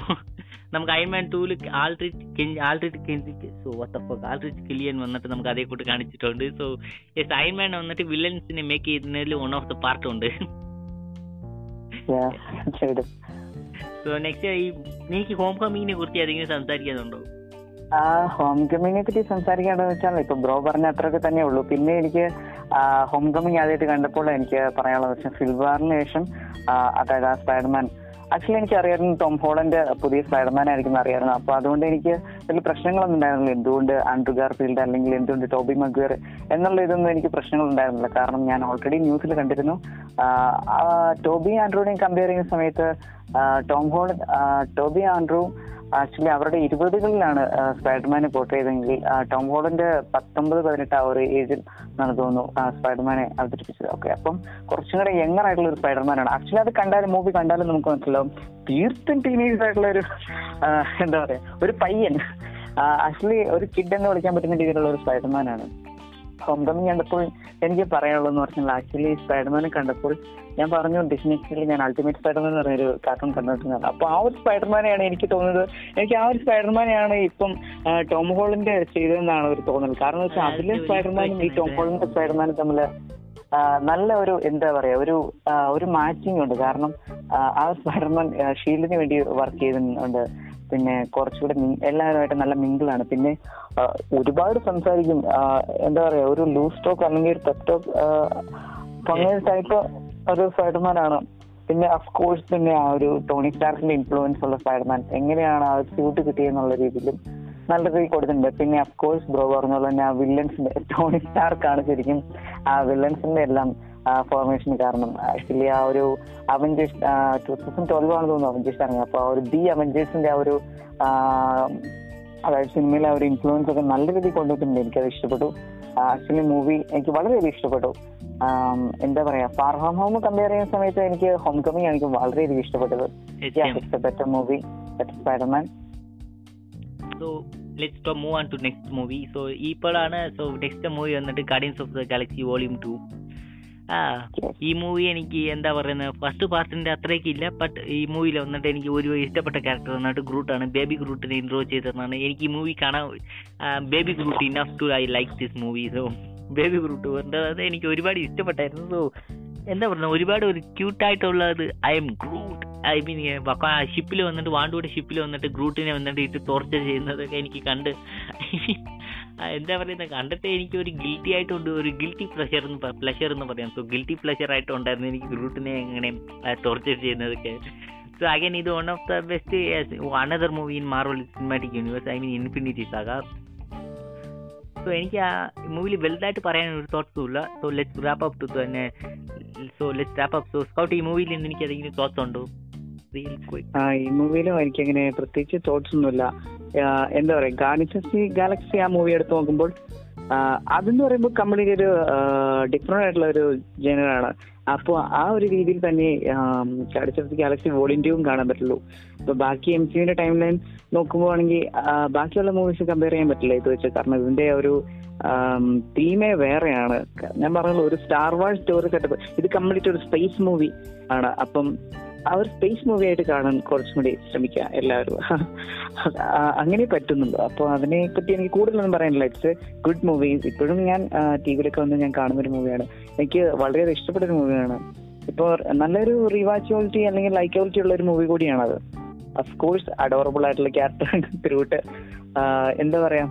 നമുക്ക് അയൺമാൻ ടൂൽ Aldrich Aldrich കെഞ്ചിക്ക് so what the fuck Aldrich Killian വന്നിട്ട് നമുക്ക് അതേ കൂട്ട് കാണിച്ചിട്ടുണ്ട്. സോ യെസ് അയൺമാൻ വന്നിട്ട് വില്ലൻസിനെ മേക്ക് ചെയ്യുന്നതിൽ വൺ ഓഫ് ദ പാർട്ട് ഉണ്ട്. സോ നെക്സ്റ്റ് ഈ എനിക്ക് ഹോം കമ്മിങ്ങിനെ കുറിച്ച് ഏതെങ്കിലും സംസാരിക്കാനുണ്ടോ ആ ഹോം കമ്മിങ്ങിനെ പറ്റി സംസാരിക്കേണ്ടതെന്ന് വെച്ചാൽ ഇപ്പൊ ബ്രോ പറഞ്ഞ അത്രയൊക്കെ തന്നെ ഉള്ളൂ. പിന്നെ എനിക്ക് ഹോം കമ്മിങ് ആദ്യമായിട്ട് കണ്ടപ്പോൾ എനിക്ക് പറയാനുള്ളത് വെച്ചാൽ ഫിൽബാറിന് ശേഷം അതായത് ആ സ്പൈഡർമാൻ ആക്ച്വലി എനിക്ക് അറിയായിരുന്നു ടോം ഹോളന്റെ പുതിയ സ്പൈഡർമാൻ ആയിരിക്കും അറിയായിരുന്നു അപ്പൊ അതുകൊണ്ട് എനിക്ക് വലിയ പ്രശ്നങ്ങളൊന്നും ഉണ്ടായിരുന്നില്ല. എന്തുകൊണ്ട് ആൻഡ്രു ഗാർഫീൽഡ് അല്ലെങ്കിൽ എന്തുകൊണ്ട് ടോബി മഗ്വർ എന്നുള്ള ഇതൊന്നും എനിക്ക് പ്രശ്നങ്ങൾ ഉണ്ടായിരുന്നില്ല. കാരണം ഞാൻ ഓൾറെഡി ന്യൂസിൽ കണ്ടിരുന്നു. ടോബി ആൻഡ്രൂനെയും കമ്പയർ ചെയ്യുന്ന സമയത്ത് ടോം ഹോൾ ടോബി ആൻഡ്രൂ ആക്ച്വലി അവരുടെ ഇരുപതുകളിലാണ് സ്പൈഡർമാനെ പോർട്ട് ചെയ്തെങ്കിൽ ടോം ഹോളിന്റെ പത്തൊമ്പത് പതിനെട്ട് ആ ഒരു ഏജിൽ എന്നാണ് തോന്നുന്നു സ്പൈഡർമാനെ അവതരിപ്പിച്ചത്. ഓക്കെ അപ്പം കുറച്ചും കൂടെ യങ്ങർ ആയിട്ടുള്ള ഒരു സ്പൈഡർമാനാണ്. ആക്ച്വലി അത് കണ്ടാലും മൂവി കണ്ടാലും നമുക്ക് മനസ്സിലാവും. തീർത്തും ടീനേജ് ആയിട്ടുള്ള ഒരു എന്താ പറയാ ഒരു പയ്യൻ ആക്ച്വലി ഒരു കിഡ് എന്ന് വിളിക്കാൻ പറ്റുന്ന രീതിയിലുള്ള ഒരു സ്പൈഡർമാനാണ്. കമ്മിങ് കണ്ടപ്പോൾ എനിക്ക് പറയാനുള്ളതെന്ന് പറഞ്ഞാൽ ആക്ച്വലി സ്പൈഡർമാനെ കണ്ടപ്പോൾ ഞാൻ പറഞ്ഞു ഡിസ്നിക്സിൽ ഞാൻ അൾട്ടിമേറ്റ് സ്പൈഡർമാൻ എന്ന് പറഞ്ഞൊരു കാർട്ടൂൺ കണ്ടിട്ടുണ്ട് അപ്പൊ ആ ഒരു സ്പൈഡർമാനെയാണ് എനിക്ക് തോന്നുന്നത്. എനിക്ക് ആ ഒരു സ്പൈഡർമാനെയാണ് ഇപ്പം ടോം ഹോളിന്റെ ചെയ്തതെന്നാണ് ഒരു തോന്നൽ. കാരണം വെച്ചാൽ അതിലെ സ്പൈഡർമാനും ഈ ടോം ഹോളിന്റെ സ്പൈഡർമാനും തമ്മിൽ നല്ല ഒരു എന്താ പറയാ ഒരു ഒരു മാച്ചിങ് ഉണ്ട്. കാരണം ആ, സ്പൈഡർമാൻ ഷീൽഡിന് വേണ്ടി വർക്ക് ചെയ്തിട്ടുണ്ട്. പിന്നെ കുറച്ചുകൂടെ എല്ലാവരുമായിട്ട് നല്ല മിങ്കിളാണ് പിന്നെ ഒരുപാട് സംസാരിക്കും. എന്താ പറയാ ഒരു ലൂസ് ടോക്ക് അല്ലെങ്കിൽ ഒരു പെപ് ടോക്ക് അങ്ങനെ ടൈപ്പ് ഒരു സ്പൈഡർമാൻ ആണ് പിന്നെ അഫ് കോഴ്സ് പിന്നെ ആ ഒരു ടോണി സ്റ്റാർക്കിന്റെ ഇൻഫ്ലുവൻസ് ഉള്ള സ്പൈഡർമാൻ. എങ്ങനെയാണ് ആ സ്യൂട്ട് കിട്ടിയെന്നുള്ള രീതിയിലും നല്ല രീതിയിൽ കൊടുത്തിട്ടുണ്ട്. പിന്നെ അഫ് കോഴ്സ് ബ്രോ പറഞ്ഞ പോലെ തന്നെ ആ വില്ലൻസിന്റെ ടോണി സ്റ്റാർക്കാണ് ശരിക്കും ആ വില്ലൻസിന്റെ എല്ലാം ഫോർമേഷൻ കാരണം. ആക്ച്വലി ആ ഒരു അവഞ്ചേഴ്സ് ടൂ തൗസൻഡ് ട്വൽവ് ആണ് തോന്നുന്നു അവഞ്ചേഴ്സ് ഇറങ്ങി അപ്പൊ ആ ഒരു ദി അവഞ്ചേഴ്സിന്റെ ആ ഒരു അതായത് സിനിമയിലെ ആ ഒരു ഇൻഫ്ലുവൻസ് ഒക്കെ നല്ല രീതിയിൽ കൊണ്ടുവന്നിട്ടുണ്ട്. എനിക്കത് ഇഷ്ടപ്പെട്ടു. ആക്ച്വലി മൂവി എനിക്ക് വളരെയധികം ഇഷ്ടപ്പെട്ടു. എന്താ പറയാ ഫാർ ഹോം ഹോം കമ്പയർ ചെയ്യുന്ന സമയത്ത് എനിക്ക് ഹോം കമ്മിങ് എനിക്ക് വളരെയധികം ഇഷ്ടപ്പെട്ടത്. Better movie better Spiderman so let's move on to next movie so ഇപ്പോഴാണ് സോ നെക്സ്റ്റ് മൂവി വന്നിട്ട് Guardians of the Galaxy volume two ആ ഈ മൂവി എനിക്ക് എന്താ പറയുന്നത്? ഫസ്റ്റ് പാർട്ടിന്റെ അത്രയ്ക്ക് ഇല്ല ബട്ട് ഈ മൂവിയിൽ വന്നിട്ട് എനിക്ക് ഒരു ഇഷ്ടപ്പെട്ട ക്യാരക്ടർ വന്നിട്ട് ഗ്രൂട്ടാണ്. ബേബി ഗ്രൂട്ടിനെ ഇൻട്രോ ചെയ്തതെന്നാണ്. എനിക്ക് ഈ മൂവി കാണാൻ Baby Groot enough to I like this movie so Baby Groot അത് എനിക്ക് ഒരുപാട് ഇഷ്ടപ്പെട്ടായിരുന്നു. സോ എന്താ പറയുക ഒരുപാട് ഒരു ക്യൂട്ടായിട്ടുള്ളത് I M Groot I mean ഷിപ്പിൽ വന്നിട്ട് വാണ്ടുവിടെ ഷിപ്പിൽ വന്നിട്ട് ഗ്രൂട്ടിനെ വന്നിട്ട് ഇട്ട് ടോർച്ചർ ചെയ്യുന്നതൊക്കെ എനിക്ക് കണ്ട് എന്താ പറയുന്നത് കണ്ടിട്ട് എനിക്ക് ഒരു ഗിൽറ്റി ആയിട്ടുണ്ട് ഒരു ഗിൽറ്റി പ്ലഷർ എന്ന് പ്ലഷർ എന്ന് പറയാം. സോ ഗിൽറ്റി പ്ലഷർ ആയിട്ട് ഉണ്ടായിരുന്നു എനിക്ക് ഗ്രൂട്ടിനെ എങ്ങനെ ടോർച്ചർ ചെയ്യുന്നതൊക്കെ. സോ അഗൈൻ ഇത് one of the best another movie in Marvel Cinematic Universe I mean Infinity Saga so എനിക്ക് ആ മൂവിയിൽ വലുതായിട്ട് പറയാൻ ഒരു തോട്ട്സും ഇല്ല. So let's wrap up to തന്നെ so let's wrap up so Scout ഈ മൂവിയിൽ നിന്ന് എനിക്ക് എന്തെങ്കിലും തോട്ട്സ് ഉണ്ടോ? ഈ മൂവിയിലും എനിക്ക് അങ്ങനെ പ്രത്യേകിച്ച് തോട്ട്സ് ഒന്നുമില്ല. എന്താ പറയാ ഗാനിസി ഗാലക്സി ആ മൂവി എടുത്ത് നോക്കുമ്പോൾ അതെന്ന് പറയുമ്പോൾ കമ്പനിക്ക് ഒരു ഡിഫറെന്റ് ആയിട്ടുള്ള ഒരു ജനറാണ് അപ്പോൾ ആ ഒരു രീതിയിൽ തന്നെ ഗാലക്സി ഗാലക്സി വോളിന്റെയും കാണാൻ പറ്റുള്ളൂ. ഇപ്പൊ ബാക്കി എം സിയുടെ ടൈം ലൈൻ നോക്കുമ്പോഴാണെങ്കിൽ ബാക്കിയുള്ള മൂവീസ് കമ്പയർ ചെയ്യാൻ പറ്റില്ല ഇത് വെച്ചാൽ കാരണം ഇതിന്റെ ഒരു തീമേ വേറെയാണ്. ഞാൻ പറഞ്ഞല്ലോ ഒരു സ്റ്റാർ വാർ സ്റ്റോറി സെറ്റപ്പ് ഇത് കംപ്ലീറ്റ് ഒരു സ്പേസ് മൂവി ആണ്. അപ്പം ആ ഒരു സ്പേസ് മൂവി ആയിട്ട് കാണാൻ കുറച്ചും കൂടി ശ്രമിക്കുക എല്ലാവരും. അങ്ങനെ പറ്റുന്നുള്ളൂ അപ്പോൾ അതിനെ പറ്റി എനിക്ക് കൂടുതലൊന്നും പറയാനില്ല. ഇറ്റ്സ് ഗുഡ് മൂവി ഇപ്പോഴും ഞാൻ ടി വിയിലൊക്കെ വന്ന് ഞാൻ കാണുന്ന ഒരു മൂവിയാണ് എനിക്ക് വളരെ ഇഷ്ടപ്പെട്ട ഒരു മൂവിയാണ് ഇപ്പോൾ നല്ലൊരു റിവാച്ചബിലിറ്റി അല്ലെങ്കിൽ ലൈക്കബിലിറ്റി ഉള്ള ഒരു മൂവി കൂടിയാണത്. അഫ്കോഴ്സ് അഡോറബിൾ ആയിട്ടുള്ള ക്യാരക്ടർ ത്രൂട്ട് എന്താ പറയാ?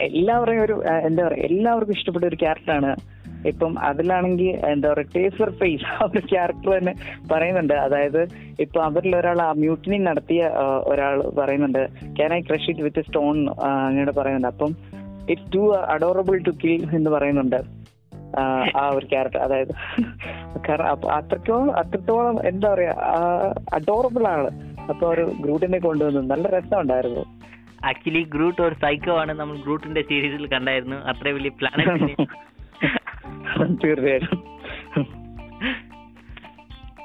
എല്ലാവരെയും ഒരു എന്താ പറയാ? എല്ലാവർക്കും ഇഷ്ടപ്പെട്ട ഒരു ക്യാരക്ടറാണ് ഇപ്പം അതിലാണെങ്കിൽ എന്താ പറയാ ടേസർ ഫേസ് ആ ഒരു ക്യാരക്ടർ തന്നെ പറയുന്നുണ്ട്. അതായത് ഇപ്പൊ അവരിൽ ഒരാൾ ആ മ്യൂട്ടിനി നടത്തിയ ഒരാൾ പറയുന്നുണ്ട് can I crush it with stone അങ്ങനെ പറയുന്നുണ്ട്. അപ്പം it too adorable to kill എന്ന് പറയുന്നുണ്ട് ആ, ഒരു ക്യാരക്ടർ അതായത് കാരണം അത്രത്തോളം അത്രത്തോളം എന്താ പറയാ അഡോറബിൾ ആണ്. അപ്പൊ ഒരു ഗ്രൂട്ടിനെ കൊണ്ടുവന്നു. നല്ല രസമുണ്ടായിരുന്നു. ആക്ച്വലി ഗ്രൂട്ട് ഒരു സൈക്കോ ആണ്. നമ്മൾ ഗ്രൂട്ടിന്റെ സീരീസിൽ കണ്ടായിരുന്നു. അത്ര വലിയ പ്ലാനറ്റിനെ തീർച്ചയായിട്ടും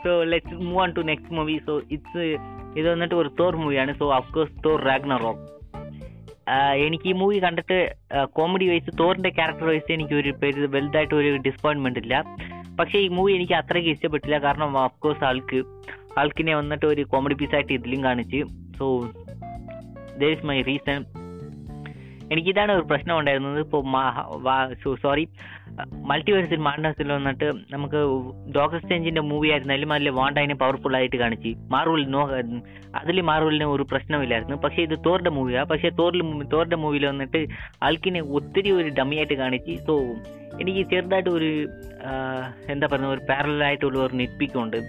so let's move on to next movie so it's ഇത് വന്നിട്ട് ഒരു തോർ മൂവിയാണ് so of course Thor Ragnarok എനിക്ക് ഈ മൂവി കണ്ടിട്ട് കോമഡി വൈസ് തോറിന്റെ ക്യാരക്ടർ വൈസ് എനിക്ക് ഒരു വലുതായിട്ട് ഒരു ഡിസപ്പോയിൻമെന്റ് ഇല്ല. പക്ഷേ ഈ മൂവി എനിക്ക് അത്രയ്ക്ക് ഇഷ്ടപ്പെട്ടില്ല. കാരണം അഫ്കോഴ്സ് ആൾക്ക് ആൾക്കിനെ വന്നിട്ട് ഒരു കോമഡി പീസായിട്ട് ഇതിലും കാണിച്ച്. So there is my reason എനിക്കിതാണ് ഒരു പ്രശ്നം ഉണ്ടായിരുന്നത്. ഇപ്പോൾ സോറി മൾട്ടിവേഴ്സിൽ മാർഡേഴ്സിൽ വന്നിട്ട് നമുക്ക് ഡോക്ടർ സ്റ്റേഞ്ചിന്റെ മൂവി ആയിരുന്നാലും അതിൽ വാണ്ടായിനെ പവർഫുൾ ആയിട്ട് കാണിച്ച്. മാർവൽ നോ അതിൽ മാർവലിന് ഒരു പ്രശ്നമില്ലായിരുന്നു. പക്ഷേ ഇത് തോറിന്റെ മൂവിയാണ് പക്ഷേ തോറിൽ തോറിന്റെ മൂവിയിൽ വന്നിട്ട് ആൾക്കിനെ ഒത്തിരി ഒരു ഡമ്മിയായിട്ട് കാണിച്ച്. സോ എനിക്ക് ചെറുതായിട്ട് ഒരു എന്താ പറയുക ഒരു പാരലായിട്ടുള്ള ഒരു നിപ്പിക്കുണ്ട്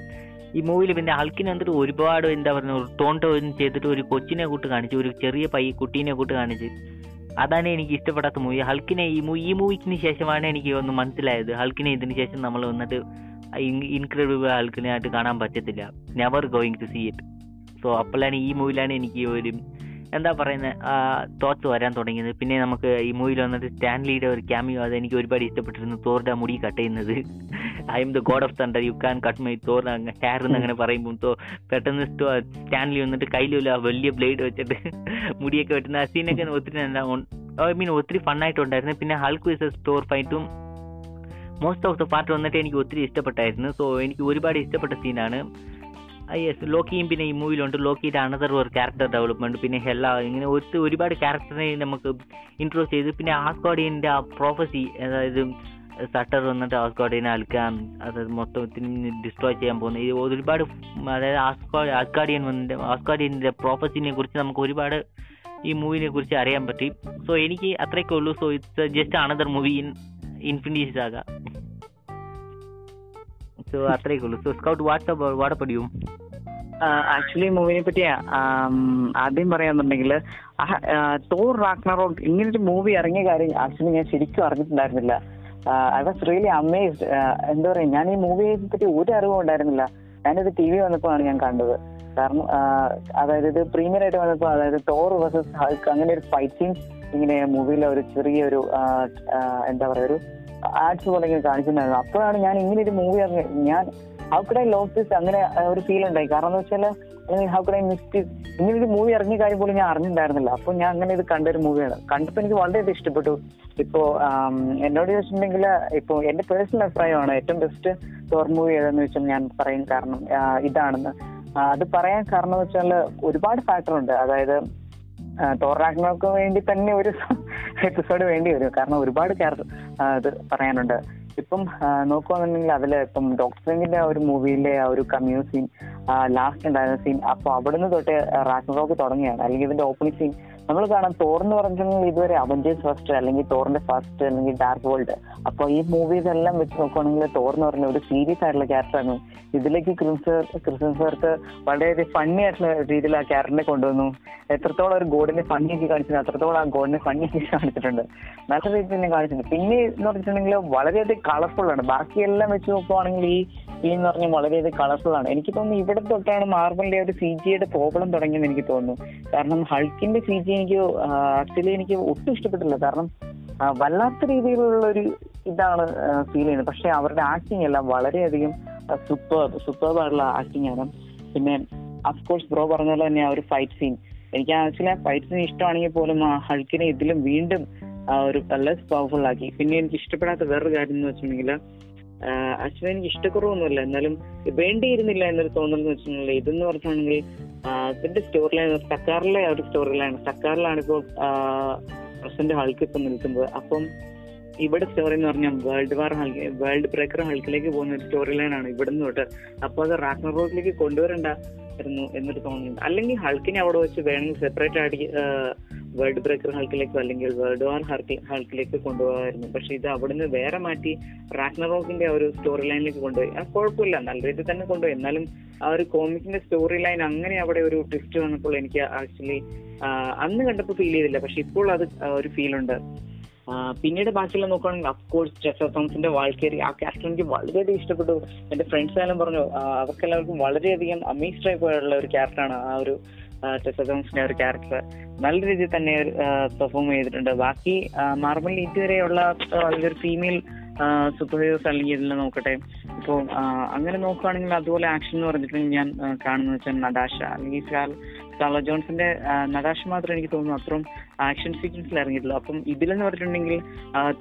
ഈ മൂവിയിൽ പിന്നെ ഹൾക്കിന് വന്നിട്ട് ഒരുപാട് എന്താ പറയുക ടോൺ ടോൺ ചെയ്തിട്ട് ഒരു കൊച്ചിനെ കൂട്ട് കാണിച്ചു ഒരു ചെറിയ പയ്യ കുട്ടീനെ കൂട്ട് കാണിച്ച്. അതാണ് എനിക്ക് ഇഷ്ടപ്പെടാത്ത മൂവി ഹൾക്കിനെ ഈ മൂവി ഈ മൂവിക്കിന് ശേഷമാണ് എനിക്ക് ഒന്ന് മനസ്സിലായത്. ഹൾക്കിനെ ഇതിന് ശേഷം നമ്മൾ വന്നിട്ട് ഇൻക്രെഡിബിൾ ഹൾക്കിനെ ആയിട്ട് കാണാൻ പറ്റത്തില്ല. Never going to see it so അപ്പോഴാണ് ഈ മൂവിയിലാണ് എനിക്ക് ഒരു എന്താ പറയുന്നത് തോത്ത് വരാൻ തുടങ്ങിയത്. പിന്നെ നമുക്ക് ഈ മൂവിയിൽ വന്നിട്ട് സ്റ്റാൻലിയുടെ ഒരു ക്യാമിയോ അത് എനിക്ക് ഒരുപാട് ഇഷ്ടപ്പെട്ടിരുന്നു. തോറിന്റെ മുടി കട്ട് ചെയ്യുന്നത്. I'm the god of thunder you can cut my Thor hair എന്ന് അങ്ങനെ പറയുമ്പോൾ തോ പെട്ടെന്ന് സ്റ്റാൻലി വന്നിട്ട് കയ്യിലുള്ള വലിയ ബ്ലേഡ് വെച്ചിട്ട് മുടിയൊക്കെ വെട്ടുന്ന ആ സീനൊക്കെ ഒത്തിരി നല്ല ഐ മീൻ ഒത്തിരി ഫണ്ണായിട്ടുണ്ടായിരുന്നു പിന്നെ ഹൾക്ക് വിസസ് സ്റ്റോർ ഫൈറ്റും മോസ്റ്റ് ഓഫ് ദ പാർട്ട് വന്നിട്ട് എനിക്ക് ഒത്തിരി ഇഷ്ടപ്പെട്ടായിരുന്നു. സോ എനിക്ക് ഒരുപാട് ഇഷ്ടപ്പെട്ട സീനാണ് യെസ് ലോക്കിയും പിന്നെ ഈ മൂവിയിലുണ്ട് ലോക്കിയുടെ അനദർ ഒരു ക്യാരക്ടർ ഡെവലപ്മെന്റ് പിന്നെ ഹെല്ല ഇങ്ങനെ ഒരു ഒരുപാട് ക്യാരക്ടറിനെ നമുക്ക് ഇൻട്രോസ് ചെയ്തു. പിന്നെ ആസ്കോഡിയന്റെ ആ പ്രോഫസി അതായത് സട്ടർ വന്നിട്ട് ആസ്കോഡിയനെ അൽക്കാൻ അതായത് മൊത്തത്തിന് ഡിസ്ട്രോയ് ചെയ്യാൻ പോകുന്നത് ഈ ഒരുപാട് അതായത് ആസ്കോ ആസ്കാഡിയൻ വന്നിട്ട് ആസ്കാഡിയന്റെ പ്രോഫസിനെ കുറിച്ച് നമുക്ക് ഒരുപാട് ഈ മൂവിനെ കുറിച്ച് അറിയാൻ പറ്റി. സോ എനിക്ക് അത്രയൊക്കെ ഉള്ളൂ. So it's just another movie in Infinity Saga so ഉള്ളൂ. സോ സ്കൗട്ട് വാട്സപ്പ് വാടപ്പടിയും ആക്ച്വലി മൂവിനെ പറ്റി ആം, ആദ്യം പറയാന്നുണ്ടെങ്കിൽ തോർ റാക്നറോക്ക് ഇങ്ങനൊരു മൂവി ഇറങ്ങിയ കാര്യം ആക്ച്വലി ഞാൻ ശരിക്കും അറിഞ്ഞിട്ടുണ്ടായിരുന്നില്ല. ഐ വാസ് റിയലി അമേസ്ഡ് എന്താ പറയാ ഞാൻ ഈ മൂവിയെ പറ്റി ഒരു അറിവും ഉണ്ടായിരുന്നില്ല. ഞാനിത് ടി വി വന്നപ്പോഴാണ് ഞാൻ കണ്ടത്. കാരണം അതായത് ഇത് പ്രീമിയർ ആയിട്ട് വന്നപ്പോൾ അതായത് ടോർ വേഴ്സസ് ഹൾക്ക് അങ്ങനെ ഒരു ഫൈറ്റ് സീൻ ഇങ്ങനെ മൂവിയിലെ ഒരു ചെറിയൊരു എന്താ പറയാ ഒരു ആഡ്സ് പോലെ കാണിച്ചിട്ടുണ്ടായിരുന്നു. അപ്പോഴാണ് ഞാൻ ഇങ്ങനെ ഒരു മൂവി ഞാൻ ഹൗ കുഡ് ഐ ദിസ് അങ്ങനെ ഒരു ഫീൽ ഉണ്ടായി. കാരണം എന്താ വെച്ചാൽ അല്ലെങ്കിൽ ഹൗ കുഡ് ഐ മിസ് ഇങ്ങനെ ഒരു മൂവി ഇറങ്ങിയ കാര്യം പോലും ഞാൻ അറിഞ്ഞിട്ടുണ്ടായിരുന്നില്ല. അപ്പൊ ഞാൻ അങ്ങനെ ഇത് കണ്ടൊരു മൂവിയാണ് കണ്ടപ്പോൾ എനിക്ക് വളരെയധികം ഇഷ്ടപ്പെട്ടു. ഇപ്പോ എന്നോട് ചോദിച്ചിട്ടുണ്ടെങ്കിൽ ഇപ്പോ എന്റെ പേഴ്സണൽ അഭിപ്രായമാണ് ഏറ്റവും ബെസ്റ്റ് ടോർ മൂവി ഏതെന്ന് വെച്ചാൽ ഞാൻ പറയും കാരണം ഇതാണെന്ന്. അത് പറയാൻ കാരണം വെച്ചാൽ ഒരുപാട് ഫാക്ടർ ഉണ്ട്. അതായത് തോറാഗ്നോക്ക് വേണ്ടി തന്നെ ഒരു എപ്പിസോഡ് വേണ്ടി വരും. കാരണം ഒരുപാട് ഇത് പറയാനുണ്ട്. ഇപ്പം നോക്കുകയാണെന്നുണ്ടെങ്കിൽ അതിൽ ഇപ്പം ഡോക്ടർ സിംഗിന്റെ ഒരു മൂവിയിലെ ആ ഒരു കമ്മ്യൂ സീൻ ലാസ്റ്റ് ഉണ്ടായിരുന്ന സീൻ അപ്പൊ അവിടുന്ന് തൊട്ട് റാക്ക് തുടങ്ങിയാണ്. അല്ലെങ്കിൽ ഇതിന്റെ ഓപ്പണിംഗ് സീൻ നമ്മൾ കാണാം തോർ എന്ന് പറഞ്ഞിട്ടുണ്ടെങ്കിൽ ഇതുവരെ അവഞ്ചേഴ്സ് ഫസ്റ്റ് അല്ലെങ്കിൽ തോറിന്റെ ഫസ്റ്റ് അല്ലെങ്കിൽ ഡാർക്ക് വേൾഡ് അപ്പൊ ഈ മൂവീസ് എല്ലാം വെച്ച് നോക്കുവാണെങ്കിൽ തോർ എന്ന് പറഞ്ഞ ഒരു സീരിയസ് ആയിട്ടുള്ള ക്യാരക്ടറാണ് ഇതിലേക്ക് ക്രിംസർ ക്രിസ്ത്യൻ സാർക്ക് വളരെയധികം ഫണ്ണി ആയിട്ടുള്ള രീതിയിൽ ആ ക്യാരക്ടറിനെ കൊണ്ടുവന്നു. എത്രത്തോളം ഒരു ഗോഡിനെ ഫണ്ണി ആക്കി കാണിച്ചിട്ടുണ്ട് അത്രത്തോളം ആ ഗോഡിനെ ഫണ്ണി ആക്കി കാണിച്ചിട്ടുണ്ട്. നല്ല രീതിയിൽ തന്നെ കാണിച്ചിട്ടുണ്ട്. പിന്നെ എന്ന് പറഞ്ഞിട്ടുണ്ടെങ്കിൽ വളരെയധികം കളർഫുൾ ആണ്. ബാക്കിയെല്ലാം വെച്ച് നോക്കുവാണെങ്കിൽ ഈ ഈ എന്ന് പറഞ്ഞാൽ വളരെയധികം കളർഫുൾ ആണ്. എനിക്ക് തോന്നുന്നു ഇവിടെ തൊട്ടാണ് മാർബിളിന്റെ ഒരു സി ജിയുടെ പ്രോബ്ലം തുടങ്ങിയെന്ന് എനിക്ക് തോന്നുന്നു. കാരണം ഹൾക്കിന്റെ സി ജി എനിക്ക് ആക്ച്വലി എനിക്ക് ഒട്ടും ഇഷ്ടപ്പെട്ടില്ല. കാരണം വല്ലാത്ത രീതിയിലുള്ള ഒരു ഇതാണ് ഫീൽ ചെയ്യുന്നത്. പക്ഷെ അവരുടെ ആക്ടിങ് എല്ലാം വളരെയധികം സൂപ്പർ സൂപ്പർ ആയിട്ടുള്ള ആക്ടിങ് ആണ്. പിന്നെ അഫ്കോഴ്സ് ബ്രോ പറഞ്ഞ പോലെ തന്നെ ആ ഒരു ഫൈറ്റ് സീൻ എനിക്ക് ആക്ച്വലി ആ ഫൈറ്റ് സീൻ ഇഷ്ടമാണെങ്കിൽ പോലും ആ ഹൾക്കിനെ ഇതിലും വീണ്ടും ഒരു ലെസ് പവർഫുൾ ആക്കി. പിന്നെ എനിക്ക് ഇഷ്ടപ്പെടാത്ത വേറൊരു കാര്യം എന്ന് വെച്ചിട്ടുണ്ടെങ്കിൽ എനിക്ക് ഇഷ്ടക്കുറവൊന്നുമില്ല. എന്നാലും വേണ്ടിയിരുന്നില്ല എന്നൊരു തോന്നൽ എന്ന് വെച്ചിട്ടുണ്ടെങ്കിൽ ഇതെന്ന് പറഞ്ഞിട്ടുണ്ടെങ്കിൽ ഇതിന്റെ സ്റ്റോറി ലൈൻ സക്കാറിലെ ഒരു സ്റ്റോറി ലൈൻ സക്കാറിലാണ് ഇപ്പോൾ പ്രസന്റ് ഹൾക്ക് ഇപ്പം നിൽക്കുന്നത്. അപ്പം ഇവിടെ സ്റ്റോറി എന്ന് പറഞ്ഞാൽ World War Hulk World Breaker ഹൾക്കിലേക്ക് പോകുന്ന ഒരു സ്റ്റോറി ലൈൻ ആണ് ഇവിടെ നിന്ന് തൊട്ട്. അപ്പോൾ അത് റാക്ക് റോഡിലേക്ക് കൊണ്ടുവരണ്ടായിരുന്നു എന്നൊരു തോന്നുന്നുണ്ട് അല്ലെങ്കിൽ ഹൾക്കിനെ അവിടെ വെച്ച് വേണമെങ്കിൽ സെപ്പറേറ്റ് ആയിട്ട് വേൾഡ് ബ്രേക്കർ ഹൾക്കിലേക്കോ അല്ലെങ്കിൽ വേൾഡ് വാർ ഹൾക്കിലേക്ക് കൊണ്ടുപോകാമായിരുന്നു. പക്ഷെ ഇത് അവിടുന്ന് വേറെ മാറ്റി റാഗ്നറോക്കിന്റെ ആ ഒരു സ്റ്റോറി ലൈനിലേക്ക് കൊണ്ടുപോയി. അത് കുഴപ്പമില്ല. നല്ല രീതിയിൽ തന്നെ കൊണ്ടുപോയി. എന്നാലും ആ ഒരു കോമിക്സിന്റെ സ്റ്റോറി ലൈൻ അങ്ങനെ അവിടെ ഒരു ട്വിസ്റ്റ് വന്നപ്പോൾ എനിക്ക് ആക്ച്വലി അന്ന് കണ്ടപ്പോൾ ഫീൽ ചെയ്തില്ല. പക്ഷെ ഇപ്പോൾ അത് ഒരു ഫീൽ ഉണ്ട്. പിന്നീട് ബാക്കിയുള്ള നോക്കുകയാണെങ്കിൽ അഫ്കോഴ്സ് ജെഫ് തോമസിന്റെ വാൾക്കേരി ആ ക്യാരക്ടർ എനിക്ക് വളരെയധികം ഇഷ്ടപ്പെട്ടു. എന്റെ ഫ്രണ്ട്സ് എല്ലാം പറഞ്ഞു അവർക്കെല്ലാവർക്കും വളരെയധികം അമേസ്ഡ് ആയി പോയുള്ള ഒരു ക്യാരക്ടറാണ് ആ ഒരു ചെസ തോമസിന്റെ ഒരു ക്യാരക്ടർ നല്ല രീതിയിൽ തന്നെ പെർഫോം ചെയ്തിട്ടുണ്ട്. ബാക്കി മാർബിൾ ഇതുവരെയുള്ള വലിയൊരു ഫീമെയിൽ സൂപ്പർ ഹീറോസ് അല്ലെങ്കിൽ ഇതിൽ നോക്കട്ടെ. ഇപ്പോൾ അങ്ങനെ നോക്കുകയാണെങ്കിൽ അതുപോലെ ആക്ഷൻ എന്ന് പറഞ്ഞിട്ടുണ്ടെങ്കിൽ ഞാൻ കാണുന്നത് വെച്ചാൽ നടാശ അല്ലെങ്കിൽ സ്കാർ ജോൺസന്റെ ആ, മാത്രം എനിക്ക് തോന്നുന്നു അത്രയും ആക്ഷൻ സീക്വൻസിൽ ഇറങ്ങിയിട്ടുള്ളൂ. അപ്പം ഇതിലെന്ന് പറഞ്ഞിട്ടുണ്ടെങ്കിൽ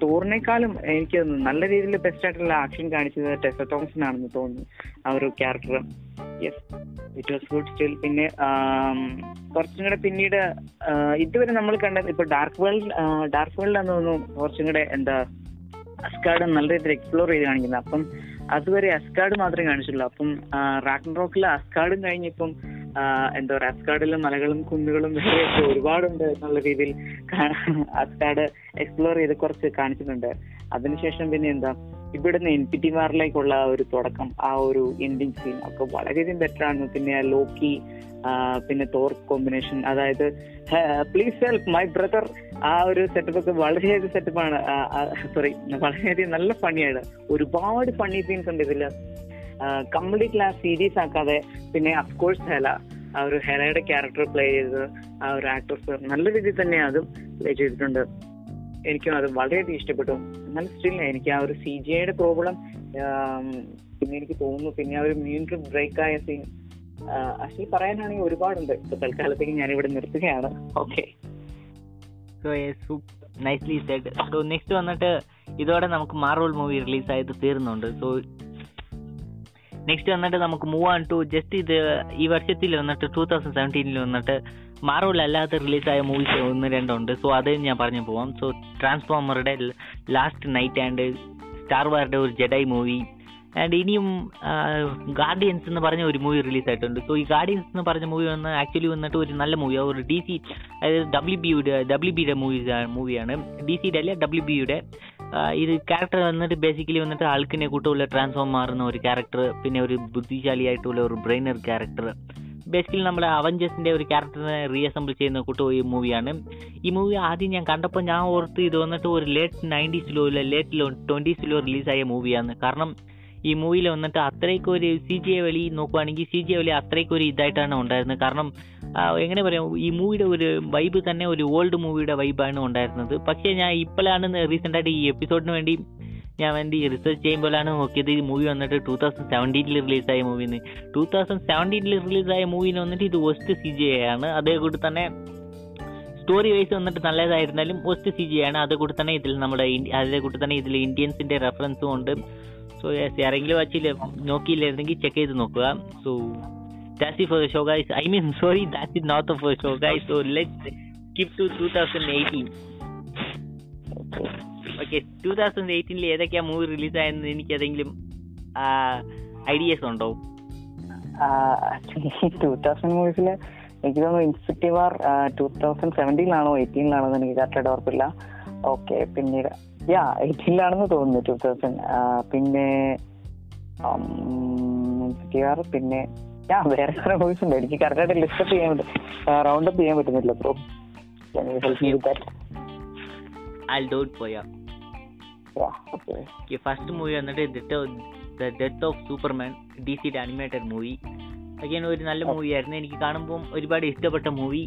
തോറിനേക്കാളും എനിക്ക് നല്ല രീതിയിൽ ബെസ്റ്റ് ആയിട്ടുള്ള ആക്ഷൻ കാണിച്ചത് ടെസ തോമസിനാണെന്ന് തോന്നുന്നു ആ ഒരു character yes it was good still പിന്നെ കുറച്ചും കൂടെ പിന്നീട് ഇതുവരെ നമ്മൾ കണ്ടത് ഇപ്പൊ ഡാർക്ക് വേൾഡ് ഡാർക്ക് വേൾഡ് വേൾഡിലാന്ന് തോന്നുന്നു കുറച്ചും കൂടെ എന്താ അസ്കാർഡ് നല്ല രീതിയിൽ എക്സ്പ്ലോർ ചെയ്ത് കാണിക്കുന്നത്. അപ്പം അതുവരെ അസ്കാർഡ് മാത്രമേ കാണിച്ചുള്ളൂ അപ്പം റാക്കൻ റോക്കിലെ അസ്കാർഡും കഴിഞ്ഞിപ്പം എന്താ പറയാ അസ്കാർഡിലും മലകളും കുന്നുകളും വേറെയൊക്കെ ഒരുപാടുണ്ട് എന്നുള്ള രീതിയിൽ അസ്കാഡ് എക്സ്പ്ലോർ ചെയ്ത് കുറച്ച് കാണിച്ചിട്ടുണ്ട്. അതിനുശേഷം പിന്നെ എന്താ ഇവിടുന്ന് എൻ പി ടി മാറിലേക്കുള്ള ഒരു തുടക്കം ആ ഒരു എൻഡിങ് സീൻ ഒക്കെ വളരെയധികം ബെറ്റർ ആണ്. പിന്നെ ലോക്കി പിന്നെ തോർ കോമ്പിനേഷൻ അതായത് പ്ലീസ് ഹെൽപ്പ് മൈ ബ്രദർ ആ ഒരു സെറ്റപ്പ് ഒക്കെ വളരെയധികം സെറ്റപ്പാണ് സോറി വളരെയധികം നല്ല ഫണിയാണ് ഒരുപാട് ഫണ്ണി സീൻസ് ഉണ്ട് ഇതിൽ. കംപ്ലീറ്റ് ആ സീരീസ് ആക്കാതെ പിന്നെ അഫ്കോഴ്സ് ഹെല ആ ഒരു ഹെലയുടെ ക്യാരക്ടർ പ്ലേ ചെയ്തത് ആ ഒരു ആക്ട്രസ് നല്ല രീതിയിൽ തന്നെ അതും പ്ലേ ചെയ്തിട്ടുണ്ട്. എനിക്കും അത് വളരെയധികം ഇഷ്ടപ്പെട്ടു. എന്നാൽ സ്റ്റിൽ എനിക്ക് ആ ഒരു സി ജി ഐയുടെ പ്രോബ്ലം പിന്നെ എനിക്ക് തോന്നുന്നു പിന്നെ ആ ഒരു മ്യൂണിറ്റ് ബ്രേക്ക് ആയ സീൻ അശ്ലി പറയാനാണെങ്കിൽ ഒരുപാടുണ്ട്. ഇപ്പൊ തൽക്കാലത്തേക്ക് ഞാൻ ഇവിടെ നിർത്തുകയാണ് okay nicely said so next വന്നിട്ട് ഇതോടെ നമുക്ക് മാർവൽ മൂവി റിലീസായത് തീർന്നുണ്ട്. സോ നെക്സ്റ്റ് വന്നിട്ട് നമുക്ക് മൂവ് ആൺ ടു ജസ്റ്റ് ഇത് ഈ വർഷത്തിൽ വന്നിട്ട് ടൂ തൗസൻഡ് സെവന്റീനിൽ വന്നിട്ട് മാർവൽ അല്ലാത്ത റിലീസായ മൂവീസ് ഒന്ന് രണ്ടുണ്ട്. സോ അത് ഞാൻ പറഞ്ഞു പോവാം. സോ ട്രാൻസ്ഫോമറുടെ ലാസ്റ്റ് നൈറ്റ് ആൻഡ് സ്റ്റാർ വാറിന്റെ ഒരു ജെഡൈ മൂവി ആൻഡ് ഇനിയും ഗാർഡിയൻസ് എന്ന് പറഞ്ഞ ഒരു മൂവി റിലീസ് ആയിട്ടുണ്ട്. സോ ഈ ഗാർഡിയൻസ് എന്ന് പറഞ്ഞ മൂവി വന്ന് ആക്ച്വലി വന്നിട്ട് ഒരു നല്ല മൂവി ഒരു ഡി സി അതായത് ഡബ്ല്യു ബിയുടെ ഡബ്ല്യു ബിയുടെ മൂവീസ് മൂവിയാണ് ഡി സിയുടെ അല്ല ഡബ്ല്യു ബിയുടെ ഇത് ക്യാരക്ടർ വന്നിട്ട് ബേസിക്കലി വന്നിട്ട് ആൾക്കിനെ കൂട്ടുള്ള ട്രാൻസ്ഫോം മാറുന്ന ഒരു ക്യാരക്ടർ പിന്നെ ഒരു ബുദ്ധിശാലിയായിട്ടുള്ള ഒരു ബ്രെയിനർ ക്യാരക്ടർ ബേസിക്കലി നമ്മുടെ അവഞ്ചേഴ്സിന്റെ ഒരു ക്യാരക്ടറിനെ റീഅസംബിൾ ചെയ്യുന്ന കൂട്ട ഈ മൂവിയാണ് ഈ മൂവി ആദ്യം ഞാൻ കണ്ടപ്പോൾ ഞാൻ ഓർത്ത് ഇത് വന്നിട്ട് ഒരു ലേറ്റ് നയന്റീസിലോ ഇല്ല ലേറ്റ് ട്വന്റീസിലോ റിലീസായ മൂവിയാണ് കാരണം ഈ മൂവിയിൽ വന്നിട്ട് അത്രയ്ക്ക് ഒരു സി ജി എ വലി നോക്കുവാണെങ്കിൽ സി ജി എ വലി അത്രയ്ക്ക് ഒരു ഇതായിട്ടാണ് ഉണ്ടായിരുന്നത്. കാരണം എങ്ങനെ പറയാം ഈ മൂവിയുടെ ഒരു വൈബ് തന്നെ ഒരു ഓൾഡ് മൂവിയുടെ വൈബാണ് ഉണ്ടായിരുന്നത്. പക്ഷേ ഞാൻ ഇപ്പോഴാണ് റീസെന്റായിട്ട് ഈ എപ്പിസോഡിന് വേണ്ടി ഞാൻ വേണ്ടി റിസർച്ച് ചെയ്യുമ്പോഴാണ് നോക്കിയത് ഈ മൂവി വന്നിട്ട് ടൂ തൗസൻഡ് സെവന്റീനിൽ റിലീസായ മൂവിന്ന് ടൂ തൗസൻഡ് സെവന്റീനിൽ റിലീസായ മൂവിന് വന്നിട്ട് ഇത് വസ്റ്റ് സി ജി ആണ്. അതേ കൂടി തന്നെ സ്റ്റോറി വൈസ് വന്നിട്ട് നല്ലതായിരുന്നാലും വസ്റ്റ് സി ജി ആണ്. അതേ കൂടി തന്നെ ഇതിൽ നമ്മുടെ അതേ കൂടി തന്നെ ഇതിൽ ഇന്ത്യൻസിന്റെ റെഫറൻസും ഉണ്ട്. സോ യെസ് ആരെങ്കിലും വച്ചില്ല നോക്കിയില്ലായിരുന്നെങ്കിൽ ചെക്ക് ചെയ്ത് നോക്കുക so that's it for the show guys I mean sorry that's it not for show guys so let's skip to two thousand eighteen okay two thousand എയ്റ്റീനിൽ ഏതൊക്കെയാ മൂവി റിലീസായെന്ന് എനിക്ക് ഏതെങ്കിലും ഐഡിയസ് ഉണ്ടോ? Two thousand മൂവീസിൽ എനിക്ക് തോന്നുന്നു Infinity War two thousand സെവന്റീനിലാണോ എയ്റ്റീനിലാണോ എന്ന് എനിക്ക് കറക്റ്റായിട്ട് ഓർപ്പില്ല. ഓക്കെ പിന്നീട് യാ എയ്റ്റീനിലാണെന്ന് തോന്നുന്നു ടൂ തൗസൻഡ് പിന്നെ പിന്നെ യാ വേറെ കുറെ മൂവീസ് ഉണ്ട്. എനിക്ക് കറക്റ്റായിട്ട് ലിസ്റ്റ് അപ്പ് ചെയ്യാൻ റൗണ്ട് അപ്പ് ചെയ്യാൻ പറ്റുന്നില്ല ബ്രോ ഫസ്റ്റ് മൂവി വന്നിട്ട് the death of Superman D സിയുടെ അനിമേറ്റഡ് മൂവി അഗൈൻ ഒരു നല്ല മൂവി ആയിരുന്നു. എനിക്ക് കാണുമ്പോൾ ഒരുപാട് ഇഷ്ടപ്പെട്ട മൂവി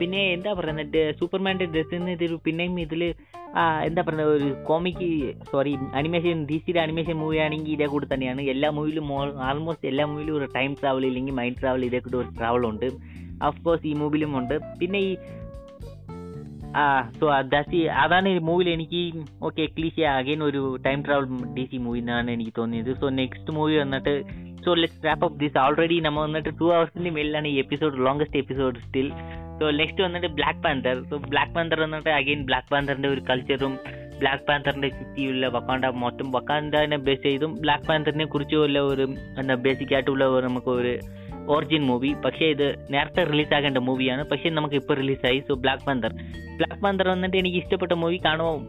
പിന്നെ എന്താ പറയുന്നത്? സൂപ്പർമാന്റെ ഡ്രസ്സിന് ഇതൊരു പിന്നെയും ഇതിൽ എന്താ പറയുന്നത്? ഒരു കോമിക്ക് സോറി അനിമേഷൻ ഡി സിയുടെ അനിമേഷൻ മൂവി ആണെങ്കിൽ ഇതേ കൂടെ തന്നെയാണ്. എല്ലാ മൂവിയിലും ആൾമോസ്റ്റ് എല്ലാ മൂവിയിലും ഒരു ടൈം ട്രാവൽ ഇല്ലെങ്കിൽ മൈൻഡ് ട്രാവൽ ഇതേ കൂടെ ഒരു ട്രാവൽ ഉണ്ട്. ഓഫ് കോഴ്സ് ഈ മൂവിലും ഉണ്ട്. പിന്നെ ഈ ആ സോ ദാസി അതാണ് ഈ മൂവിയിൽ എനിക്ക് ഓക്കെ ക്ലീശ അഗൈൻ ഒരു time travel D C movie എന്നാണ് എനിക്ക് തോന്നിയത്. സോ നെക്സ്റ്റ് മൂവി വന്നിട്ട് so let wrap of this already നമ്മൾ വന്നിട്ട് ടു അവേഴ്സിന്റെ മേലിലാണ് ഈ episode longest episode still so next വന്നിട്ട് Black Panther so Black Panther വന്നിട്ട് അഗെയിൻ ബ്ലാക്ക് പാന്തറിന്റെ ഒരു കൾച്ചറും ബ്ലാക്ക് പാന്തറിന്റെ ചുറ്റിയുള്ള വക്കാണ്ട മൊത്തം വക്കാണ്ടനെ ബേസ് ചെയ്തും ബ്ലാക്ക് പാന്തറിനെ കുറിച്ചുള്ള ഒരു എന്താ ബേസിക് ആയിട്ടുള്ള ഒരു നമുക്ക് ഒരു ഒറിജിൻ മൂവി പക്ഷേ ഇത് നേരത്തെ റിലീസാകേണ്ട മൂവിയാണ് പക്ഷേ നമുക്ക് ഇപ്പോൾ റിലീസായി so Black Panther Black Panther വന്നിട്ട് എനിക്ക് ഇഷ്ടപ്പെട്ട മൂവി കാണുമ്പോൾ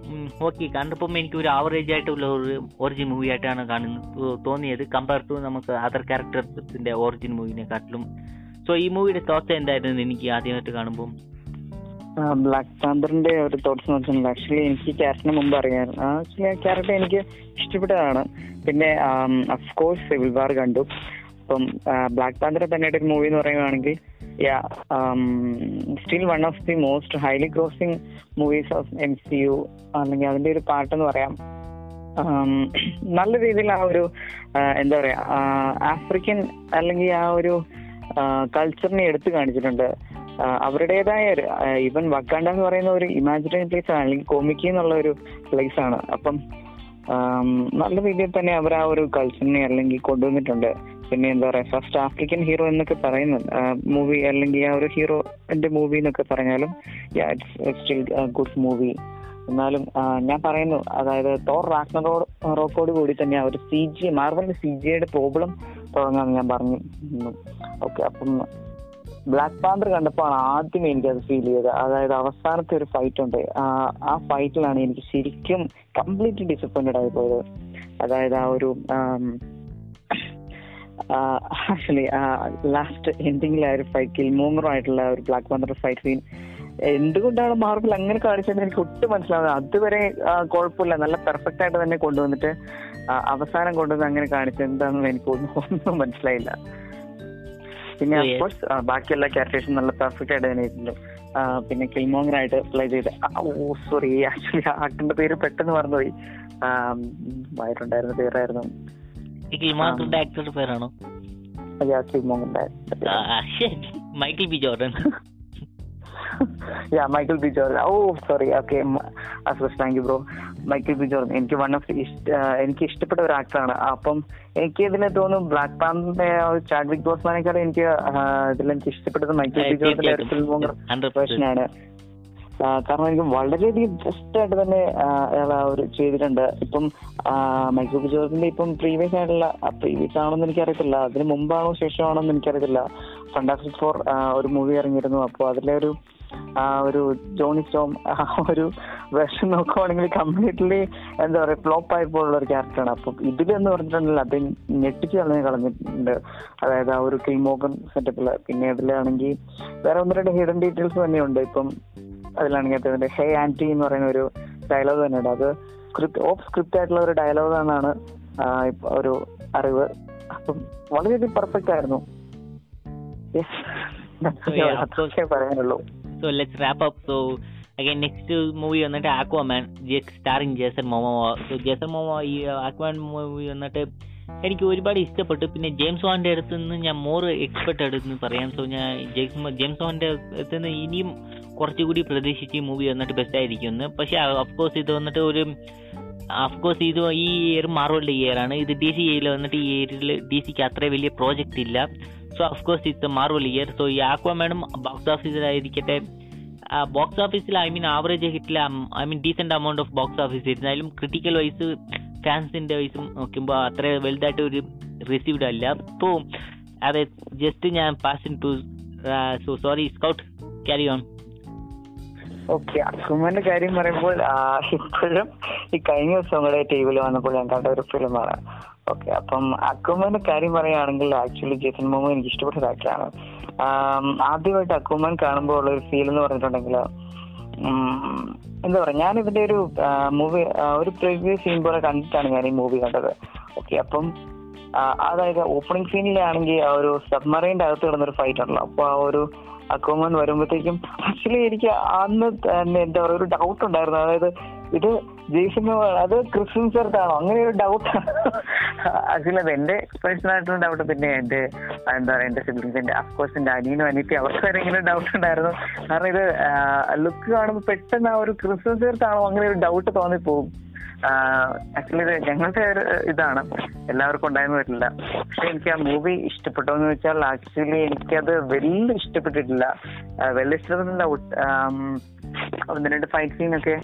ഓക്കെ കണ്ടപ്പം എനിക്ക് ഒരു ആവറേജ് ആയിട്ടുള്ള ഒരു ഒറിജിൻ മൂവി ആയിട്ടാണ് കാണുന്നത് തോന്നിയത്. കമ്പയർ ടു നമുക്ക് അതർ ക്യാരക്ടേഴ്സിന്റെ ഒറിജിൻ മൂവിനെക്കാട്ടിലും സോ ഈ മൂവിയുടെ തോട്ട്സ് എന്തായിരുന്നു എനിക്ക് ആദ്യമായിട്ട് കാണുമ്പോൾ ബ്ലാക്ക് പാന്തറിന്റെ ഒരു തോട്ട്സ് എന്ന് വെച്ചാൽ ആക്ച്വലി എനിക്ക് ക്യാരക്ടറിന് മുമ്പ് അറിയാമായിരുന്നു ആക്ച്വലി ആ ക്യാരക്ടർ എനിക്ക് ഇഷ്ടപ്പെട്ടതാണ്. പിന്നെ അഫ്കോഴ്സ് സിവിൽ വാർ കണ്ടു. അപ്പം ബ്ലാക്ക് പാന്തർ തന്നെ ഒരു മൂവി എന്ന് പറയുകയാണെങ്കിൽ still one of the most highly crossing movies of M C U അല്ലെങ്കിൽ അതിന്റെ ഒരു പാട്ടെന്ന് പറയാം. ആം, നല്ല രീതിയിൽ ആ ഒരു എന്താ പറയാ ആഫ്രിക്കൻ അല്ലെങ്കിൽ ആ ഒരു കൾച്ചറിനെ എടുത്തു കാണിച്ചിട്ടുണ്ട്. അവരുടേതായ ഈവൻ വക്കാണ്ട എന്ന് പറയുന്ന ഒരു ഇമാജിനറി പ്ലേസ് ആണ് അല്ലെങ്കിൽ കോമിക്കി എന്നുള്ള ഒരു പ്ലേസ് ആണ്. അപ്പം നല്ല രീതിയിൽ തന്നെ അവർ ആ ഒരു കൾച്ചറിനെ അല്ലെങ്കിൽ കൊണ്ടുവന്നിട്ടുണ്ട്. പിന്നെ എന്താ പറയാ ഫസ്റ്റ് ആഫ്രിക്കൻ ഹീറോ എന്നൊക്കെ പറയുന്നത് മൂവി അല്ലെങ്കിൽ ആ ഒരു ഹീറോന്റെ മൂവി എന്നൊക്കെ പറഞ്ഞാലും സ്റ്റിൽ ഗുഡ് മൂവി എന്നാലും ഞാൻ പറയുന്നു അതായത് തോർ റാക്നറോ റോക്കോട് കൂടി തന്നെ ആ ഒരു സി ജി മാർവലിന്റെ സി ജിയുടെ പ്രോബ്ലം തുടങ്ങാന്ന് ഞാൻ പറഞ്ഞു. ഓക്കെ അപ്പം ബ്ലാക്ക് പാന്തർ കണ്ടപ്പോൾ ആദ്യമേ എനിക്ക് അത് ഫീൽ ചെയ്തത്. അതായത് അവസാനത്തെ ഒരു ഫൈറ്റ് ഉണ്ട്. ആ, ഫൈറ്റിലാണ് എനിക്ക് ശരിക്കും കംപ്ലീറ്റ്ലി ഡിസപ്പോയിന്റഡ് ആയി പോയത്. അതായത് ആ ഒരു ആക്ച്വലി ലാസ്റ്റ് എൻഡിങ്ങിലെ ഒരു ഫൈറ്റ് കിൽമോങ്ങറുമായിട്ടുള്ള ഒരു ബ്ലാക്ക് പാന്തർ ഫൈറ്റ് സീൻ എന്തുകൊണ്ടാണ് മാർബിൾ അങ്ങനെ കാണിച്ചതെന്ന് എനിക്ക് ഒട്ടും മനസ്സിലാവുന്നത് അതുവരെ കുഴപ്പമില്ല. നല്ല പെർഫെക്റ്റ് ആയിട്ട് തന്നെ കൊണ്ടുവന്നിട്ട് അവസാനം കൊണ്ടുവന്ന് അങ്ങനെ കാണിച്ചത് എന്താണെന്ന് എനിക്ക് ഒന്നും മനസ്സിലായില്ല. പിന്നെ അഫ്കോഴ്സ് ബാക്കിയെല്ലാ ക്യാരക്ടേഴ്സും നല്ല പെർഫെക്റ്റ് ആയിട്ട് തന്നെ ഇരുന്നു പിന്നെ കിൽമോങ്ങർ ആയിട്ട് പ്ലേ ചെയ്ത് ഓ സോറി ആക്ച്വലി ആക്ടറിന്റെ പേര് പെട്ടെന്ന് മറന്നുപോയി. വായിട്ടുണ്ടായിരുന്ന പേരായിരുന്നു. പേരാണോ? Michael B Jordan. Yeah Michael B George oh sorry okay അസോസ് thank you bro Michael B George എനിക്ക് വൺ ഓഫ് എനിക്ക് ഇഷ്ടപ്പെട്ട ഒരു ആക്ടറാണ് അപ്പം എനിക്ക് ഇതിൽ തോന്നും ബ്ലാക്ക് പാമ്പിന്റെ ചാഡ്വിക് ബോസ്മാനേക്കാളും എനിക്ക് ഇതിൽ എനിക്ക് ഇഷ്ടപ്പെട്ടത് മൈക്കിൾ ബി ജോർജിന്റെ ഒരു ഫിലിം ആണ്. വേർഷനാണ് കാരണം എനിക്ക് വളരെയധികം ബെസ്റ്റ് ആയിട്ട് തന്നെ അയാൾ ഒരു ചെയ്തിട്ടുണ്ട്. ഇപ്പം മൈക്കിൾ ബി ജോർജിന്റെ ഇപ്പം പ്രീവിയസ് ആയിട്ടുള്ള പ്രീവിയസ് ആണെന്ന് എനിക്കറിയത്തില്ല. അതിന് മുമ്പാണോ ശേഷമാണോ എന്ന് എനിക്കറിയത്തില്ല ഫണ്ടാസ്റ്റിക് ഫോർ ഒരു മൂവി ഇറങ്ങിയിരുന്നു. അപ്പോൾ അതിലെ ഒരു ആ ഒരു ജോണി സ്റ്റോം ആ ഒരു വേർഷൻ നോക്കുവാണെങ്കിൽ കംപ്ലീറ്റ്ലി എന്താ പറയുക ഫ്ലോപ്പ് ആയിപ്പോഴുള്ള ഒരു ക്യാരക്ടറാണ്. അപ്പൊ ഇതിലെന്ന് പറഞ്ഞിട്ടുണ്ടെങ്കിൽ അത് ഞെട്ടിച്ച് കളഞ്ഞ് കളഞ്ഞിട്ടുണ്ട്. അതായത് ആ ഒരു ക്രീമോഗൻ സെറ്റപ്പിൽ. പിന്നെ അതിലാണെങ്കിൽ വേറെ ഒന്ന് രണ്ട് ഹിഡൻ ഡീറ്റെയിൽസ് തന്നെയുണ്ട് ഇപ്പം അതിലാണെങ്കിൽ അദ്ദേഹത്തിന്റെ ഹേ ആന്റി എന്ന് പറയുന്ന ഒരു ഡയലോഗ് തന്നെയുണ്ട് അത് സ്ക്രിപ്റ്റ് ഓഫ് സ്ക്രിപ്റ്റ് ആയിട്ടുള്ള ഒരു ഡയലോഗ് എന്നാണ് ഒരു അറിവ്. അപ്പം വളരെയധികം പെർഫെക്റ്റ് ആയിരുന്നു. പറയാനുള്ളൂ. So let's wrap up so again next movie വന്നിട്ട് Aquaman starring Jason Momoa so Jason Momoa ഈ ആക്വാൻ മൂവി വന്നിട്ട് എനിക്ക് ഒരുപാട് ഇഷ്ടപ്പെട്ടു. പിന്നെ ജെയിംസ് വാന്റെ അടുത്ത് നിന്ന് ഞാൻ മോർ എക്സ്പെർട്ട് എന്ന് പറയാം. സോ ഞാൻ ജെയിംസ് ജെയിംസ് വാന്റെ അടുത്ത് നിന്ന് ഇനിയും കുറച്ചുകൂടി പ്രതീക്ഷിച്ച് മൂവി വന്നിട്ട് ബെസ്റ്റ് ആയിരിക്കുമെന്ന്. പക്ഷേ അഫ്കോഴ്സ് ഇത് വന്നിട്ട് ഒരു അഫ്കോഴ്സ് ഇത് ഈ ഇയർ മാറുള്ള ഇയർ ആണ്. ഇത് ഡി സി ഇയറിൽ വന്നിട്ട് ഈ ഇയറിൽ ഡി സിക്ക് അത്ര വലിയ പ്രോജക്റ്റ് ഇല്ല. So of course it's Marvel year so ഈ ആക്വാമാനും ബോക്സ് ഓഫീസിലായിരിക്കട്ടെ ബോക്സ് ഓഫീസിൽ I mean average ഹിറ്റിൽ I mean decent amount of box office ഇരുന്നാലും ക്രിട്ടിക്കൽ വൈസ് ഫാൻസിന്റെ വൈസും നോക്കുമ്പോൾ അത്ര വലുതായിട്ട് ഒരു റിസീവ്ഡ് അല്ല. അപ്പോൾ അതെ ജസ്റ്റ് ഞാൻ pass to so sorry Scout carry on okay അസുമന്റെ കാര്യം പറയുമ്പോൾ ഇപ്പോഴും ഈ കഴിഞ്ഞ ദിവസം കൂടെ ടി വിയിൽ വന്നപ്പോൾ ഞാൻ കണ്ട ഒരു ഫിലിമാണ് ഓക്കെ അപ്പം അക്കുമ്മന്റെ കാര്യം പറയുകയാണെങ്കിൽ ആക്ച്വലി ജേസൺ മോമോ എനിക്ക് ഇഷ്ടപ്പെട്ട ഒരു ആക്ടറാണ് ആദ്യമായിട്ട് അക്കുമ്മൻ കാണുമ്പോൾ ഉള്ള ഒരു ഫീൽ എന്ന് പറഞ്ഞിട്ടുണ്ടെങ്കിൽ എന്താ പറയാ ഞാൻ ഇതിന്റെ ഒരു മൂവി ഒരു പ്രീവിയസ് സീൻ പോലെ കണ്ടിട്ടാണ് ഞാൻ ഈ മൂവി കണ്ടത്. ഓക്കെ അപ്പം അതായത് ഓപ്പണിംഗ് സീനിലാണെങ്കിൽ ആ ഒരു സബ്മറൈന്റെ അകത്ത് കിടന്നൊരു ഫൈറ്റ് ഉണ്ടല്ലോ. അപ്പൊ ആ ഒരു അക്കോമൻ വരുമ്പോഴത്തേക്കും ആക്ച്വലി എനിക്ക് അന്ന് എന്താ പറയുക ഒരു ഡൗട്ട് ഉണ്ടായിരുന്നു. അതായത് ഇത് ജെയ്സൺ അത് ക്രിസ്ത്യൻ ചേർത്താണോ? അങ്ങനെ ഒരു ഡൗട്ട് ആക്ച്വലി അത് എന്റെ പേഴ്സണൽ ആയിട്ടുള്ള ഡൗട്ട് പിന്നെ എന്റെ എന്താ പറയാ എന്റെ സിബ്ലിങ്സിന്റെ അഫ്കോഴ്സ് എന്റെ അനിയനും അനിയത്തി അവർക്ക് ഡൗട്ട് ഉണ്ടായിരുന്നു. കാരണം ഇത് ലുക്ക് കാണുമ്പോൾ പെട്ടെന്ന് ആ ഒരു ക്രിസ്ത്യൻ ചേർത്താണോ? അങ്ങനെ ഒരു ഡൗട്ട് തോന്നിപ്പോകും ആക്ച്വലി ഞങ്ങളുടെ ഒരു ഇതാണ്. എല്ലാവർക്കും ഉണ്ടായെന്ന് വരില്ല. പക്ഷെ എനിക്ക് ആ മൂവി ഇഷ്ടപ്പെട്ടോ എന്ന് വെച്ചാൽ ആക്ച്വലി എനിക്കത് വലിയ ഇഷ്ടപ്പെട്ടിട്ടില്ല. വലിയ ഇഷ്ടപ്പെട്ടില്ല ഒന്ന് രണ്ട് ഫൈറ്റ് സീനൊക്കെ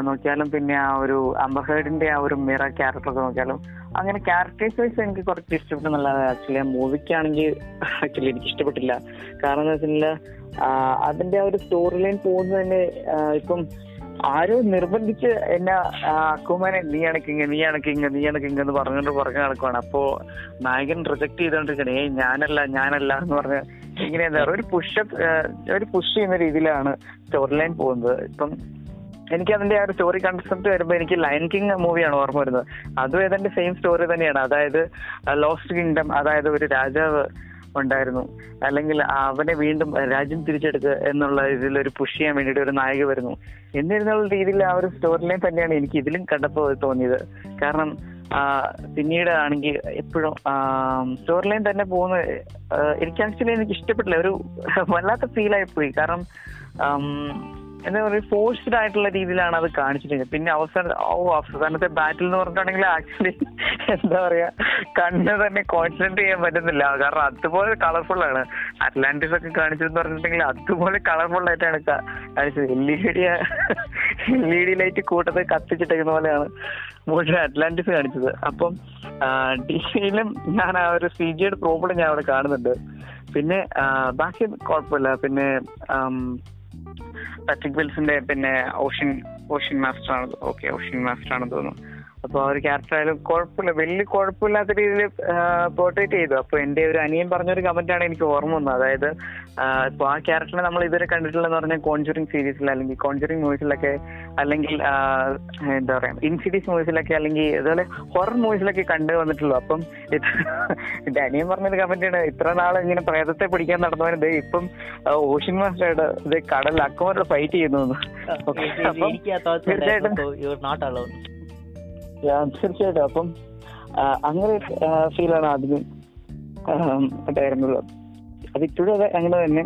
നോക്കിയാലും പിന്നെ ആ ഒരു അംബർ ഹേർഡിന്റെ ആ ഒരു മിറ ക്യാരക്ടർ ഒക്കെ നോക്കിയാലും അങ്ങനെ ക്യാരക്ടേഴ്സ് വൈസ് എനിക്ക് കുറച്ച് ഇഷ്ടപ്പെട്ടെന്നുള്ളത് ആക്ച്വലി മൂവിക്കാണെങ്കിൽ ആക്ച്വലി എനിക്ക് ഇഷ്ടപ്പെട്ടില്ല. കാരണം എന്താ വെച്ചിട്ടുണ്ടെങ്കിൽ അതിന്റെ ആ ഒരു സ്റ്റോറി ലൈൻ പോകുന്നത് തന്നെ ഇപ്പം ആരോ നിർബന്ധിച്ച് എന്നെ അക്കുമാനെ നീ അണക്കിങ് നീ അണക്കിങ് നീ അണക്കിങ് എന്ന് പറഞ്ഞുകൊണ്ട് പുറകെ നടക്കുവാണ്. അപ്പോ നായകൻ റിജക്ട് ചെയ്തോണ്ടിരിക്കണേ ഏയ് ഞാനല്ല ഞാനല്ല എന്ന് പറഞ്ഞ് ഇങ്ങനെ എന്താ ഒരു പുഷപ്പ് ഒരു പുഷ് ചെയ്യുന്ന രീതിയിലാണ് സ്റ്റോറി ലൈൻ പോകുന്നത്. ഇപ്പം എനിക്ക് അതിന്റെ ആ ഒരു സ്റ്റോറി കൺസെപ്റ്റ് വരുമ്പോൾ എനിക്ക് ലയൻ കിങ് മൂവിയാണ് ഓർമ്മ വരുന്നത്. അതും ഏതാണ്ട് സെയിം സ്റ്റോറി തന്നെയാണ്. അതായത് ലോസ്റ്റ് കിങ്ഡം അതായത് ഒരു രാജാവ് ഉണ്ടായിരുന്നു. അല്ലെങ്കിൽ അവനെ വീണ്ടും രാജ്യം തിരിച്ചെടുക്കുക എന്നുള്ള ഇതിൽ ഒരു പുഷ് ചെയ്യാൻ വേണ്ടിയിട്ട് ഒരു നായിക വരുന്നു. എന്നിരുന്നുള്ള രീതിയിൽ ആ ഒരു സ്റ്റോറി ലൈൻ തന്നെയാണ് എനിക്ക് ഇതിലും കണ്ടപ്പോൾ തോന്നിയത്. കാരണം പിന്നീട് ആണെങ്കിൽ എപ്പോഴും സ്റ്റോറി ലൈൻ തന്നെ പോകുന്ന എനിക്ക് ആക്ച്വലി എനിക്ക് ഇഷ്ടപ്പെട്ടില്ല. ഒരു വല്ലാത്ത ഫീൽ ആയി പോയി. കാരണം എന്താ പറയുക ഫോഴ്സ്ഡ് ആയിട്ടുള്ള രീതിയിലാണ് അത് കാണിച്ചിരിക്കുന്നത് പിന്നെ അവസാന ഓ അവസാനത്തെ ബാറ്റിൽ എന്ന് പറഞ്ഞിട്ടുണ്ടെങ്കിൽ ആക്ച്വലി എന്താ പറയാ കണ്ണ് തന്നെ കോൺസെൻട്രേറ്റ് ചെയ്യാൻ പറ്റുന്നില്ല. കാരണം അതുപോലെ കളർഫുൾ ആണ്. അറ്റ്ലാന്റിസ് ഒക്കെ കാണിച്ചതെന്ന് പറഞ്ഞിട്ടുണ്ടെങ്കിൽ അതുപോലെ കളർഫുൾ ആയിട്ടാണ് കാണിച്ചത്. L E D L E D light കൂട്ടത്തിൽ കത്തിച്ചിട്ടേക്കുന്ന പോലെയാണ് മുഴുവൻ അറ്റ്ലാന്റിസ് കാണിച്ചത്. അപ്പം ഡിസിയിലും ഞാൻ ആ ഒരു സി ജിയുടെ പ്രോബ്ലം ഞാൻ അവിടെ കാണുന്നുണ്ട്. പിന്നെ ബാക്കി കുഴപ്പമില്ല. പിന്നെ പാട്രിക് വിൽസിന്റെ പിന്നെ ഓഷ്യൻ ഓഷ്യൻ മാസ്റ്റർ ആണ് ഓക്കെ ഓഷ്യൻ മാസ്റ്റർ ആണെന്ന് തോന്നുന്നു. അപ്പൊ ആ ഒരു ക്യാരക്ടർ ആയാലും കുഴപ്പമില്ല. വലിയ കുഴപ്പമില്ലാത്ത രീതിയിൽ പോർട്രേറ്റ് ചെയ്തു. അപ്പൊ എന്റെ ഒരു അനിയൻ പറഞ്ഞൊരു കമന്റ് ആണ് എനിക്ക് ഓർമ്മ വന്നത്. അതായത് ഇപ്പൊ ആ ക്യാരക്ടറിനെ നമ്മൾ ഇതുവരെ കണ്ടിട്ടുള്ളതെന്ന് പറഞ്ഞാൽ കോൺജുറിങ് സീരീസിൽ അല്ലെങ്കിൽ കോൺജുറിങ് മൂവീസിലൊക്കെ അല്ലെങ്കിൽ എന്താ പറയാ ഇൻസിഡീസ് മൂവീസിലൊക്കെ അല്ലെങ്കിൽ അതുപോലെ ഹൊറർ മൂവീസിലൊക്കെ കണ്ടു വന്നിട്ടുള്ളൂ. അപ്പം എന്റെ അനിയൻ പറഞ്ഞൊരു കമന്റ് ആണ്. ഇത്ര നാൾ ഇങ്ങനെ പ്രേതത്തെ പിടിക്കാൻ നടന്നവന് ഇപ്പം ഓഷ്യൻ മാസ്റ്ററുടെ ഇത് കടൽ അക്കോമരോട് ഫൈറ്റ് ചെയ്യുന്നു തീർച്ചയായിട്ടും തീർച്ചയായിട്ടും. അപ്പം അങ്ങനെ ഫീലാണ് ആദ്യം ഉണ്ടായിരുന്നത് അത് ഇപ്പോഴും അത് അങ്ങനെ തന്നെ.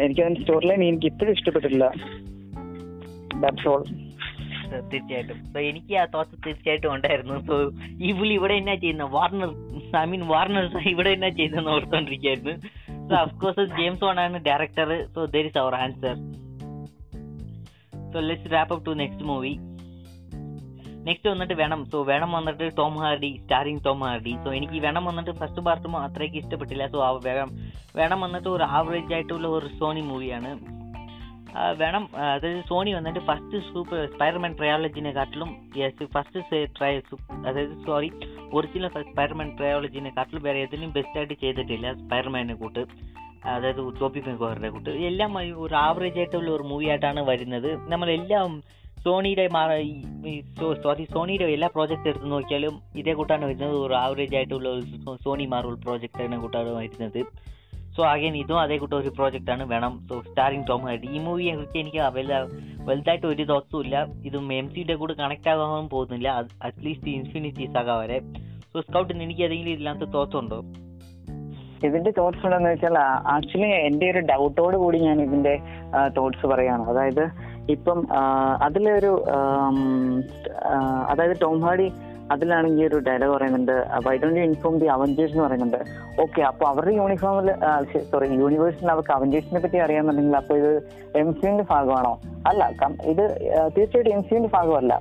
എനിക്ക് അതിന്റെ സ്റ്റോറി ലൈൻ എനിക്ക് ഇപ്പോഴും ഇഷ്ടപ്പെട്ടില്ല തീർച്ചയായിട്ടും. എനിക്ക് ആ തോട്ട് തീർച്ചയായിട്ടും ഉണ്ടായിരുന്നു. ഈ പുള്ളി ഇവിടെ എന്നാ ചെയ്യുന്ന? വാർണർ ഐ മീൻ വാർണർ ഇവിടെ എന്നാ ചെയ്യുന്ന ഓർത്തോണ്ടിരിക്കായിരുന്നു. So of course James Wan ആണ് director so there is our answer so let's wrap up to next movie next വന്നിട്ട് വേണം. സോ വേണം വന്നിട്ട് Tom Hardy starring Tom Hardy so എനിക്ക് Venom വന്നിട്ട് first part അത്രയ്ക്ക് ഇഷ്ടപ്പെട്ടില്ല. So വേണം വേണം വന്നിട്ട് ഒരു ആവറേജ് ആയിട്ടുള്ള ഒരു സോണി മൂവിയാണ് വേണം അതായത് സോണി വന്നിട്ട് ഫസ്റ്റ് സൂപ്പർ സ്പൈഡർമാൻ ട്രയോളജിനെക്കാട്ടിലും യെസ് ഫസ്റ്റ് ട്രയ അതായത് സോറി ഒറിജിനൽ സ്പൈഡർമാൻ ട്രയോളജിനെക്കാട്ടിലും വേറെ ഏതിനും ബെസ്റ്റായിട്ട് ചെയ്തിട്ടില്ല സ്പൈഡർമാനെ കൂട്ട്. അതായത് ടോപ്പി മെഗോറിന്റെ കൂട്ട്. എല്ലാം ഒരു ആവറേജ് ആയിട്ടുള്ള ഒരു മൂവി ആയിട്ടാണ് വരുന്നത്. നമ്മളെല്ലാം സോണിയുടെ സോറി സോണിയുടെ എല്ലാ പ്രോജക്റ്റ് എടുത്ത് നോക്കിയാലും ഇതേ കൂട്ടാണ് വരുന്നത്. ഒരു ആവറേജ് ആയിട്ടുള്ള ഒരു സോണി മാർവൽ പ്രോജക്റ്റാണ് കൂട്ടാണ് വരുന്നത്. സോ അഗൈൻ ഇതും അതേ കൂട്ടം ഒരു പ്രോജക്റ്റാണ് Venom. So starring Tom hardy ഈ മൂവിയെ കുറിച്ച് എനിക്ക് വലുത വലുതായിട്ട് ഒരു തോത്തും ഇല്ല ഇതും എം സിയുടെ കൂടെ കണക്ട് ആകാൻ പോകുന്നില്ല. അറ്റ്ലീസ്റ്റ് ഇൻഫിനിറ്റി സക വരെ. സോ സ്കൗട്ടിന് എനിക്ക് ഏതെങ്കിലും ഇതിനകത്ത് തോത്തുണ്ടോ ഇതിന്റെ തോട്ട്സ് ഉണ്ടെന്ന് വെച്ചാൽ ആക്ച്വലി എന്റെ ഒരു ഡൗട്ടോട് കൂടി ഞാൻ ഇതിന്റെ തോട്ട്സ് പറയാണ്. അതായത് ഇപ്പം അതിലെ അതിലൊരു അതായത് ടോം ഹാർഡി അതിലാണെങ്കിൽ ഒരു ഡയലോഗ് പറയുന്നുണ്ട്. Why don't you inform the Avengers എന്ന് പറയുന്നുണ്ട്. ഓക്കെ അപ്പൊ അവരുടെ യൂണിഫോമിൽ സോറി യൂണിവേഴ്സിൽ അവർക്ക് അവഞ്ചേഴ്സിനെ പറ്റി അറിയാമെന്നുണ്ടെങ്കിൽ അപ്പൊ ഇത് എം സിന്റെ ഭാഗമാണോ? അല്ല ഇത് തീർച്ചയായിട്ടും എം സിന്റെ ഭാഗമല്ല.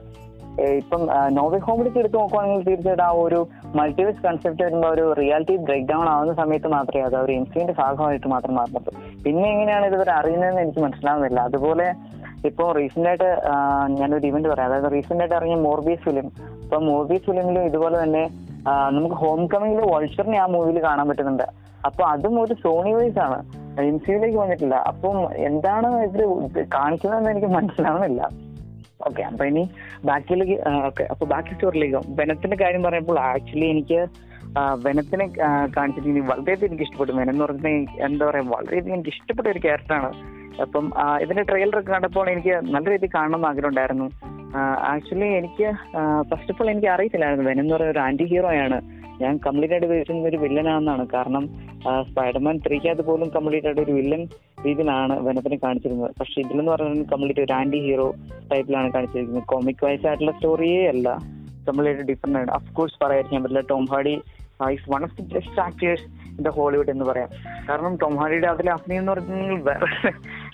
ഇപ്പം നോവൽ ഹോമിലേക്ക് എടുത്തു നോക്കുവാണെങ്കിൽ തീർച്ചയായിട്ടും ആ ഒരു മൾട്ടിവേഴ്സ് കൺസെപ്റ്റ് വരുമ്പോൾ ഒരു റിയാലിറ്റി ബ്രേക്ക് ഡൗൺ ആവുന്ന സമയത്ത് മാത്രമേ അത് ഒരു എം സിന്റെ ഭാഗമായിട്ട് മാത്രം മാറുന്നുള്ളൂ. പിന്നെ എങ്ങനെയാണ് ഇതുവരെ അറിയുന്നതെന്ന് എനിക്ക് മനസ്സിലാവുന്നില്ല. അതുപോലെ ഇപ്പോൾ റീസെന്റ് ആയിട്ട് ഞാനൊരു ഇവന്റ് പറയാം. അതായത് റീസെന്റ് ആയിട്ട് ഇറങ്ങിയ മോർബീസ് ഫിലിം ഇപ്പൊ മോർബീസ് ഫിലിമിലും ഇതുപോലെ തന്നെ നമുക്ക് ഹോം കമ്മിങ്ങിൽ വൾച്ചറിനെ ആ മൂവിയിൽ കാണാൻ പറ്റുന്നുണ്ട്. അപ്പൊ അതും ഒരു സോണി വൈസ് ആണ്. എം സിയിലേക്ക് വന്നിട്ടില്ല. അപ്പം എന്താണ് ഇത് കാണിക്കുന്നതെന്ന് എനിക്ക് മനസ്സിലാവുന്നില്ല. ഓക്കെ അപ്പൊ ഇനി ബാക്കിയിലേക്ക് ഓക്കെ അപ്പൊ ബാക്കി സ്റ്റോറിലേക്ക് ബെനത്തിന്റെ കാര്യം പറയുമ്പോൾ ആക്ച്വലി എനിക്ക് വെനത്തിനെ കാണിച്ചിട്ട് എനിക്ക് വളരെയധികം എനിക്ക് ഇഷ്ടപ്പെട്ടു. വെനം എന്ന് പറഞ്ഞാൽ എന്താ പറയാ വളരെയധികം എനിക്ക് ഇഷ്ടപ്പെട്ട ഒരു ക്യാരക്ടറാണ് അപ്പം ഇതിന്റെ ട്രെയിലർ കണ്ടപ്പോൾ എനിക്ക് നല്ല രീതിയിൽ കാണണം എന്ന് ആഗ്രഹം ഉണ്ടായിരുന്നു ആക്ച്വലി എനിക്ക് ഫസ്റ്റ് ഓഫ് ഓൾ എനിക്ക് അറിയത്തില്ലായിരുന്നു. വെനം എന്ന് പറയുന്ന ഒരു ആന്റി ഹീറോ ആണ്. ഞാൻ കംപ്ലീറ്റ് ആയിട്ട് ഒരു വില്ലനാണെന്നാണ്. കാരണം സ്പൈഡർമാൻ ത്രീക്കകത്ത് പോലും കംപ്ലീറ്റ് ആയിട്ട് ഒരു വില്ലൻ രീതിയിലാണ് വെനത്തിനെ കാണിച്ചിരുന്നത്. പക്ഷെ ഇതിലെന്ന് പറഞ്ഞാൽ കംപ്ലീറ്റ് ഒരു ആന്റി ഹീറോ ടൈപ്പിലാണ് കാണിച്ചിരിക്കുന്നത്. കോമിക് വൈസ് ആയിട്ടുള്ള സ്റ്റോറിയേ അല്ല. കംപ്ലീറ്റ് ഡിഫറെന്റ് ആണ്. അഫ്കോഴ്സ് പറയാതിരിക്കാൻ പറ്റില്ല. Tom Hardy is one of the best actors the Hollywood എന്ന് പറയാം. കാരണം ടോം ഹാർഡിയുടെ അതിലെ അഭിനയം എന്ന് പറഞ്ഞാൽ വേറെ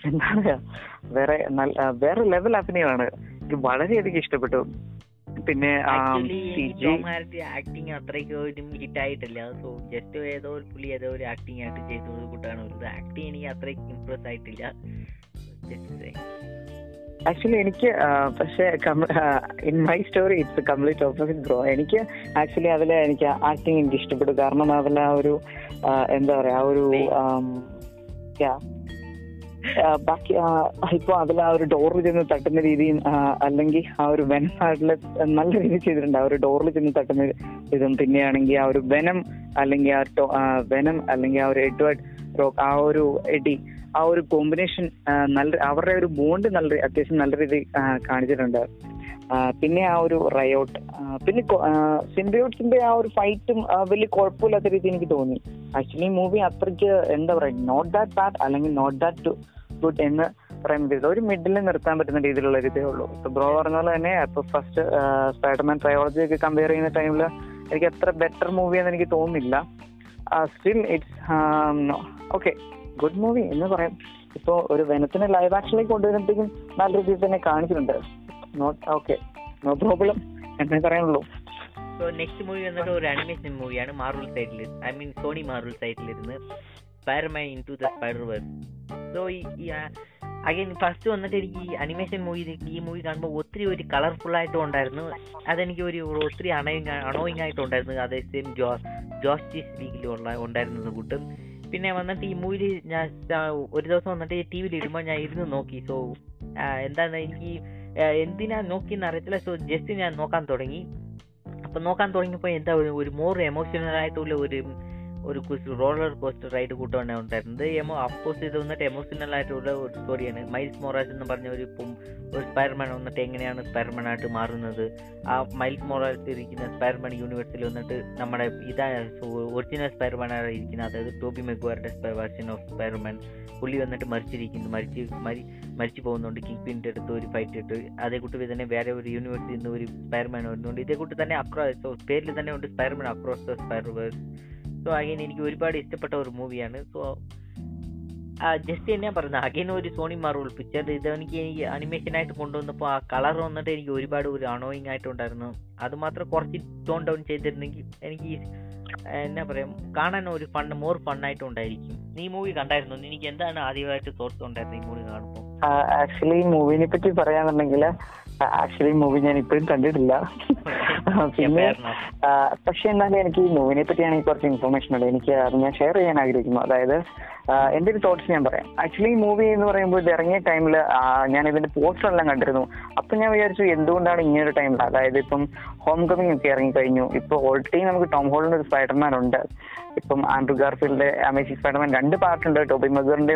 എന്താണ്? വേറെ നല്ല വേറെ ലെവൽ അഭിനയമാണ്. എനിക്ക് വളരെയധികം ഇഷ്ടപ്പെട്ടു. പിന്നെ ആക്ടിങ് അത്രയ്ക്ക് ഒരു ഹിറ്റ് ആയിട്ടില്ല. സോ ജസ്റ്റ് ഏതോ ഒരു പുള്ളി ഏതോ ഒരു ആക്ടിങ് ആയിട്ട് കൂട്ടാണ്. ഒരു ആക്ടിങ് എനിക്ക് അത്രയ്ക്ക് ഇംപ്രസ് ആയിട്ടില്ല. ജസ്റ്റ്. ആക്ച്വലി എനിക്ക് പക്ഷേ in my story it's complete opposite bro എനിക്ക് ആക്ച്വലി അതിൽ എനിക്ക് ആക്ടിങ് എനിക്ക് ഇഷ്ടപ്പെട്ടു. കാരണം അതിൽ ആ ഒരു എന്താ പറയാ ആ ഒരു ബാക്കി ഇപ്പൊ അതിൽ ആ ഒരു ഡോറിൽ ചെന്ന് തട്ടുന്ന രീതിയും അല്ലെങ്കിൽ ആ ഒരു വെനം ആയിട്ടുള്ള നല്ല രീതിയിൽ ചെയ്തിട്ടുണ്ട്. ആ ഒരു ഡോറിൽ ചെന്ന് തട്ടുന്ന ഇതും പിന്നെയാണെങ്കിൽ ആ ഒരു വെനം അല്ലെങ്കിൽ ആ, വെനം അല്ലെങ്കിൽ ആ ഒരു എഡ്വേർഡ് റോക്ക് ആ ഒരു എഡി ആ ഒരു കോമ്പിനേഷൻ നല്ല അവരുടെ ഒരു ബോണ്ട് നല്ല അത്യാവശ്യം നല്ല രീതിയിൽ കാണിച്ചിട്ടുണ്ട്. പിന്നെ ആ ഒരു റയോട്ട് പിന്നെ സിംബിയോട്സിന്റെ ആ ഒരു ഫൈറ്റും വലിയ കുഴപ്പമില്ലാത്ത രീതി എനിക്ക് തോന്നി. ആക്ച്വലി മൂവി അത്രയ്ക്ക് എന്താ പറയുക നോട്ട് ദാറ്റ് ബാഡ് അല്ലെങ്കിൽ നോട്ട് ദാറ്റ് ടു ഗുഡ് എന്ന് പറയാൻ പറ്റില്ല. ഒരു മിഡിൽ നിർത്താൻ പറ്റുന്ന രീതിയിലുള്ള ഒരു ഇതേ ഉള്ളൂ. ഇപ്പൊ ബ്രോ പറഞ്ഞ പോലെ തന്നെ ഇപ്പൊ ഫസ്റ്റ് സ്പൈഡർമാൻ ട്രയോളജി ഒക്കെ കമ്പയർ ചെയ്യുന്ന ടൈമിൽ എനിക്ക് അത്ര ബെറ്റർ മൂവി എന്ന് എനിക്ക് തോന്നുന്നില്ല. Still it's okay good movie എന്ന് പറയാം. ഇപ്പോ ഒരു വെനത്തിനെ ലൈവ് ആക്ഷനിലേക്ക് കൊണ്ടുവരുമ്പോഴത്തേക്കും നല്ല രീതിയിൽ തന്നെ കാണിച്ചിട്ടുണ്ട് നോട്ട് ഓക്കെ നോ പ്രോബ്ലം എന്നേ പറയാനുള്ളൂ. സോ നെക്സ്റ്റ് മൂവി വന്നിട്ട് ഒരു അനിമേഷൻ മൂവിയാണ് മാർവൽ സൈഡിൽ I mean Sony Marvel സൈഡിലിരുന്ന് Spiderman into the spider world so ഈ അഗൈൻ ഫസ്റ്റ് വന്നിട്ട് എനിക്ക് ഈ അനിമേഷൻ മൂവി ഈ മൂവി കാണുമ്പോൾ ഒത്തിരി ഒരു കളർഫുൾ ആയിട്ടും ഉണ്ടായിരുന്നു. അതെനിക്ക് ഒരു ഒത്തിരി അണോയിങ് അണോയിങ് ആയിട്ടുണ്ടായിരുന്നു അതേ സെയിം ജോസ് ജോസ്റ്റിസ് ലീഗിലുള്ള ഉണ്ടായിരുന്നത് കൂട്ടും. പിന്നെ വന്നിട്ട് ഈ ഞാൻ ഒരു ദിവസം വന്നിട്ട് ടി വിയിൽ ഇടുമ്പോൾ ഞാൻ ഇരുന്ന് നോക്കി. സോ എന്താണ് എനിക്ക് എന്തിനാ നോക്കിയെന്ന് അറിയത്തില്ല. സോ ജസ്റ്റ് ഞാൻ നോക്കാൻ തുടങ്ങി. അപ്പോൾ നോക്കാൻ തുടങ്ങിയപ്പോൾ എന്താ ഒരു മോർ എമോഷണൽ ആയിട്ടുള്ള ഒരു ഒരു റോളർ കോസ്റ്റർ റൈഡ് കൂട്ടാണ് ഉണ്ടായിരുന്നത്. എമോ അഫ്കോഴ്സ് ഇത് വന്നിട്ട് എമോഷണൽ ആയിട്ടുള്ള ഒരു സ്റ്റോറിയാണ് മൈൽസ് മൊറാസ് എന്ന് പറഞ്ഞ ഒരു ഒരു സ്പൈഡർമാൻ വന്നിട്ട് എങ്ങനെയാണ് സ്പൈർമാൻ ആയിട്ട് മാറുന്നത്? ആ മൈൽസ് മൊറാസ് ഇരിക്കുന്ന സ്പൈഡർമാൻ യൂണിവേഴ്സിൽ വന്നിട്ട് നമ്മുടെ ഇതാ ഒറിജിനൽ സ്പൈഡർമാൻ ആണ് ഇരിക്കുന്നത്. അതായത് ടോബി മെഗ്വാറിന്റെ വേർഷൻ ഓഫ് സ്പൈഡർമാൻ പുള്ളി വന്നിട്ട് മരിച്ചിരിക്കുന്നു. മരിച്ച് മരി മരിച്ചു പോകുന്നുണ്ട്. കിങ് പിന്റെ അടുത്ത് ഒരു ഫൈറ്റ് ഇട്ട്. അതേ കൂട്ടി തന്നെ വേറെ ഒരു യൂണിവേഴ്സിൽ നിന്ന് ഒരു സ്പൈഡർമാൻ വരുന്നുണ്ട്. ഇതേ കൂട്ടി തന്നെ അക്രോസ് പേരിൽ തന്നെ ഉണ്ട് Spiderman across the Spiderverse so again എനിക്ക് ഒരുപാട് ഇഷ്ടപ്പെട്ട ഒരു മൂവിയാണ് സോ ജസ്റ്റ് ഞാൻ പറയുന്നത് അഗൈൻ ഒരു സോണി മാർവൽ പിക്ചർ ഇത് എനിക്ക് അനിമേഷനായിട്ട് കൊണ്ടുവന്നപ്പോൾ ആ കളർ വന്നിട്ട് എനിക്ക് ഒരുപാട് ഒരു അണോയിങ് ആയിട്ടുണ്ടായിരുന്നു. അത് മാത്രം കുറച്ച് ടോൺ ഡൗൺ ചെയ്തിരുന്നെങ്കിൽ എനിക്ക് എന്നാ പറയാ കാണാൻ ഒരു ഫണ്ട് മോർ ഫണ്ണായിട്ട് ഉണ്ടായിരിക്കും നീ മൂവി കണ്ടായിരുന്നു? എനിക്ക് എന്താണ് ആദ്യമായിട്ട് തോട്ട്സ് ഉണ്ടായിരുന്നത് ഈ മൂവി കാണുമ്പോൾ ആക്ച്വലി മൂവിനെ പറ്റി പറയാന്നുണ്ടെങ്കിൽ ആക്ച്വലി മൂവി ഞാൻ ഇപ്പോഴും കണ്ടിട്ടില്ല. പിന്നെ പക്ഷെ എന്നാലും എനിക്ക് ഈ മൂവിനെ പറ്റിയാണ് കുറച്ച് ഇൻഫർമേഷൻ ഉണ്ട് എനിക്ക് അത് ഞാൻ ഷെയർ ചെയ്യാൻ ആഗ്രഹിക്കുന്നു. അതായത് എന്റെ ഒരു തോട്ട്സ് ഞാൻ പറയാം. ആക്ച്വലി ഈ മൂവി എന്ന് പറയുമ്പോൾ ഇത് ഇറങ്ങിയ ടൈമിൽ ഞാൻ ഇതിന്റെ പോസ്റ്റർ എല്ലാം കണ്ടിരുന്നു. അപ്പൊ ഞാൻ വിചാരിച്ചു എന്തുകൊണ്ടാണ് ഇങ്ങനെ ഒരു ടൈമിൽ അതായത് ഇപ്പം ഹോം കമ്മിങ് ഒക്കെ ഇറങ്ങി കഴിഞ്ഞു ഇപ്പൊ ഓൾറെഡി നമുക്ക് ടോം ഹോളിന്റെ ഒരു സ്പൈഡർമാൻ ഉണ്ട്. ഇപ്പം ആൻഡ്രു ഗാർഫീൽഡ് അമേസിംഗ് സ്പൈഡർമാൻ രണ്ട് പാർട്ട് ഉണ്ട് ടോബി മഗറിന്റെ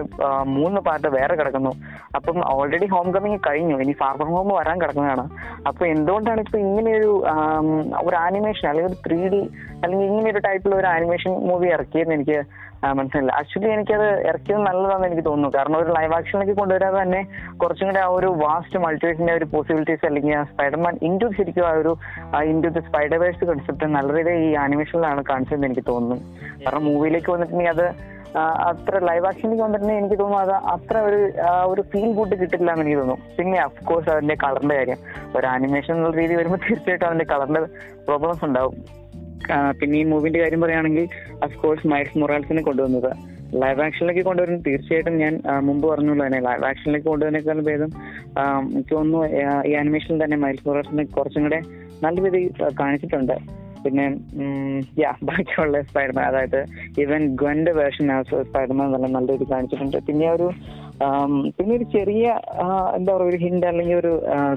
മൂന്ന് പാർട്ട് വേറെ കിടക്കുന്നു. അപ്പം ഓൾറെഡി ഹോം കമ്മിങ് കഴിഞ്ഞു. ഇനി ഫാർ ഫ്രം ഹോം വരാൻ കിടക്കുന്നതാണ് അപ്പൊ എന്തുകൊണ്ടാണ് ഇപ്പൊ ഇങ്ങനെയൊരു ഒരു ആനിമേഷൻ അല്ലെങ്കിൽ ഒരു ത്രീ ഡി അല്ലെങ്കിൽ ഇങ്ങനെ ഒരു ടൈപ്പിലുള്ള ഒരു ആനിമേഷൻ മൂവി ഇറക്കിയെന്ന് എനിക്ക് മനസ്സിലായില്ല. ആക്ച്വലി എനിക്കത് ഇറക്കിയത് നല്ലതാണെന്ന് എനിക്ക് തോന്നുന്നു. കാരണം ഒരു ലൈവ് ആക്ഷനിലേക്ക് കൊണ്ടുവരാതെ തന്നെ കുറച്ചും കൂടി ആ ഒരു വാസ്റ്റ് മൾട്ടിവേഴ്സിന്റെ ഒരു പോസിബിലിറ്റീസ് അല്ലെങ്കിൽ ആ സ്പൈഡർമാൻ ഇന്റു ശരിക്കും ആ ഒരു ഇന്റു ദ സ്പൈഡർവേഴ്സ് കൺസെപ്റ്റ് നല്ല രീതിയിൽ ഈ ആനിമേഷനിലാണ് കാണിച്ചതെന്ന് എനിക്ക് തോന്നുന്നു. കാരണം മൂവിയിലേക്ക് വന്നിട്ടുണ്ടെങ്കിൽ അത് അത്ര ലൈവ് ആക്ഷനിലേക്ക് വന്നിട്ടുണ്ടെങ്കിൽ എനിക്ക് തോന്നുന്നു അത് അത്ര ഒരു ഒരു ഫീൽ ഗുഡ് കിട്ടില്ല എന്ന് എനിക്ക് തോന്നുന്നു. പിന്നെ അഫ്കോഴ്സ് അതിന്റെ കളറിന്റെ കാര്യം. ഒരു ആനിമേഷൻ എന്നുള്ള രീതി വരുമ്പോൾ തീർച്ചയായിട്ടും അതിന്റെ കളറിന്റെ പ്രോബ്ലംസ് ഉണ്ടാവും. പിന്നെ ഈ മൂവിന്റെ കാര്യം പറയുകയാണെങ്കിൽ അഫ്കോഴ്സ് മൈൽസ് മൊറാൽസിനെ കൊണ്ടുവന്നത്. ലൈവ് ആക്ഷനിലേക്ക് കൊണ്ടുവരുന്നത് തീർച്ചയായിട്ടും ഞാൻ മുമ്പ് പറഞ്ഞുള്ളൂ തന്നെ. ലൈവ് ആക്ഷനിലേക്ക് കൊണ്ടുവരുന്നേക്കാളും ഭേദം എനിക്ക് തോന്നുന്നു ഈ ആനിമേഷനിൽ തന്നെ മൈൽസ് മൊറാൽസിനെ കുറച്ചും കൂടെ നല്ല രീതിയിൽ കാണിച്ചിട്ടുണ്ട്. പിന്നെ യാ ബാക്കിയുള്ള സ്പൈഡർമാൻ അതായത് ഈവൻ ഗ്വന്റെ വേർഷൻ സ്പൈഡർമാൻ നല്ല നല്ല കാണിച്ചിട്ടുണ്ട്. പിന്നെ ഒരു പിന്നെ ഒരു ചെറിയ എന്താ പറയുക ഒരു ഹിന്റ് അല്ലെങ്കിൽ ഒരു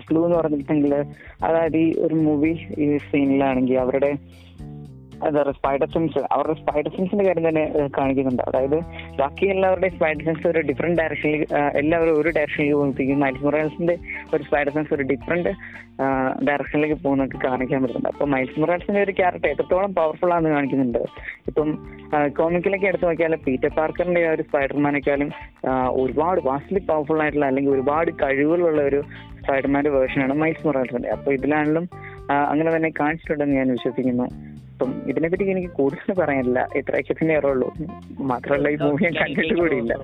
ക്ലൂ എന്ന് പറഞ്ഞിട്ടുണ്ടെങ്കിൽ അതായത് ഈ ഒരു മൂവി ഈ സീനിലാണെങ്കിൽ അവരുടെ എന്താ പറയുക സ്പൈഡർ സെൻസ് അവരുടെ സ്പൈഡർ സെൻസിന്റെ കാര്യം തന്നെ കാണിക്കുന്നുണ്ട്. അതായത് ബാക്കി എല്ലാവരുടെയും സ്പൈഡർ സെൻസ് ഒരു ഡിഫറെന്റ് ഡയറക്ഷനിൽ എല്ലാവരും ഒരു ഡയറക്ഷനിലേക്ക് പോകുമ്പോഴത്തേക്കും മൈൽസ് മൊറാൽസിന്റെ ഒരു സ്പൈഡർ സെൻസ് ഒരു ഡിഫറെന്റ് ഡയറക്ഷനിലേക്ക് പോകുന്നതൊക്കെ കാണിക്കാൻ പറ്റുന്നുണ്ട്. അപ്പൊ മൈൽസ് മൊറാൽസിന്റെ ഒരു ക്യാരക്ടർ എത്രത്തോളം പവർഫുൾ ആണെന്ന് കാണിക്കുന്നുണ്ട്. ഇപ്പം കോമിക്കിലൊക്കെ എടുത്തു നോക്കിയാൽ പീറ്റർ പാർക്കറിന്റെ ആ ഒരു സ്പൈഡർമാനേക്കാളും ഒരുപാട് വാസ്റ്റ്ലി പവർഫുൾ ആയിട്ടുള്ള അല്ലെങ്കിൽ ഒരുപാട് കഴിവുകളുള്ള ഒരു സ്പൈഡർമാന്റെ വേർഷനാണ് മൈൽസ് മൊറാൽസിന്റെ അപ്പൊ ഇതിലാണെങ്കിലും അങ്ങനെ തന്നെ കാണിച്ചിട്ടുണ്ടെന്ന് ഞാൻ വിശ്വസിക്കുന്നു. അപ്പം ഇതിനെപ്പറ്റി എനിക്ക് കൂടുതൽ പറയാനില്ല. ഇത്രയൊക്കെ തന്നെ അറിയുള്ളൂ മാത്രമല്ല ഈ മൂവി ഞാൻ കണ്ടിട്ട് കൂടിയില്ല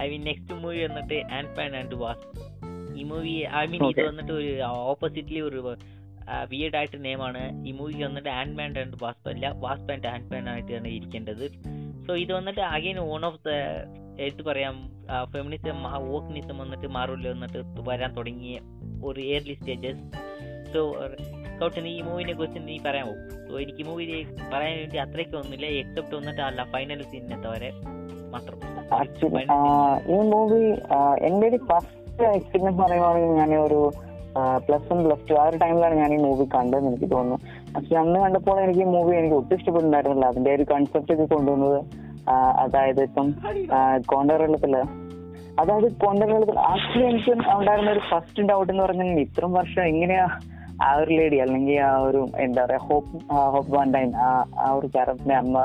ഐ മീൻ നെക്സ്റ്റ് മൂവി വന്നിട്ട് ആൻഡ് പാൻ ആൻഡ് വാസ് ഈ മൂവി ഐ മീൻ ഇത് വന്നിട്ട് ഒരു ഓപ്പോസിറ്റ്ലി ഒരു വിയഡ് ആയിട്ട് നെയിമാണ് ഈ മൂവി വന്നിട്ട് ആൻഡ് പാൻ ആൻഡ് വാസ്പ അല്ല വാസ്പ ആൻഡ് ആൻഡ് പാൻ ആയിട്ടാണ് ഇരിക്കേണ്ടത്. സോ ഇത് വന്നിട്ട് അഗൈൻ വൺ ഓഫ് ദ എടുത്ത് പറയാം ഫെമിനിസം വോക്കിനിസം വന്നിട്ട് മാറൂല വന്നിട്ട് വരാൻ തുടങ്ങിയ ഒരു എയർലി സ്റ്റേജസ് സോ സ്കൗട്ടിന് ഈ മൂവിനെ കുറിച്ച് നീ പറയാമോ സോ എനിക്ക് മൂവി പറയാൻ വേണ്ടി അത്രയ്ക്ക് ഒന്നുമില്ല. എക്സെപ്റ്റ് വന്നിട്ട് അല്ല ഫൈനൽ സീനിനത്തെ വരെ മാത്രം. ഈ മൂവി എന്റെ ഒരു ഫസ്റ്റ് എക്സ്പീരിയൻസ് പറയുവാണെങ്കിൽ ഞാൻ ഒരു പ്ലസ് വൺ പ്ലസ് ടു ആ ഒരു ടൈമിലാണ് ഞാൻ ഈ മൂവി കണ്ടതെന്ന് എനിക്ക് തോന്നുന്നു. പക്ഷെ അന്ന് കണ്ടപ്പോൾ എനിക്ക് ഈ മൂവി എനിക്ക് ഒട്ടും ഇഷ്ടപ്പെട്ടുണ്ടായിരുന്നില്ല അതിന്റെ ഒരു കൺസെപ്റ്റ് ഒക്കെ കൊണ്ടുവന്നത് അതായത് ഇപ്പം കോണ്ടറെള്ളത്തിൽ അതായത് കോണ്ടറെള്ളത്തിൽ ആക്ച്വലി എനിക്ക് ഉണ്ടായിരുന്ന ഒരു ഫസ്റ്റ് ഡൗട്ട് എന്ന് പറഞ്ഞാൽ ഇത്രയും വർഷം എങ്ങനെയാ ആ ഒരു ലേഡി അല്ലെങ്കിൽ ആ ഒരു എന്താ പറയാ ഹോപ്പ് ഹോപ്പ് വാൻഡൈൻ ആ ഒരു ക്യാരക്ടറിന്റെ അമ്മ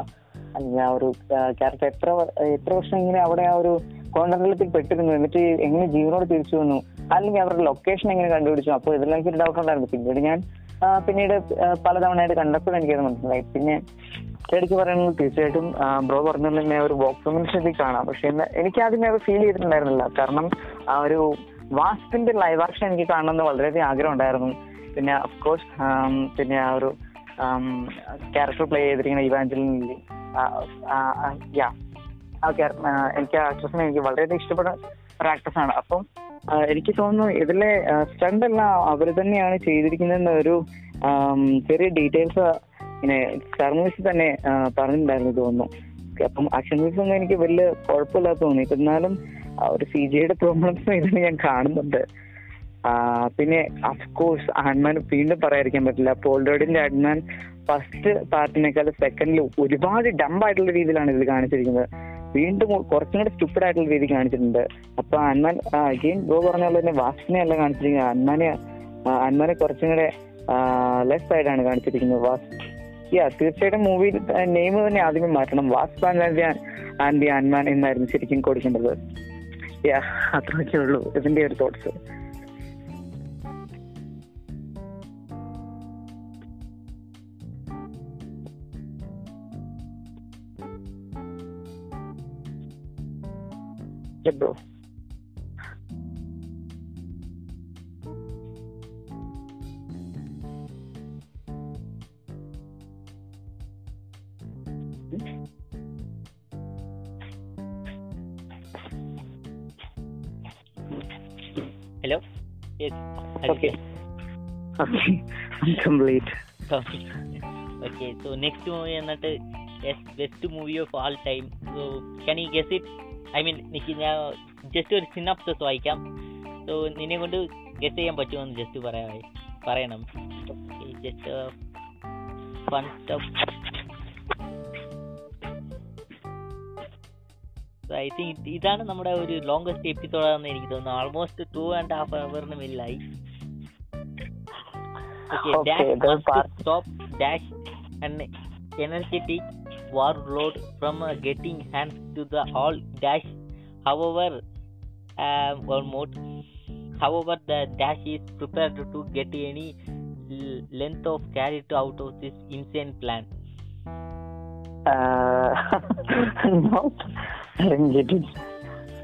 അല്ലെങ്കിൽ ആ ഒരു ക്യാരക്ടർ എത്ര എത്ര വർഷം ഇങ്ങനെ അവിടെ ആ ഒരു കോൺട്രലത്തിൽ പെട്ടിരുന്നു. എന്നിട്ട് എങ്ങനെ ജീവനോട് തിരിച്ചു വന്നു? അല്ലെങ്കിൽ അവരുടെ ലൊക്കേഷൻ എങ്ങനെ കണ്ടുപിടിച്ചു? അപ്പോൾ ഇതെല്ലാം എനിക്ക് ഡൗട്ട് ഉണ്ടായിരുന്നു. പിന്നീട് ഞാൻ പിന്നീട് പലതവണയായിട്ട് കണ്ടപ്പോൾ എനിക്കത് മനസ്സിലായി. പിന്നെ എനിക്ക് പറയുന്നത് തീർച്ചയായിട്ടും ബ്രോ പറഞ്ഞ തന്നെ ഒരു ബോക്സ് കാണാം. പക്ഷെ എനിക്ക് ആദ്യം അത് ഫീൽ ചെയ്തിട്ടുണ്ടായിരുന്നില്ല. കാരണം ആ ഒരു വാസ്പിന്റെ ലൈവ് ആക്ഷൻ എനിക്ക് കാണണമെന്ന് വളരെയധികം ആഗ്രഹം ഉണ്ടായിരുന്നു. പിന്നെ അഫ്കോഴ്സ് പിന്നെ ആ ഒരു ക്യാരക്ടർ പ്ലേ ചെയ്തിരിക്കുന്ന ഇവാഞ്ചലിനിൽ യാ എനിക്ക് ആക്ട്രസിനെ എനിക്ക് വളരെയധികം ഇഷ്ടപ്പെട്ട ഒരു ആക്ട്രസ് അപ്പം എനിക്ക് തോന്നുന്നു ഇതിലെ സ്റ്റണ്ട് എല്ലാം അവർ തന്നെയാണ് ചെയ്തിരിക്കുന്നതെന്ന ഒരു ചെറിയ ഡീറ്റെയിൽസ് പിന്നെ സർമീസ് തന്നെ പറഞ്ഞിട്ടുണ്ടായിരുന്നു തോന്നുന്നു. അപ്പം ആക്ഷൻ മൂവീസ് ഒന്നും എനിക്ക് വലിയ കുഴപ്പമില്ലാത്ത തോന്നി എന്നാലും ഒരു സി ജിയുടെ പ്രോബ്ലംസ് ഇതിന് ഞാൻ കാണുന്നുണ്ട്. പിന്നെ അഫ്കോഴ്സ് ആൺമാൻ വീണ്ടും പറയാതിരിക്കാൻ പറ്റില്ല. പോൾഡോഡിന്റെ ആൺമാൻ ഫസ്റ്റ് പാർട്ടിനേക്കാൾ സെക്കൻഡിൽ ഒരുപാട് ഡംബ് ആയിട്ടുള്ള രീതിയിലാണ് ഇത് കാണിച്ചിരിക്കുന്നത്. വീണ്ടും കുറച്ചും കൂടെ സ്റ്റുപ്പിഡ് ആയിട്ടുള്ള രീതി കാണിച്ചിട്ടുണ്ട്. അപ്പൊ അന്മാൻ അഗെയിൻ ഗോ പറഞ്ഞ പോലെ തന്നെ വാസ്റ്റിനെ അല്ല കാണിച്ചിരിക്കുന്നത് അന്മാനെ അന്മാനെ കുറച്ചും കൂടെ ലെസ് ആയിട്ടാണ് കാണിച്ചിരിക്കുന്നത്. വാസ് യാ തീർച്ചയായിട്ടും മൂവി നെയിം തന്നെ ആദ്യമേ മാറ്റണം. വാസ് ആൻഡ് ദി അന്മാൻ എന്നായിരുന്നു ശരിക്കും കൊടുക്കേണ്ടത്. യാ അത്രയൊക്കെ ഉള്ളൂ ഇതിന്റെ ഒരു thoughts bro hello yes okay okay complete okay so next movie എന്നിട്ട് best movie of all time so can you guess it I mean എനിക്ക് ഞാൻ ജസ്റ്റ് ഒരു സിനാപ്സസ് വായിക്കാം. സോ നിന്നെ കൊണ്ട് ഗസ് ചെയ്യാൻ പറ്റുമെന്ന് ജസ്റ്റ് പറയാ പറയണം. ജസ്റ്റ് ഫൺ ഐ തിങ്ക് ഇതാണ് നമ്മുടെ ഒരു ലോങ്കസ്റ്റ് എപ്പിസോഡാണെന്ന് എനിക്ക് തോന്നുന്നു. ആൾമോസ്റ്റ് ടു ആൻഡ് ഹാഫ് അവറിന് മില്ലായി. Okay, dash Dash the must part- stop Dash an energetic warlord from uh, getting hands to the all Dash. However, uh, one more. However, the Dash is prepared to get any l- length of carrot out of this insane plan.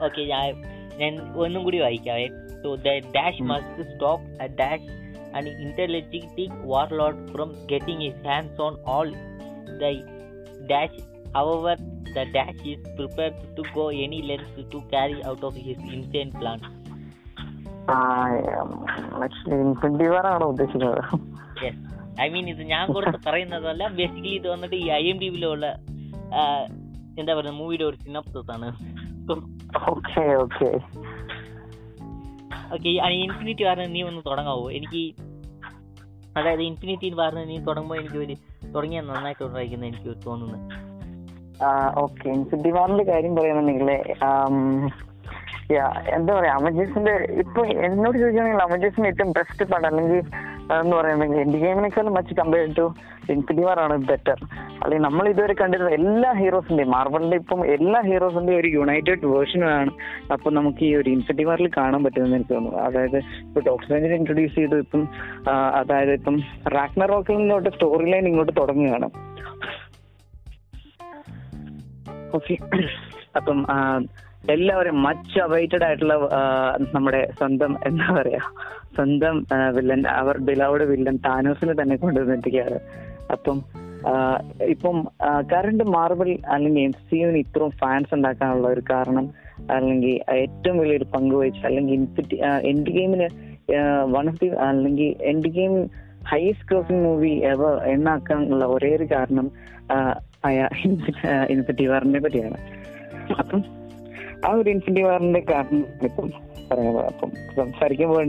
Okay, ഞാൻ ഞാൻ ഒന്നും കൂടി വായിക്കാവേ so the dash Hmm. Must stop a dash an intelligent warlord from getting his hands on all the dash. However, the dash is prepared to go any length to carry out of his insane plan. Infinity ഉദ്ദേശിക്കുന്നത് Yes. I ഇത് ഞാൻ കൊടുത്ത് പറയുന്നതല്ല basically ഇത് വന്നിട്ട് ഈ I M D ബിയിലുള്ള എന്താ പറയുക മൂവിയുടെ ഒരു സിനപ്സസ് ആണ് ഓക്കെ ഓക്കെ ഓക്കെ ഇൻഫിനിറ്റി വാറിന് നീ ഒന്ന് തുടങ്ങാവോ എനിക്ക് അതായത് ഇൻഫിനിറ്റി വാറിന് നീ തുടങ്ങുമ്പോൾ എനിക്ക് ഒരു തുടങ്ങിയാൽ നന്നായിട്ട് ഉണ്ടായിരിക്കുന്നത് എനിക്ക് തോന്നുന്നു. ഓക്കെ. ഇൻഫിനിറ്റി വാറിന്റെ കാര്യം പറയുന്നുണ്ടെങ്കിൽ എന്താ പറയാ അമജേസിന്റെ ഇപ്പൊ എന്നോട് ചോദിക്കുകയാണെങ്കിൽ അമജേസിന്റെ ഏറ്റവും ബെസ്റ്റ് പടം അല്ലെങ്കിൽ എന്ന് പറയുന്നത് എൻഡ് ഗെയിമിനേക്കാളും മച്ച് കമ്പയർ ടു ഇൻഫിനിറ്റി ആണ് ബെറ്റർ അല്ലെങ്കിൽ നമ്മൾ ഇതുവരെ കണ്ടിരുന്ന എല്ലാ ഹീറോസിന്റെയും മാർബിളിന്റെ ഇപ്പം എല്ലാ ഹീറോസിന്റെയും ഒരു യുണൈറ്റഡ് വേർഷനാണ് അപ്പൊ നമുക്ക് ഈ ഒരു ഇൻഫിനിറ്റി കാണാൻ പറ്റുമെന്ന് എനിക്ക് തോന്നുന്നു. അതായത് ഇപ്പൊ ഡോക്ടർ ഇൻട്രൊഡ്യൂസ് ചെയ്തു ഇപ്പം അതായത് ഇപ്പം റാക്നർ റോക്കിൽ നിന്നോട്ട് സ്റ്റോറി ലൈൻ ഇങ്ങോട്ട് തുടങ്ങുകയാണ്. ഓക്കെ അപ്പം എല്ലാവരും മച്ച് അവൈറ്റഡ് ആയിട്ടുള്ള നമ്മുടെ സ്വന്തം എന്താ പറയാ സ്വന്തം വില്ലൻ അവർ ബിലൗഡ് വില്ലൻ താനോസിനെ തന്നെ കൊണ്ടുവന്നിരിക്കുകയാണ്. അപ്പം ഇപ്പം കറണ്ട് മാർബിൾ അല്ലെങ്കിൽ എം സി യുവിന് ഇത്രയും ഫാൻസ് ഉണ്ടാക്കാനുള്ള ഒരു കാരണം അല്ലെങ്കിൽ ഏറ്റവും വലിയൊരു പങ്ക് വഹിച്ച അല്ലെങ്കിൽ ഇൻഫിറ്റി എൻഡ് ഗെയിമിന് വൺ ഓഫ് ദി അല്ലെങ്കിൽ end game highest grossing movie ever എണ്ണാക്കാനുള്ള ഒരേ ഒരു കാരണം ആ, ആയ ഇൻഫിനിറ്റി വാറിനെ പറ്റിയാണ്. അപ്പം ആ ഒരു ഇൻസെന്റീവ് ആറിന്റെ കാരണം ഇപ്പം പറയാം അപ്പം സംസാരിക്കുമ്പോൾ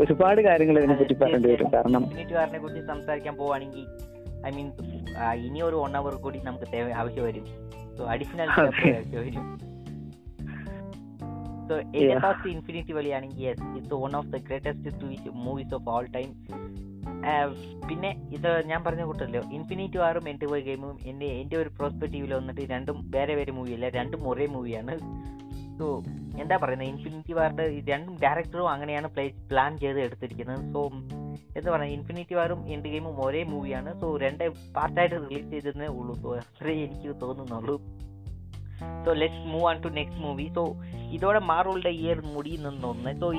ഒരുപാട് കാര്യങ്ങൾ ഇതിനെ പറ്റി പറയേണ്ടി വരും. കാരണം ഇൻഫിനിറ്റി വാറിനെ കുറിച്ച് സംസാരിക്കാൻ പോവാണെങ്കിൽ ഐ മീൻ ഇനി ഒരു വൺ അവർ കൂടി നമുക്ക് ആവശ്യം വരും. So additional. ആവശ്യം വരും. So Yeah. First infinity വലിയാണെങ്കിൽ yes it's one of the greatest movies of all time പിന്നെ ഇത് ഞാൻ പറഞ്ഞ കൂട്ടല്ലോ ഇൻഫിനിറ്റി വാറും എന്റെ പോയി ഗെയിമും എന്റെ എന്റെ ഒരു പ്രോസ്പെക്റ്റീവിൽ വന്നിട്ട് രണ്ടും വേറെ വേറെ മൂവിയല്ല രണ്ടും ഒരേ മൂവിയാണ് സോ എന്താ പറയുന്നത് ഇൻഫിനിറ്റി വാറിന്റെ രണ്ടും ഡയറക്ടറും അങ്ങനെയാണ് പ്ലേ പ്ലാൻ ചെയ്ത് എടുത്തിരിക്കുന്നത്. സോ എന്താ പറയുക ഇൻഫിനിറ്റി വാറും എന്റെ ഗെയിമും ഒരേ മൂവിയാണ് സോ രണ്ട് പാർട്ടായിട്ട് റിലീസ് ചെയ്തതേ ഉള്ളൂ. സോ അത്രേ എനിക്ക് തോന്നുന്നുള്ളൂ. So let's move on to next movie so ഇതോടെ മാറുകളുടെ ഇയർ മുടിയുന്നെന്ന് തോന്നുന്നത് സോ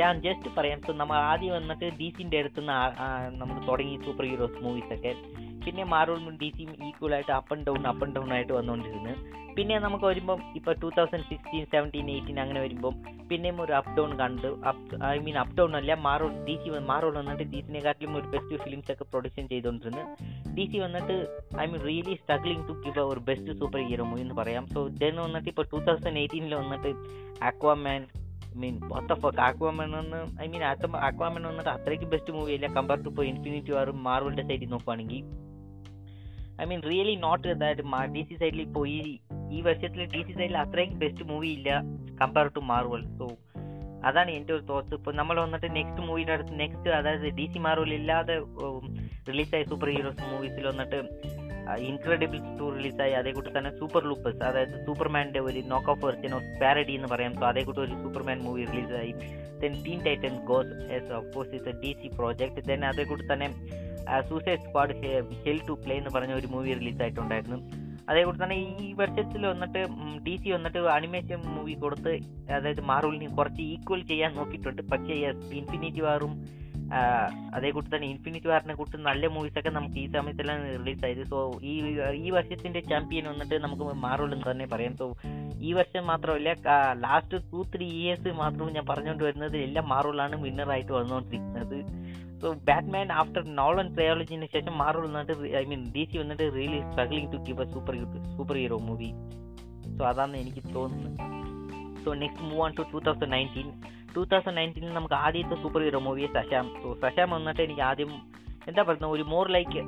ഞാൻ ജസ്റ്റ് പറയാം. സോ നമ്മൾ ആദ്യം വന്നിട്ട് ഡി സിന്റെ അടുത്ത് നിന്ന് നമുക്ക് തുടങ്ങി സൂപ്പർ ഹീറോസ് മൂവീസ് ഒക്കെ. പിന്നെ മാറുകളും ഡി സിയും ഈക്വൽ ആയിട്ട് up and down up and down ആയിട്ട് വന്നുകൊണ്ടിരുന്നു പിന്നെ നമുക്ക് വരുമ്പം ഇപ്പോൾ two thousand sixteen seventeen eighteen അങ്ങനെ വരുമ്പം പിന്നെയും ഒരു അപ്പ് ഡൗൺ കണ്ട് up I mean up down അല്ല മാറോൾ ഡി സി മാറോൾ വന്നിട്ട് ഡി സിനെക്കാട്ടിലും ഒരു ബെസ്റ്റ് ഫിലിംസ് ഒക്കെ പ്രൊഡക്ഷൻ ചെയ്തുകൊണ്ടിരുന്നു ഡി സി വന്നിട്ട് I mean really struggling to give ഒരു ബെസ്റ്റ് സൂപ്പർ ഹീറോ മൂവി എന്ന് പറയാം. സോ ദെൻ വന്നിട്ട് ഇപ്പോൾ ടൂ തൗസൻഡ് എയ്റ്റീനിൽ വന്നിട്ട് ആക്വാമാൻ മീൻ വാട്ട് ഓഫ് ആക്വാമൻ എന്ന് ഐ മീൻ ആക്വാമൻ വന്നിട്ട് അത്രയ്ക്ക് ബെസ്റ്റ് മൂവി അല്ല കമ്പയർ ടു ഇപ്പോൾ ഇൻഫിനിറ്റി വാറും മാർവലിന്റെ സൈഡിൽ നോക്കുവാണെങ്കിൽ ഐ മീൻ റിയലി നോട്ട് അതായത് ഡി സി സൈഡിൽ ഇപ്പോൾ ഈ ഈ വർഷത്തിൽ ഡി സി സൈഡിൽ അത്രയും ബെസ്റ്റ് മൂവി ഇല്ല കമ്പയർ ടു മാർവൽ സോ അതാണ് എന്റെ ഒരു തോട്ട്സ് ഇപ്പോൾ നമ്മൾ വന്നിട്ട് നെക്സ്റ്റ് മൂവിയുടെ അടുത്ത് നെക്സ്റ്റ് അതായത് ഡി സി മാർവൽ ഇല്ലാതെ റിലീസായ സൂപ്പർ ഹീറോസ് മൂവീസിൽ വന്നിട്ട് ഇൻക്രെഡിബിൾസ് ടു റിലീസായി അതേ കൂട്ടി തന്നെ സൂപ്പർ ലൂപ്പേഴ്സ് അതായത് സൂപ്പർമാന്റെ ഒരു knock off version of parody എന്ന് പറയാം. സോ അതേ കൂട്ടി ഒരു സൂപ്പർമാൻ മൂവി റിലീസായി then Teen Titan goes S of is a D C project then അതേ കൂട്ടി തന്നെ Suicide Squad hell to play എന്ന് പറഞ്ഞ ഒരു മൂവി റിലീസായിട്ടുണ്ടായിരുന്നു അതേ അതേപോലെ തന്നെ ഈ വർഷത്തിൽ വന്നിട്ട് ഡി സി വന്നിട്ട് അനിമേഷൻ മൂവി കൊടുത്ത് അതായത് മാർവലിന് കുറച്ച് ഈക്വൽ ചെയ്യാൻ നോക്കിയിട്ടുണ്ട്. പക്ഷേ ഇൻഫിനിറ്റി വാറും അതേ കൂട്ടി തന്നെ ഇൻഫിനിറ്റി വാറിനെ കൂട്ടി നല്ല മൂവീസ് ഒക്കെ നമുക്ക് ഈ സമയത്തെല്ലാം റിലീസ് ആയത് സോ ഈ ഈ വർഷത്തിന്റെ ചാമ്പ്യൻ വന്നിട്ട് നമുക്ക് മാറുള്ളൂ എന്ന് തന്നെ പറയാം. സോ ഈ വർഷം മാത്രമല്ല ലാസ്റ്റ് ടു ത്രീ ഇയേഴ്സ് മാത്രം ഞാൻ പറഞ്ഞുകൊണ്ട് വരുന്നത് എല്ലാം മാർവലാണ് വിന്നറായിട്ട് വന്നുകൊണ്ടിരിക്കുന്നത്. സോ ബാറ്റ്മാൻ ആഫ്റ്റർ നോളൻ ട്രയോളജിന് ശേഷം മാർവൽ വന്നിട്ട് ഐ മീൻ ഡി സി വന്നിട്ട് really struggling to give a super super hero movie so അതാണ് എനിക്ക് തോന്നുന്നത്. So next move on to two thousand nineteen two thousand നയന്റീനിൽ നമുക്ക് ആദ്യത്തെ super hero movie Shazam so Shazam വന്നിട്ട് എനിക്ക് ആദ്യം എന്താ പറയുന്നത്? ഒരു മോർ ലൈക്ക്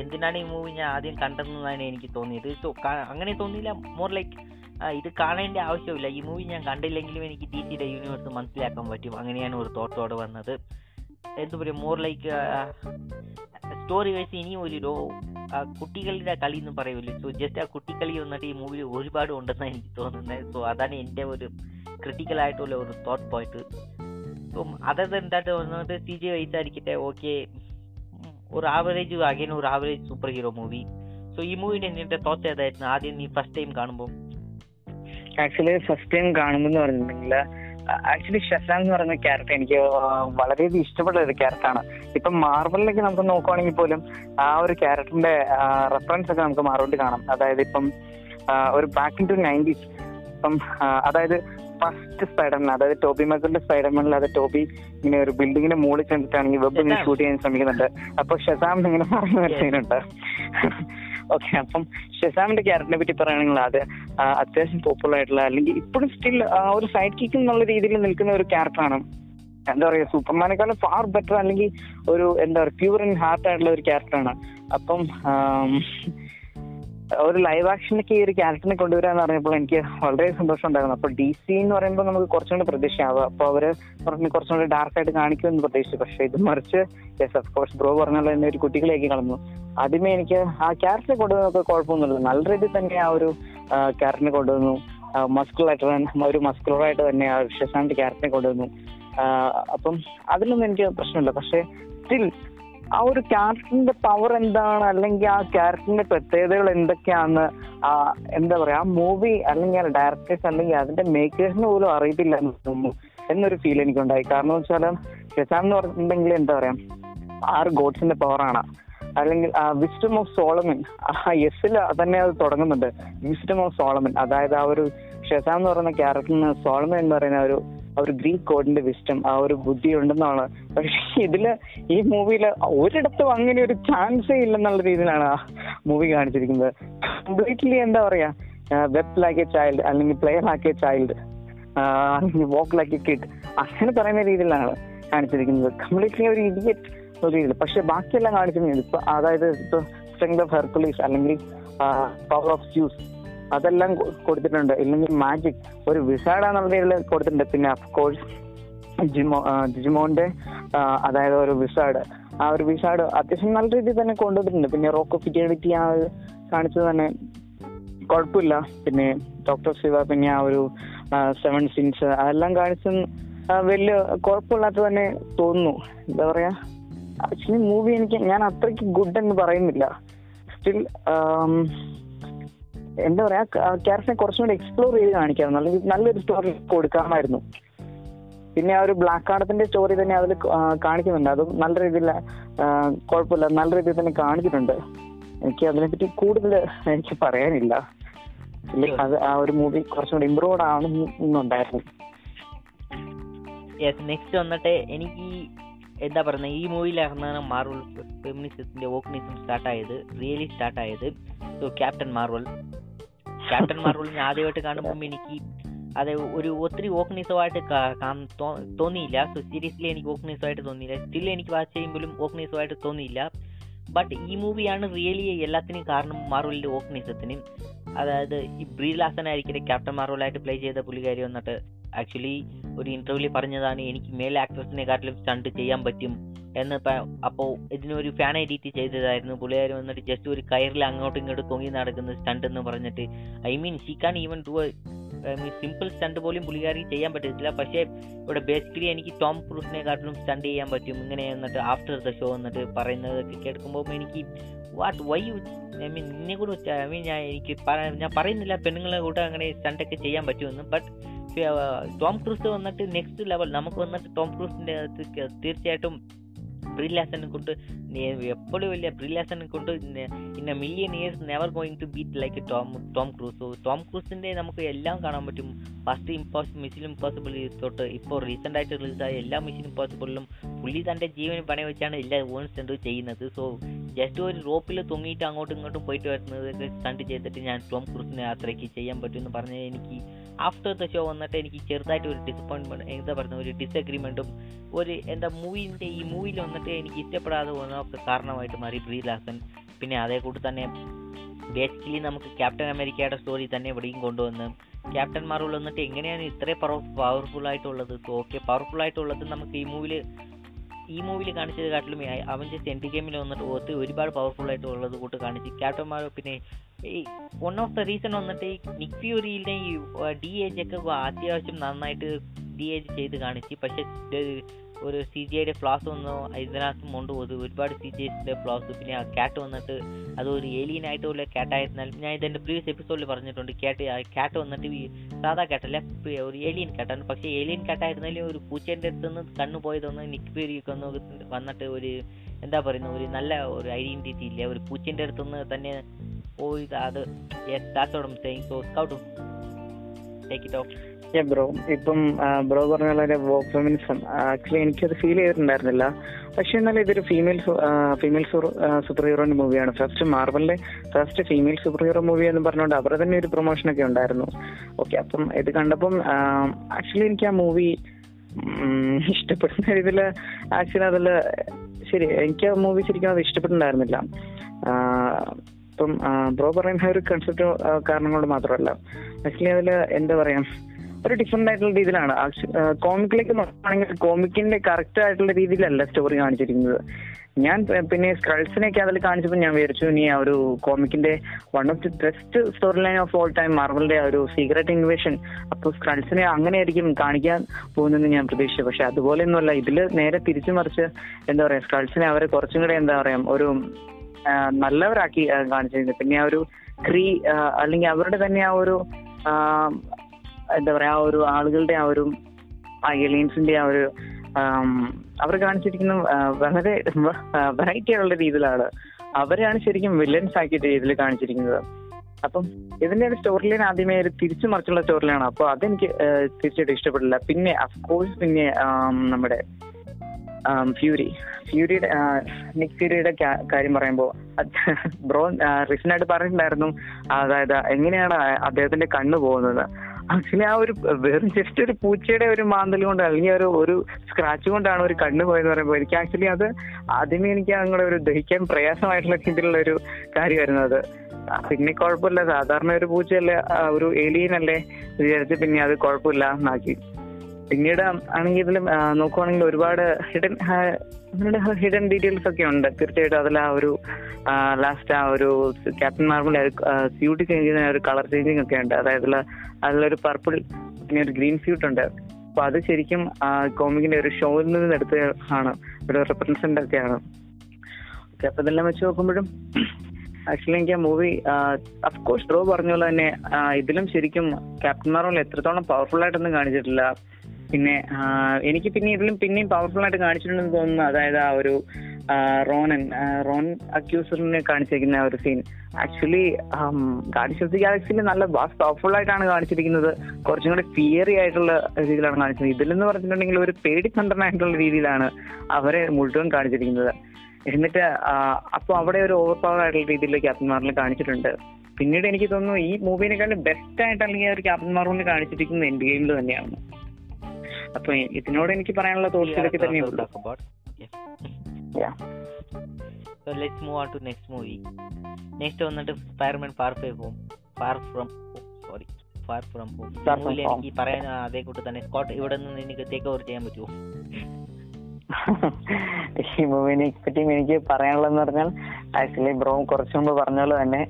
എന്തിനാണ് ഈ മൂവി ഞാൻ ആദ്യം കണ്ടെന്നതാണ് എനിക്ക് തോന്നിയത്. സോ അങ്ങനെ തോന്നിയില്ല. മോർ ലൈക്ക് ഇത് കാണേണ്ട ആവശ്യമില്ല. ഈ മൂവി ഞാൻ കണ്ടില്ലെങ്കിലും എനിക്ക് ഡി സിയുടെ യൂണിവേഴ്സ് മനസ്സിലാക്കാൻ പറ്റും. അങ്ങനെയാണ് ഒരു തോട്ടോടെ വന്നത്. എന്താ പറയുക? മോർ ലൈക്ക് സ്റ്റോറി വൈസ് ഇനിയും ഒരു കുട്ടികളുടെ കളി എന്ന് പറയുമല്ലോ. സോ ജസ്റ്റ് ആ കുട്ടിക്കളി വന്നിട്ട് ഈ മൂവിയിൽ ഒരുപാട് ഉണ്ടെന്നാണ് എനിക്ക് തോന്നുന്നത്. സോ അതാണ് എന്റെ ഒരു ക്രിട്ടിക്കൽ ആയിട്ടുള്ള ഒരു തോട്ട് പോയിട്ട് സോ അതത് എന്തായിട്ട് വന്നിട്ട് സി ജി വൈസ് ആയിരിക്കട്ടെ ഓക്കെ ഒരു ആവറേജ് അഗൈൻ ഒരു average super hero movie so ഈ മൂവിന്റെ നിന്റെ തോട്ട് ഏതായിരുന്നു? ആദ്യം നീ ഫസ്റ്റ് ടൈം കാണുമ്പോൾ ആക്ച്വലി ഫസ്റ്റ് ടൈം കാണുമ്പോൾ പറഞ്ഞിട്ടുണ്ടെങ്കിൽ ആക്ച്വലി ഷസാം എന്ന് പറയുന്ന ക്യാരക്ടർ എനിക്ക് വളരെയധികം ഇഷ്ടപ്പെട്ട ഒരു ക്യാരക്ടറാണ് ഇപ്പൊ മാർബിളിലേക്ക് നമുക്ക് നോക്കുവാണെങ്കിൽ പോലും ആ ഒരു ക്യാരക്ടറിന്റെ റെഫറൻസ് ഒക്കെ നമുക്ക് മാർബിളിൽ കാണാം. അതായത് ഇപ്പം ഒരു ബാക്ക് ഇൻ ടു നയന്റീസ് ഇപ്പം അതായത് ഫസ്റ്റ് സ്പൈഡർമാൻ അതായത് ടോബി മക്കളുടെ സ്പൈഡർമാനിൽ അത് ടോബി ഇങ്ങനെ ഒരു ബിൽഡിങ്ങിന്റെ മുകളിൽ ചെന്നിട്ടാണെങ്കിൽ വെബ് ഇങ്ങനെ ഷൂട്ട് ചെയ്യാൻ ശ്രമിക്കുന്നുണ്ട്. അപ്പൊ ഷസാം ഇങ്ങനെ പറയുന്ന ഒരു സീനുണ്ട് ഓക്കെ അപ്പം ഷെസാമിന്റെ ക്യാരക്ടറിനെ പറ്റി പറയുകയാണെങ്കിൽ അത് അത്യാവശ്യം പോപ്പുലർ ആയിട്ടുള്ള അല്ലെങ്കിൽ ഇപ്പോഴും സ്റ്റിൽ ഒരു സൈഡ് കിക്ക് എന്നുള്ള രീതിയിൽ നിൽക്കുന്ന ഒരു ക്യാരക്ടറാണ് എന്താ പറയുക സൂപ്പർമാനേക്കാളും ഫാർ ബെറ്റർ അല്ലെങ്കിൽ ഒരു എന്താ പറയുക പ്യൂർ ആൻഡ് ഹാർട്ട് ആയിട്ടുള്ള ഒരു ക്യാരക്ടറാണ് അപ്പം ഒരു ലൈവ് ആക്ഷനിലേക്ക് ഈ ഒരു ക്യാരക്ടറിനെ കൊണ്ടുവരാന്ന് പറഞ്ഞപ്പോൾ എനിക്ക് വളരെ സന്തോഷം ഉണ്ടായിരുന്നു. അപ്പൊ ഡി സി എന്ന് പറയുമ്പോൾ നമുക്ക് കുറച്ചും കൂടി പ്രതീക്ഷയാവുക അപ്പൊ അവർ കുറച്ചും കൂടി ഡാർക്ക് ആയിട്ട് കാണിക്കുമെന്ന് പ്രതീക്ഷിച്ചു. പക്ഷെ ഇത് മറിച്ച് യെസ് ഓഫ് കോഴ്സ് ബ്രോ പറഞ്ഞുള്ള എന്നെ ഒരു കുട്ടികളേക്ക് കളഞ്ഞു ആദ്യമേ എനിക്ക് ആ ക്യാരക്ടറെ കൊണ്ടുവന്നൊക്കെ കുഴപ്പമൊന്നുമില്ല. നല്ല രീതിയിൽ തന്നെ ആ ഒരു ക്യാരക്ടറിനെ കൊണ്ടുവന്നു. മസ്കുലായിട്ട് ഒരു മസ്കുലറായിട്ട് തന്നെ ആ ഷെസാന്റെ ക്യാരക്ടറിനെ കൊണ്ടുവന്നു. അപ്പം അതിലൊന്നും എനിക്ക് പ്രശ്നമില്ല. പക്ഷെ സ്റ്റിൽ ആ ഒരു ക്യാരക്ടറിന്റെ പവർ എന്താണ്? അല്ലെങ്കിൽ ആ ക്യാരക്ടറിന്റെ പ്രത്യേകതകൾ എന്തൊക്കെയാണെന്ന് ആ എന്താ പറയാ ആ മൂവി അല്ലെങ്കിൽ ആ ഡയറക്ടേഴ്സ് അല്ലെങ്കിൽ അതിന്റെ മേക്കേഴ്സിന് പോലും അറിയത്തില്ല എന്നൊരു ഫീൽ എനിക്കുണ്ടായി. കാരണം വെച്ചാൽ ഷെസാം എന്ന് പറഞ്ഞിട്ടുണ്ടെങ്കിൽ എന്താ പറയാ ആർ ഗോഡ്സിന്റെ പവറാണ് അല്ലെങ്കിൽ വിസ്റ്റം ഓഫ് സോളമൻ ആ എസിൽ തന്നെ അത് തുടങ്ങുന്നുണ്ട്. വിസ്റ്റം ഓഫ് സോളമൻ അതായത് ആ ഒരു ഷെസാം എന്ന് പറയുന്ന ക്യാരക്ടറിന് സോളമൻ എന്ന് പറയുന്ന ഒരു ആ ഒരു ഗ്രീക്ക് കോഡിന്റെ വിസ്റ്റം ആ ഒരു ബുദ്ധി ഉണ്ടെന്നാണ് പക്ഷെ ഇതിൽ ഈ മൂവിയിൽ ഒരിടത്തും അങ്ങനെ ഒരു ചാൻസേ ഇല്ലെന്നുള്ള രീതിയിലാണ് ആ മൂവി കാണിച്ചിരിക്കുന്നത്. കംപ്ലീറ്റ്ലി എന്താ പറയാ വെബ് ലൈക്ക് എ ചൈൽഡ് അല്ലെങ്കിൽ പ്ലെയർ ലൈക്ക് എ ചൈൽഡ് അല്ലെങ്കിൽ വോക്ക് ലൈക്ക് എ കിഡ് അങ്ങനെ പറയുന്ന രീതിയിലാണ് കാണിച്ചിരിക്കുന്നത്. കംപ്ലീറ്റ്ലി ഒരു ഇഡിയറ്റ് ഒരു രീതിയിൽ. പക്ഷെ ബാക്കിയെല്ലാം കാണിക്കുന്നത് ഇപ്പൊ അതായത് ഇപ്പൊ സ്ട്രെങ്ത് ഓഫ് ഹെർക്കുലീസ് അല്ലെങ്കിൽ പവർ ഓഫ് സ്യൂസ് അതെല്ലാം കൊടുത്തിട്ടുണ്ട്. ഇല്ലെങ്കിൽ മാജിക് ഒരു വിസാഡാന്നുള്ള രീതിയിൽ കൊടുത്തിട്ടുണ്ട്. പിന്നെ അഫ്കോഴ്സ് ജിമോ അതായത് ഒരു വിസാഡ് ആ ഒരു വിസാഡ് അത്യാവശ്യം നല്ല രീതിയിൽ തന്നെ കൊണ്ടുവന്നിട്ടുണ്ട്. പിന്നെ റോക്ക് ഓഫ് ഫിറ്റിലിറ്റി ആ കാണിച്ചത് തന്നെ കുഴപ്പമില്ല. പിന്നെ ഡോക്ടർ ശിവ പിന്നെ ആ ഒരു സെവൻ സിൻസ് അതെല്ലാം കാണിച്ചും വലിയ കുഴപ്പമില്ലാത്ത തന്നെ തോന്നുന്നു. എന്താ പറയാ? ആക്ച്വലി മൂവി എനിക്ക് ഞാൻ അത്രയ്ക്ക് ഗുഡ് എന്ന് പറയുന്നില്ല. സ്റ്റിൽ എന്താ പറയാ ക്യാരക്ടറിനെ കുറച്ചും കൂടി എക്സ്പ്ലോർ ചെയ്ത് കാണിക്കാമായിരുന്നു. അല്ലെങ്കിൽ നല്ലൊരു സ്റ്റോറി കൊടുക്കാമായിരുന്നു. പിന്നെ ആ ഒരു ബ്ലാക്ക് കാർഡത്തിന്റെ സ്റ്റോറി തന്നെ അതിൽ കാണിക്കുന്നുണ്ട്. അതും നല്ല രീതിയിൽ കുഴപ്പമില്ല. നല്ല രീതിയിൽ തന്നെ കാണിച്ചിട്ടുണ്ട് എനിക്ക് അതിനെപ്പറ്റി കൂടുതൽ എനിക്ക് പറയാനില്ല. അത് ആ ഒരു മൂവി കുറച്ചും കൂടി ഇമ്പ്രൂവ്ഡ് ആണെന്നുണ്ടായിരുന്നു യെസ് നെക്സ്റ്റ് വന്നിട്ട് എനിക്ക് എന്താ പറയുന്നത് ഈ മൂവിയിലായിരുന്നാണ് മാർവൽ ഫെമിനിസത്തിന്റെ ഓപ്പണിസം സ്റ്റാർട്ട് ആയത് റിയലി സ്റ്റാർട്ട് ആയത് so captain Marvel captain Marvel ഞാൻ ആദ്യമായിട്ട് കാണുമ്പോൾ എനിക്ക് അത് ഒരു ഒത്തിരി ഓക്നീസമായിട്ട് തോന്നിയില്ല. സോ സീരിയസ്ലി എനിക്ക് ഓക്നീസമായിട്ട് തോന്നിയില്ല. സ്റ്റിൽ എനിക്ക് വാച്ച് ചെയ്യുമ്പോഴും ഓക്നീസമായിട്ട് തോന്നിയില്ല. ബട്ട് ഈ മൂവിയാണ് റിയലി എല്ലാത്തിനും കാരണം മാർവലിന്റെ ഓക്നീസത്തിന് അതായത് ഈ ബ്രീലാസനായിരിക്കും ക്യാപ്റ്റൻ മാർവലായിട്ട് പ്ലേ ചെയ്ത പുള്ളിക്കാരി വന്നിട്ട് ആക്ച്വലി ഒരു ഇന്റർവ്യൂവിൽ പറഞ്ഞതാണ് എനിക്ക് മേൽ ആക്ട്രസിനെക്കാട്ടിലും സ്റ്റണ്ട് ചെയ്യാൻ പറ്റും എന്ന് അപ്പോൾ ഇതിനൊരു ഫാൻ എഡിറ്റ് ചെയ്തതായിരുന്നു. പുള്ളിക്കാർ വന്നിട്ട് ജസ്റ്റ് ഒരു കയറിൽ അങ്ങോട്ടും ഇങ്ങോട്ടും തൊങ്ങി നടക്കുന്ന സ്റ്റണ്ട് എന്ന് പറഞ്ഞിട്ട്. I mean she can even do simple stunt പോലും പുള്ളിക്കാരി ചെയ്യാൻ പറ്റത്തില്ല. പക്ഷേ ഇവിടെ ബേസിക്കലി എനിക്ക് ടോം ക്രൂസിനെക്കാട്ടിലും സ്റ്റണ്ട് ചെയ്യാൻ പറ്റും. ഇങ്ങനെ എന്നിട്ട് ആഫ്റ്റർ ദ ഷോ എന്നിട്ട് പറയുന്നതൊക്കെ കേൾക്കുമ്പോൾ എനിക്ക് what why you I mean നിന്നെ കൂടെ ഐ മീൻ ഞാൻ എനിക്ക് ഞാൻ പറയുന്നില്ല. പെണ്ണുങ്ങളെ കൂടെ അങ്ങനെ സ്റ്റണ്ടൊക്കെ ചെയ്യാൻ പറ്റുമെന്ന്. ബട്ട് ടോം ക്രൂസ് വന്നിട്ട് നെക്സ്റ്റ് ലെവൽ നമുക്ക് വന്നിട്ട് ടോം ക്രൂസിന്റെ അകത്ത് തീർച്ചയായിട്ടും ബ്രില്ലാസനെ കൊണ്ട് എപ്പോഴും വലിയ ബ്രില്ലാസനെ കൊണ്ട് in a million years never going to beat like Tom Tom Cruise Tom ക്രൂസിന്റെ നമുക്ക് എല്ലാം കാണാൻ പറ്റും. ഫസ്റ്റ് ഇമ്പോസ് മിഷൻ ഇമ്പോസിബിൾ തൊട്ട് ഇപ്പോൾ റീസെന്റ് ആയിട്ട് റിലീസായ എല്ലാ മിഷൻ ഇമ്പോസിബിളിലും പുള്ളി തന്റെ ജീവന് പണി വെച്ചാണ് എല്ലാ ഓൺസ് സ്റ്റണ്ട് ചെയ്യുന്നത്. സോ ജസ്റ്റ് ഒരു റോപ്പിൽ തൊങ്ങിയിട്ട് അങ്ങോട്ടും ഇങ്ങോട്ടും പോയിട്ട് വരുന്നതൊക്കെ സ്റ്റണ്ട് ചെയ്തിട്ട് ഞാൻ ടോം ക്രൂസിനെ അത്രയ്ക്ക് ചെയ്യാൻ പറ്റുമെന്ന് പറഞ്ഞാൽ എനിക്ക് ആഫ്റ്റർ ദ ഷോ വന്നിട്ട് എനിക്ക് ചെറുതായിട്ട് ഒരു ഡിസപ്പോയിൻമെന്റ് എന്താ പറയുന്നത് ഒരു ഡിസഗ്രിമെന്റും ഒരു എന്താ മൂവിന്റെ ഈ മൂവിയിൽ വന്നിട്ട് എനിക്ക് ഇഷ്ടപ്പെടാതെ പോകുന്നതൊക്കെ കാരണമായിട്ട് മാറി ബ്രീ ലാസൻ പിന്നെ അതേ കൂടി തന്നെ ബേസിക്കലി നമുക്ക് ക്യാപ്റ്റൻ അമേരിക്കയുടെ സ്റ്റോറി തന്നെ ഇവിടെയും കൊണ്ടുവന്ന് ക്യാപ്റ്റൻ മാർവൽ വന്നിട്ട് എങ്ങനെയാണ് ഇത്രയും പവർഫുൾ ആയിട്ടുള്ളത്? ഓക്കെ പവർഫുൾ ആയിട്ടുള്ളത് നമുക്ക് ഈ മൂവിയിൽ ഈ മൂവിൽ കാണിച്ചത് കാട്ടിലും അവന്റെ എൻഡ് ഗെയിമിൽ വന്നിട്ട് ഒത്തിരി ഒരുപാട് പവർഫുൾ ആയിട്ടുള്ളത് കൂട്ട് കാണിച്ച് ക്യാപ്റ്റൻ പിന്നെ വൺ ഓഫ് ദ റീസൺ വന്നിട്ട് ഈ നിക് ഫ്യൂരിയിലെ ഈ ഡി ഏജ് ഒക്കെ അത്യാവശ്യം നന്നായിട്ട് ഡി ഏജ് ചെയ്ത് കാണിച്ച്. പക്ഷെ ഒരു സി ജി ഐയുടെ ഫ്ലാസ് വന്നു. ഇതിനകത്തും കൊണ്ടുപോകും ഒരുപാട് സി ജി ഐസിന്റെ ഫ്ലാസ് പിന്നെ ആ ക്യാറ്റ് വന്നിട്ട് അത് ഒരു ഏലിയൻ ആയിട്ടുള്ള ക്യാറ്റ് ആയിരുന്നാലും ഞാൻ ഇതിന്റെ പ്രീവിയസ് എപ്പിസോഡിൽ പറഞ്ഞിട്ടുണ്ട്. ക്യാറ്റ് ക്യാറ്റ് വന്നിട്ട് സാധാ ക്യാറ്റല്ല ഒരു ഏലിയൻ ക്യാറ്റാണ് പക്ഷേ ഏലിയൻ ക്യാറ്റായിരുന്നാലും ഒരു പൂച്ചേന്റെ അടുത്ത് നിന്ന് കണ്ണു പോയതൊന്ന് നിക് ഫ്യൂരിയൊക്കെ ഒന്ന് വന്നിട്ട് ഒരു എന്താ പറയുന്നത് ഒരു നല്ല ഒരു ഐഡന്റിറ്റി ഇല്ല. ഒരു പൂച്ചേന്റെ അടുത്തുനിന്ന് തന്നെ പോയി അത് that's what I saw scout take it off bro ഇപ്പം ബ്രോ പറഞ്ഞ പോലെ ഫെമിനിസം ആക്ച്വലി എനിക്കത് ഫീൽ ചെയ്തിട്ടുണ്ടായിരുന്നില്ല. പക്ഷെ എന്നാലും ഇതൊരു ഫീമെയിൽ ഫീമെയിൽ സൂപ്പർ ഹീറോന്റെ മൂവിയാണ് first മാർവലിലെ first female super hero movie എന്ന് പറഞ്ഞുകൊണ്ട് അവരുടെ തന്നെ ഒരു പ്രൊമോഷൻ ഒക്കെ ഉണ്ടായിരുന്നു. ഓക്കെ അപ്പം ഇത് കണ്ടപ്പം ആക്ച്വലി എനിക്ക് ആ മൂവി ഇഷ്ടപ്പെടുന്ന രീതിയിൽ ആക്ച്വലി അതിൽ ശരി എനിക്ക് ആ മൂവി ശരിക്കും അത് ഇഷ്ടപ്പെട്ടിട്ടുണ്ടായിരുന്നില്ല. ഇപ്പം ബ്രോ പറയുന്ന ഒരു കൺസെപ്റ്റ് കാരണം കൊണ്ട് മാത്രമല്ല. ആക്ച്വലി അതിൽ എന്താ പറയാ ഒരു ഡിഫറെന്റ് ആയിട്ടുള്ള രീതിയിലാണ്. കോമിക്കിലേക്ക് നോക്കുകയാണെങ്കിൽ കോമിക്കിന്റെ കറക്റ്റ് ആയിട്ടുള്ള രീതിയിലല്ല സ്റ്റോറി കാണിച്ചിരിക്കുന്നത്. ഞാൻ പിന്നെ സ്ക്രൾസിനെയൊക്കെ അതിൽ കാണിച്ചപ്പോൾ ഞാൻ വിചാരിച്ചു ഇനി ആ ഒരു കോമിക്കിന്റെ one of the best story line of all time മാർവലിന്റെ ആ ഒരു സീക്രട്ട് ഇൻവേഷൻ അപ്പോൾ സ്ക്രൾസിനെ അങ്ങനെയായിരിക്കും കാണിക്കാൻ പോകുന്നതെന്ന് ഞാൻ പ്രതീക്ഷിച്ചു. പക്ഷെ അതുപോലെയൊന്നുമല്ല ഇതിൽ നേരെ തിരിച്ചു മറിച്ച് എന്താ പറയാ സ്ക്രൾസിനെ അവരെ കുറച്ചും കൂടെ എന്താ പറയാ ഒരു നല്ലവരാക്കി കാണിച്ചിരുന്നത് പിന്നെ ആ ഒരു ക്രീ അല്ലെങ്കിൽ അവരുടെ തന്നെ ആ ഒരു എന്താ പറയാ ആ ഒരു ആളുകളുടെ ആ ഒരു ഏലിയൻസിന്റെ ആ ഒരു അവർ കാണിച്ചിരിക്കുന്ന വളരെ വെറൈറ്റി ആയുള്ള രീതിയിലാണ് അവരെയാണ് ശരിക്കും വില്ലൻസ് ആക്കിയിട്ട് ഇതിൽ കാണിച്ചിരിക്കുന്നത്. അപ്പം ഇതിന്റെ ഒരു സ്റ്റോറി ലൈൻ ആദ്യമേ ഒരു തിരിച്ചു മറിച്ചുള്ള സ്റ്റോറി ലൈനാണ് അപ്പോൾ അതെനിക്ക് തീർച്ചയായിട്ടും ഇഷ്ടപ്പെട്ടില്ല. പിന്നെ അഫ്കോഴ്സ് പിന്നെ നമ്മുടെ ഫ്യൂരി ഫ്യൂരിയുടെ നിക് ഫ്യൂരിയുടെ കാര്യം പറയുമ്പോൾ ബ്രോ റിസനായിട്ട് പറഞ്ഞിട്ടുണ്ടായിരുന്നു. അതായത് എങ്ങനെയാണ് അദ്ദേഹത്തിന്റെ കണ്ണ് പോകുന്നത്? ആക്ച്വലി ആ ഒരു വെറും ജസ്റ്റ് ഒരു പൂച്ചയുടെ ഒരു മാന്തൽ കൊണ്ട് അല്ലെങ്കിൽ ഒരു ഒരു സ്ക്രാച്ച് കൊണ്ടാണ് ഒരു കണ്ണ് പോയെന്ന് പറയുമ്പോൾ എനിക്ക് ആക്ച്വലി അത് ആദ്യമേ എനിക്ക് അങ്ങോട്ട് ഒരു ദഹിക്കാൻ പ്രയാസമായിട്ടുള്ള രീതിയിലുള്ള ഒരു കാര്യമായിരുന്നു അത്. പിന്നെ കുഴപ്പമില്ല. സാധാരണ ഒരു പൂച്ചയല്ലേ ഒരു ഏലിയനല്ലേ വിചാരിച്ച് പിന്നെ അത് കുഴപ്പമില്ല എന്നാക്കി പിന്നീട് ആണെങ്കിൽ ഇതിൽ നോക്കുവാണെങ്കിൽ ഒരുപാട് ഹിഡൻ ഹിഡൻ ഡീറ്റെയിൽസ് ഒക്കെ ഉണ്ട്. തീർച്ചയായിട്ടും അതിൽ ആ ഒരു ലാസ്റ്റ് ആ ഒരു ക്യാപ്റ്റൻ മാർബിൾ സ്യൂട്ട് ചേഞ്ച് ചെയ്യുന്ന ഒരു കളർ ചേഞ്ചിങ് ഒക്കെ ഉണ്ട്. അതായത് അതിലൊരു പർപ്പിൾ പിന്നെ ഒരു ഗ്രീൻ സ്യൂട്ട് ഉണ്ട്. അപ്പൊ അത് ശരിക്കും കോമിക്കിന്റെ ഒരു ഷോയിൽ നിന്ന് എടുത്ത ആണ്. ഒരു റെപ്രസെന്റ് ഒക്കെയാണ് ഓക്കെ അപ്പൊ ഇതെല്ലാം വെച്ച് നോക്കുമ്പോഴും ആക്ച്വലി എനിക്ക് ആ മൂവി അഫ്കോഴ്സ് ഡ്രോ പറഞ്ഞ പോലെ തന്നെ ഇതിലും ശരിക്കും ക്യാപ്റ്റൻ മാർവൽ എത്രത്തോളം പവർഫുൾ ആയിട്ടൊന്നും കാണിച്ചിട്ടില്ല. പിന്നെ എനിക്ക് പിന്നെ ഇതിലും പിന്നെയും പവർഫുൾ ആയിട്ട് കാണിച്ചിട്ടുണ്ടെന്ന് തോന്നുന്നു. അതായത് ആ ഒരു റോണൻ റോൺ അക്യൂസറിനെ കാണിച്ചിരിക്കുന്ന ഒരു scene actually Guardians of the ഗാലക്സിയിൽ നല്ല വാസ് പവർഫുൾ ആയിട്ടാണ് കാണിച്ചിരിക്കുന്നത്. കുറച്ചും കൂടി ഫിയറി ആയിട്ടുള്ള രീതിയിലാണ് കാണിച്ചത് ഇതിലെന്ന് പറഞ്ഞിട്ടുണ്ടെങ്കിൽ ഒരു പേടി തന്ത്രനായിട്ടുള്ള രീതിയിലാണ് അവരെ മുഴുവൻ കാണിച്ചിരിക്കുന്നത്. എന്നിട്ട് അപ്പോൾ അവിടെ ഒരു ഓവർ പവർ ആയിട്ടുള്ള ക്യാപ്റ്റൻ മാറിൽ കാണിച്ചിട്ടുണ്ട്. പിന്നീട് എനിക്ക് തോന്നുന്നു ഈ മൂവിനെക്കാളും ബെസ്റ്റ് ആയിട്ട് അല്ലെങ്കിൽ ഒരു ക്യാപ്റ്റൻ മാർവലിനെ കാണിച്ചിരിക്കുന്നത് എൻഡ് ഗെയിമിൽ തന്നെയാണ്. അപ്പൊ ഇതിനോട് എനിക്ക് പറയാനുള്ള തോട്ട്സ് ഇതൊക്കെ തന്നെ ഉള്ളൂ talk about. Okay. Yeah. So let's move on to next movie. Next വന്നിട്ട് Spiderman far from home far from sorry far from home മൂവിയിൽ. എനിക്ക് പറയാൻ അതേ കൂട്ട് തന്നെ സ്കോട്ട് ഇവിടെ നിന്ന് എനിക്ക് ടേക്ക് ഓവർ ചെയ്യാൻ പറ്റുമോ ഈ മൂവിനെ പറ്റി എനിക്ക് പറയാനുള്ളതെന്ന് പറഞ്ഞാൽ ആക്ച്വലി ബ്രോ കുറച്ചു മുമ്പ് പറഞ്ഞ പോലെ തന്നെ